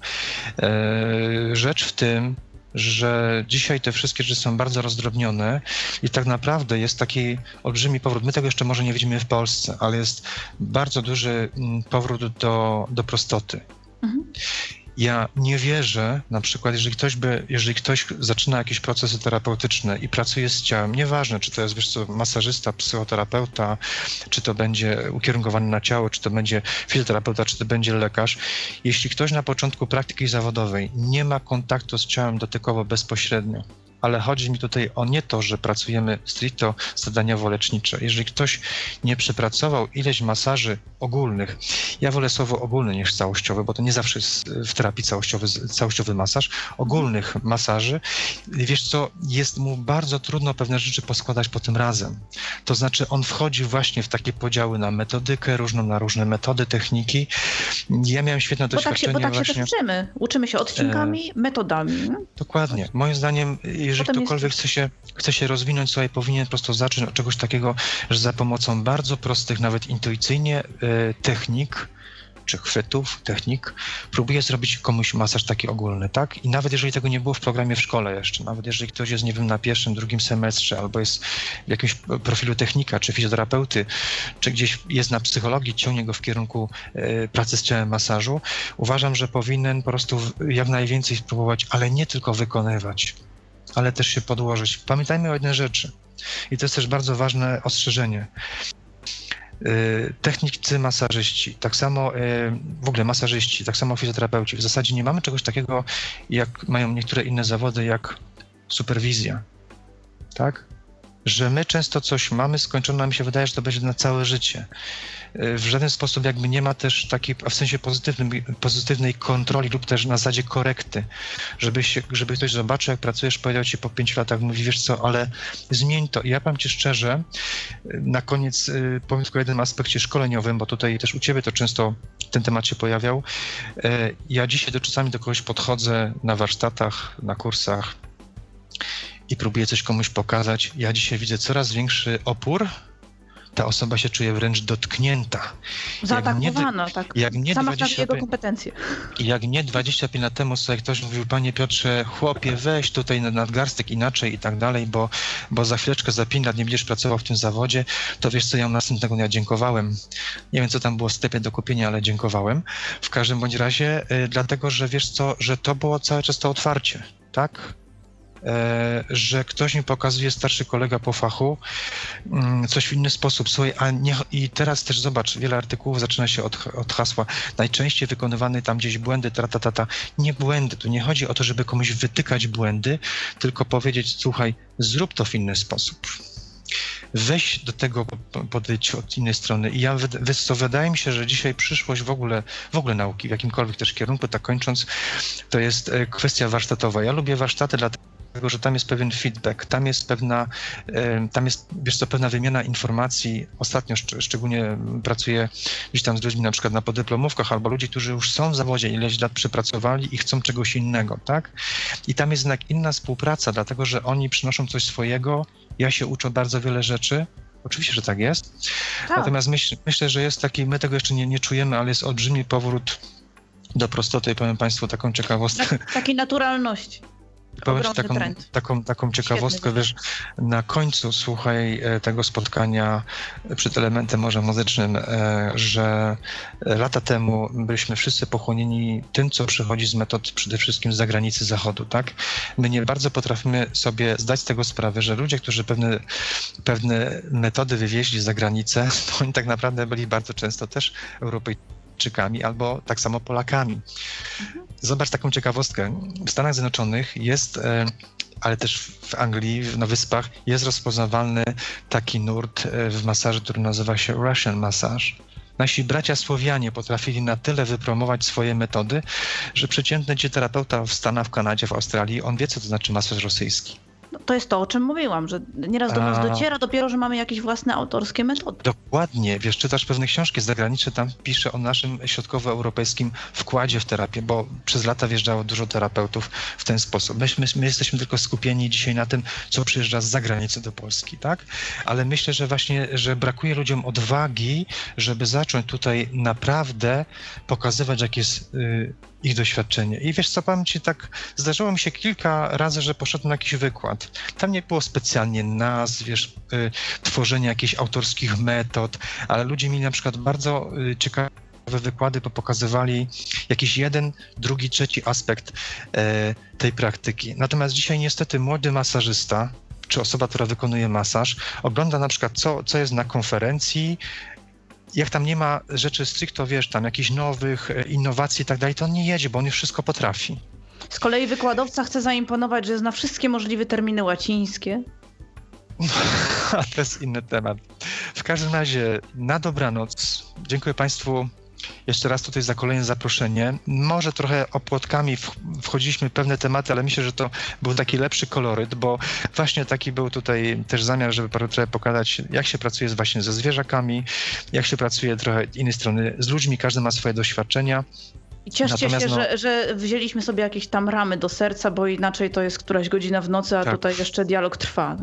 E, rzecz w tym, że dzisiaj te wszystkie rzeczy są bardzo rozdrobnione i tak naprawdę jest taki olbrzymi powrót. My tego jeszcze może nie widzimy w Polsce, ale jest bardzo duży mm, powrót do, do prostoty. Mhm. Ja nie wierzę, na przykład, jeżeli ktoś by, jeżeli ktoś zaczyna jakieś procesy terapeutyczne i pracuje z ciałem, nieważne, czy to jest, wiesz co, masażysta, psychoterapeuta, czy to będzie ukierunkowany na ciało, czy to będzie fizjoterapeuta, czy to będzie lekarz, jeśli ktoś na początku praktyki zawodowej nie ma kontaktu z ciałem dotykowo bezpośrednio, ale chodzi mi tutaj o nie to, że pracujemy stricte zadaniowo-lecznicze. Jeżeli ktoś nie przepracował ileś masaży ogólnych, ja wolę słowo ogólny niż całościowy, bo to nie zawsze jest w terapii całościowy, całościowy masaż, ogólnych masaży, wiesz co, jest mu bardzo trudno pewne rzeczy poskładać po tym razem. To znaczy on wchodzi właśnie w takie podziały na metodykę różną, na różne metody, techniki. Ja miałem świetne doświadczenie Bo tak się, bo tak się też uczymy. Uczymy się odcinkami, e... metodami. Dokładnie. Moim zdaniem, jeżeli Potem ktokolwiek jest... chce, się, chce się rozwinąć, sobie powinien po prostu zacząć od czegoś takiego, że za pomocą bardzo prostych, nawet intuicyjnie e, technik, czy chwytów, technik, próbuje zrobić komuś masaż taki ogólny, tak? I nawet jeżeli tego nie było w programie w szkole jeszcze, nawet jeżeli ktoś jest, nie wiem, na pierwszym, drugim semestrze, albo jest w jakimś profilu technika, czy fizjoterapeuty, czy gdzieś jest na psychologii, ciągnie go w kierunku e, pracy z ciałem masażu, uważam, że powinien po prostu jak najwięcej spróbować, ale nie tylko wykonywać, ale też się podłożyć. Pamiętajmy o jednej rzeczy, i to jest też bardzo ważne ostrzeżenie. Y, technicy masażyści, tak samo y, w ogóle masażyści, tak samo fizjoterapeuci. W zasadzie nie mamy czegoś takiego, jak mają niektóre inne zawody, jak superwizja. Tak? Że my często coś mamy skończone, a mi się wydaje, że to będzie na całe życie. E, w żaden sposób jakby nie ma też takiej, w sensie pozytywnym, pozytywnej kontroli lub też na zasadzie korekty, żeby, się, żeby ktoś zobaczył, jak pracujesz, powiedział ci po pięciu latach, mówi, wiesz co, ale zmień to. I ja powiem ci szczerze, na koniec e, powiem tylko o jednym aspekcie szkoleniowym, bo tutaj też u ciebie to często ten temat się pojawiał. E, ja dzisiaj do czasami do kogoś podchodzę na warsztatach, na kursach i próbuję coś komuś pokazać. Ja dzisiaj widzę coraz większy opór, ta osoba się czuje wręcz dotknięta. Zaatakowana, tak. Jak nie Sama 20, jego kompetencje. Jak nie 25 lat temu sobie ktoś mówił, panie Piotrze, chłopie, weź tutaj nadgarstek inaczej i tak dalej, bo, bo za chwileczkę, za 5 lat nie będziesz pracował w tym zawodzie, to wiesz co, ja następnego dnia dziękowałem. Nie wiem, co tam było w sklepie do kupienia, ale dziękowałem. W każdym bądź razie, y, dlatego, że wiesz co, że to było cały czas to otwarcie, tak? E, że ktoś mi pokazuje, starszy kolega po fachu, mm, coś w inny sposób. Słuchaj, a nie, i teraz też zobacz, wiele artykułów zaczyna się od, od hasła najczęściej wykonywane tam gdzieś błędy, tratatata. Nie błędy, tu nie chodzi o to, żeby komuś wytykać błędy, tylko powiedzieć, słuchaj, zrób to w inny sposób weź do tego podejść od innej strony. I ja, co wydaje mi się, że dzisiaj przyszłość w ogóle, w ogóle nauki, w jakimkolwiek też kierunku, tak kończąc, to jest e, kwestia warsztatowa. Ja lubię warsztaty dlatego, dlatego że tam jest pewien feedback, tam jest pewna, tam jest, wiesz co, pewna wymiana informacji. Ostatnio szcz szczególnie pracuję gdzieś tam z ludźmi na przykład na podyplomówkach albo ludzi, którzy już są w zawodzie, ileś lat przepracowali i chcą czegoś innego, tak? I tam jest jednak inna współpraca, dlatego że oni przynoszą coś swojego, ja się uczę bardzo wiele rzeczy, Oczywiście, że tak jest. Tak. Natomiast myśl, myślę, że jest taki, my tego jeszcze nie, nie czujemy, ale jest olbrzymi powrót do prostoty powiem Państwu taką ciekawostkę. Tak, takiej naturalności. Powiem ci taką, taką, taką ciekawostkę, wiesz, na końcu, słuchaj, e, tego spotkania przed elementem może muzycznym, e, że lata temu byliśmy wszyscy pochłonieni tym, co przychodzi z metod przede wszystkim z zagranicy zachodu, tak? My nie bardzo potrafimy sobie zdać z tego sprawę, że ludzie, którzy pewne, pewne metody wywieźli za granicę, to oni tak naprawdę byli bardzo często też Europejczykami albo tak samo Polakami. Zobacz taką ciekawostkę. W Stanach Zjednoczonych jest, e, ale też w Anglii, na Wyspach, jest rozpoznawalny taki nurt e, w masażu, który nazywa się Russian Massage. Nasi bracia Słowianie potrafili na tyle wypromować swoje metody, że przeciętny terapeuta w Stanach, w Kanadzie, w Australii, on wie, co to znaczy masaż rosyjski. No, to jest to, o czym mówiłam, że nieraz do nas dociera dopiero, że mamy jakieś własne autorskie metody. Dokładnie. Wiesz, czytasz pewne książki zagraniczne, tam pisze o naszym środkowoeuropejskim wkładzie w terapię, bo przez lata wjeżdżało dużo terapeutów w ten sposób. My, my, my jesteśmy tylko skupieni dzisiaj na tym, co przyjeżdża z zagranicy do Polski, tak? Ale myślę, że właśnie, że brakuje ludziom odwagi, żeby zacząć tutaj naprawdę pokazywać, jak jest y, ich doświadczenie. I wiesz co, powiem ci tak, zdarzyło mi się kilka razy, że poszedłem na jakiś wykład. Tam nie było specjalnie nazw, wiesz, y, tworzenia jakichś autorskich metod, ale ludzie mi na przykład bardzo y, ciekawe wykłady, bo pokazywali jakiś jeden, drugi, trzeci aspekt y, tej praktyki. Natomiast dzisiaj niestety młody masażysta, czy osoba, która wykonuje masaż, ogląda na przykład, co, co jest na konferencji, jak tam nie ma rzeczy stricto, wiesz, tam jakichś nowych e, innowacji i tak dalej, to on nie jedzie, bo on już wszystko potrafi. Z kolei wykładowca chce zaimponować, że zna wszystkie możliwe terminy łacińskie. A to jest inny temat. W każdym razie, na dobranoc. Dziękuję Państwu jeszcze raz tutaj za kolejne zaproszenie. Może trochę opłotkami wchodziliśmy w pewne tematy, ale myślę, że to był taki lepszy koloryt, bo właśnie taki był tutaj też zamiar, żeby trochę pokazać, jak się pracuje właśnie ze zwierzakami, jak się pracuje trochę innej strony z ludźmi, każdy ma swoje doświadczenia. I cieszcie Natomiast się, no... że, że wzięliśmy sobie jakieś tam ramy do serca, bo inaczej to jest któraś godzina w nocy, a tak. tutaj jeszcze dialog trwa.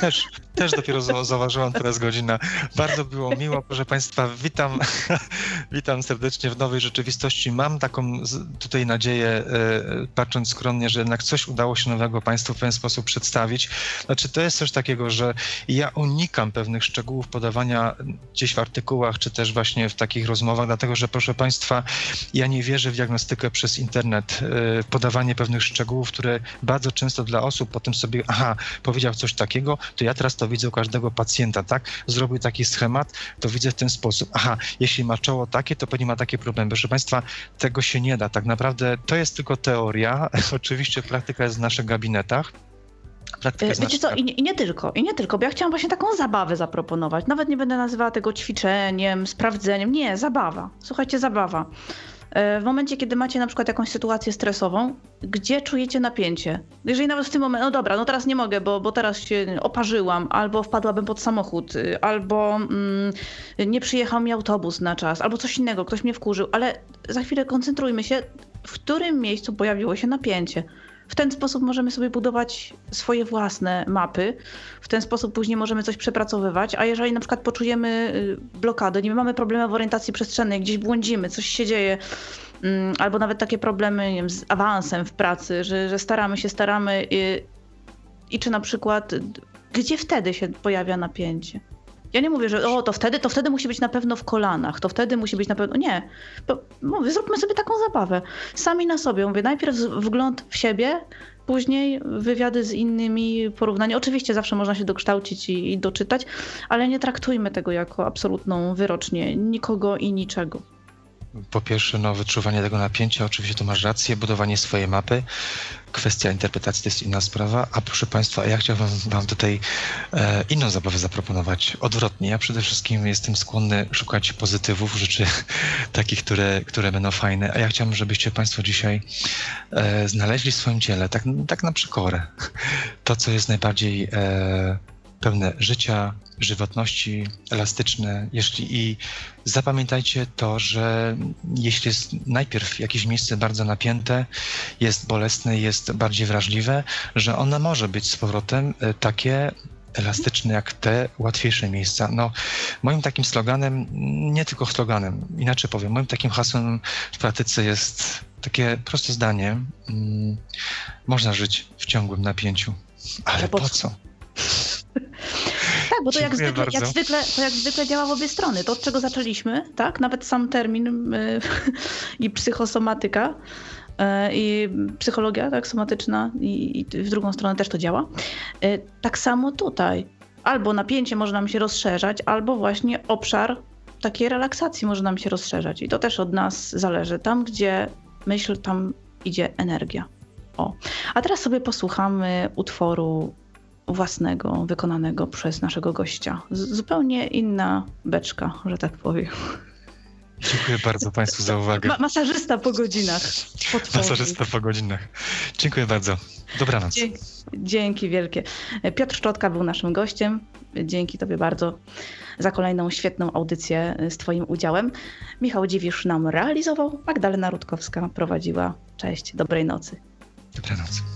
Też, też dopiero zauważyłam teraz godzina. Bardzo było miło, proszę Państwa. Witam, witam serdecznie w nowej rzeczywistości. Mam taką tutaj nadzieję, e, patrząc skromnie, że jednak coś udało się nowego Państwu w pewien sposób przedstawić. Znaczy, to jest coś takiego, że ja unikam pewnych szczegółów podawania gdzieś w artykułach, czy też właśnie w takich rozmowach, dlatego że, proszę Państwa, ja nie nie wierzę w diagnostykę przez internet, e, podawanie pewnych szczegółów, które bardzo często dla osób potem sobie, aha, powiedział coś takiego, to ja teraz to widzę u każdego pacjenta, tak? Zrobił taki schemat, to widzę w ten sposób, aha, jeśli ma czoło takie, to pewnie ma takie problemy. Proszę Państwa, tego się nie da. Tak naprawdę to jest tylko teoria. Oczywiście praktyka jest w naszych gabinetach. Praktyka Wiecie co, i nie, i nie, tylko, i nie tylko, bo ja chciałam właśnie taką zabawę zaproponować. Nawet nie będę nazywała tego ćwiczeniem, sprawdzeniem. Nie, zabawa. Słuchajcie, zabawa. E, w momencie, kiedy macie na przykład jakąś sytuację stresową, gdzie czujecie napięcie? Jeżeli nawet w tym momencie, no dobra, no teraz nie mogę, bo, bo teraz się oparzyłam, albo wpadłabym pod samochód, y, albo mm, nie przyjechał mi autobus na czas, albo coś innego, ktoś mnie wkurzył, ale za chwilę koncentrujmy się, w którym miejscu pojawiło się napięcie. W ten sposób możemy sobie budować swoje własne mapy, w ten sposób później możemy coś przepracowywać, a jeżeli na przykład poczujemy y, blokadę, nie mamy problemu w orientacji przestrzennej, gdzieś błądzimy, coś się dzieje, mm, albo nawet takie problemy wiem, z awansem w pracy, że, że staramy się, staramy i, i czy na przykład gdzie wtedy się pojawia napięcie? Ja nie mówię, że o, to wtedy, to wtedy musi być na pewno w kolanach, to wtedy musi być na pewno. Nie. Bo, mówię, zróbmy sobie taką zabawę. Sami na sobie. Mówię, najpierw wgląd w siebie, później wywiady z innymi, porównanie. Oczywiście zawsze można się dokształcić i, i doczytać, ale nie traktujmy tego jako absolutną wyrocznię nikogo i niczego po pierwsze, no, wyczuwanie tego napięcia, oczywiście to masz rację, budowanie swojej mapy. Kwestia interpretacji to jest inna sprawa. A proszę Państwa, ja chciałbym Wam tutaj e, inną zabawę zaproponować. Odwrotnie, ja przede wszystkim jestem skłonny szukać pozytywów, rzeczy takich, które, które będą fajne. A ja chciałbym, żebyście Państwo dzisiaj e, znaleźli w swoim ciele, tak, tak na przykorę, to, co jest najbardziej. E, pełne życia, żywotności, elastyczne. Jeśli i zapamiętajcie to, że jeśli jest najpierw jakieś miejsce bardzo napięte, jest bolesne, jest bardziej wrażliwe, że ono może być z powrotem e, takie elastyczne jak te łatwiejsze miejsca. No, moim takim sloganem, nie tylko sloganem, inaczej powiem, moim takim hasłem w praktyce jest takie proste zdanie. Mm, można żyć w ciągłym napięciu, ale po co? Tak, bo to jak zwykle, jak zwykle, to jak zwykle działa w obie strony. To, od czego zaczęliśmy, tak? Nawet sam termin y, i psychosomatyka y, i psychologia tak, somatyczna i, i, w drugą stronę też to działa. Y, tak samo tutaj. Albo napięcie może nam się rozszerzać, albo właśnie obszar takiej relaksacji może nam się rozszerzać. I to też od nas zależy. Tam, gdzie myśl, tam idzie energia. O. A teraz sobie posłuchamy utworu własnego, wykonanego przez naszego gościa. Zupełnie inna beczka, że tak powiem. Dziękuję bardzo Państwu za uwagę. Ma masażysta po godzinach. Masażysta po godzinach. Dziękuję bardzo. Dobranoc. Dzięki, dzięki wielkie. Piotr Szczotka był naszym gościem. Dzięki Tobie bardzo za kolejną świetną audycję z Twoim udziałem. Michał Dziwisz nam realizował, Magdalena Rutkowska prowadziła. Cześć, dobrej nocy. Dobranoc.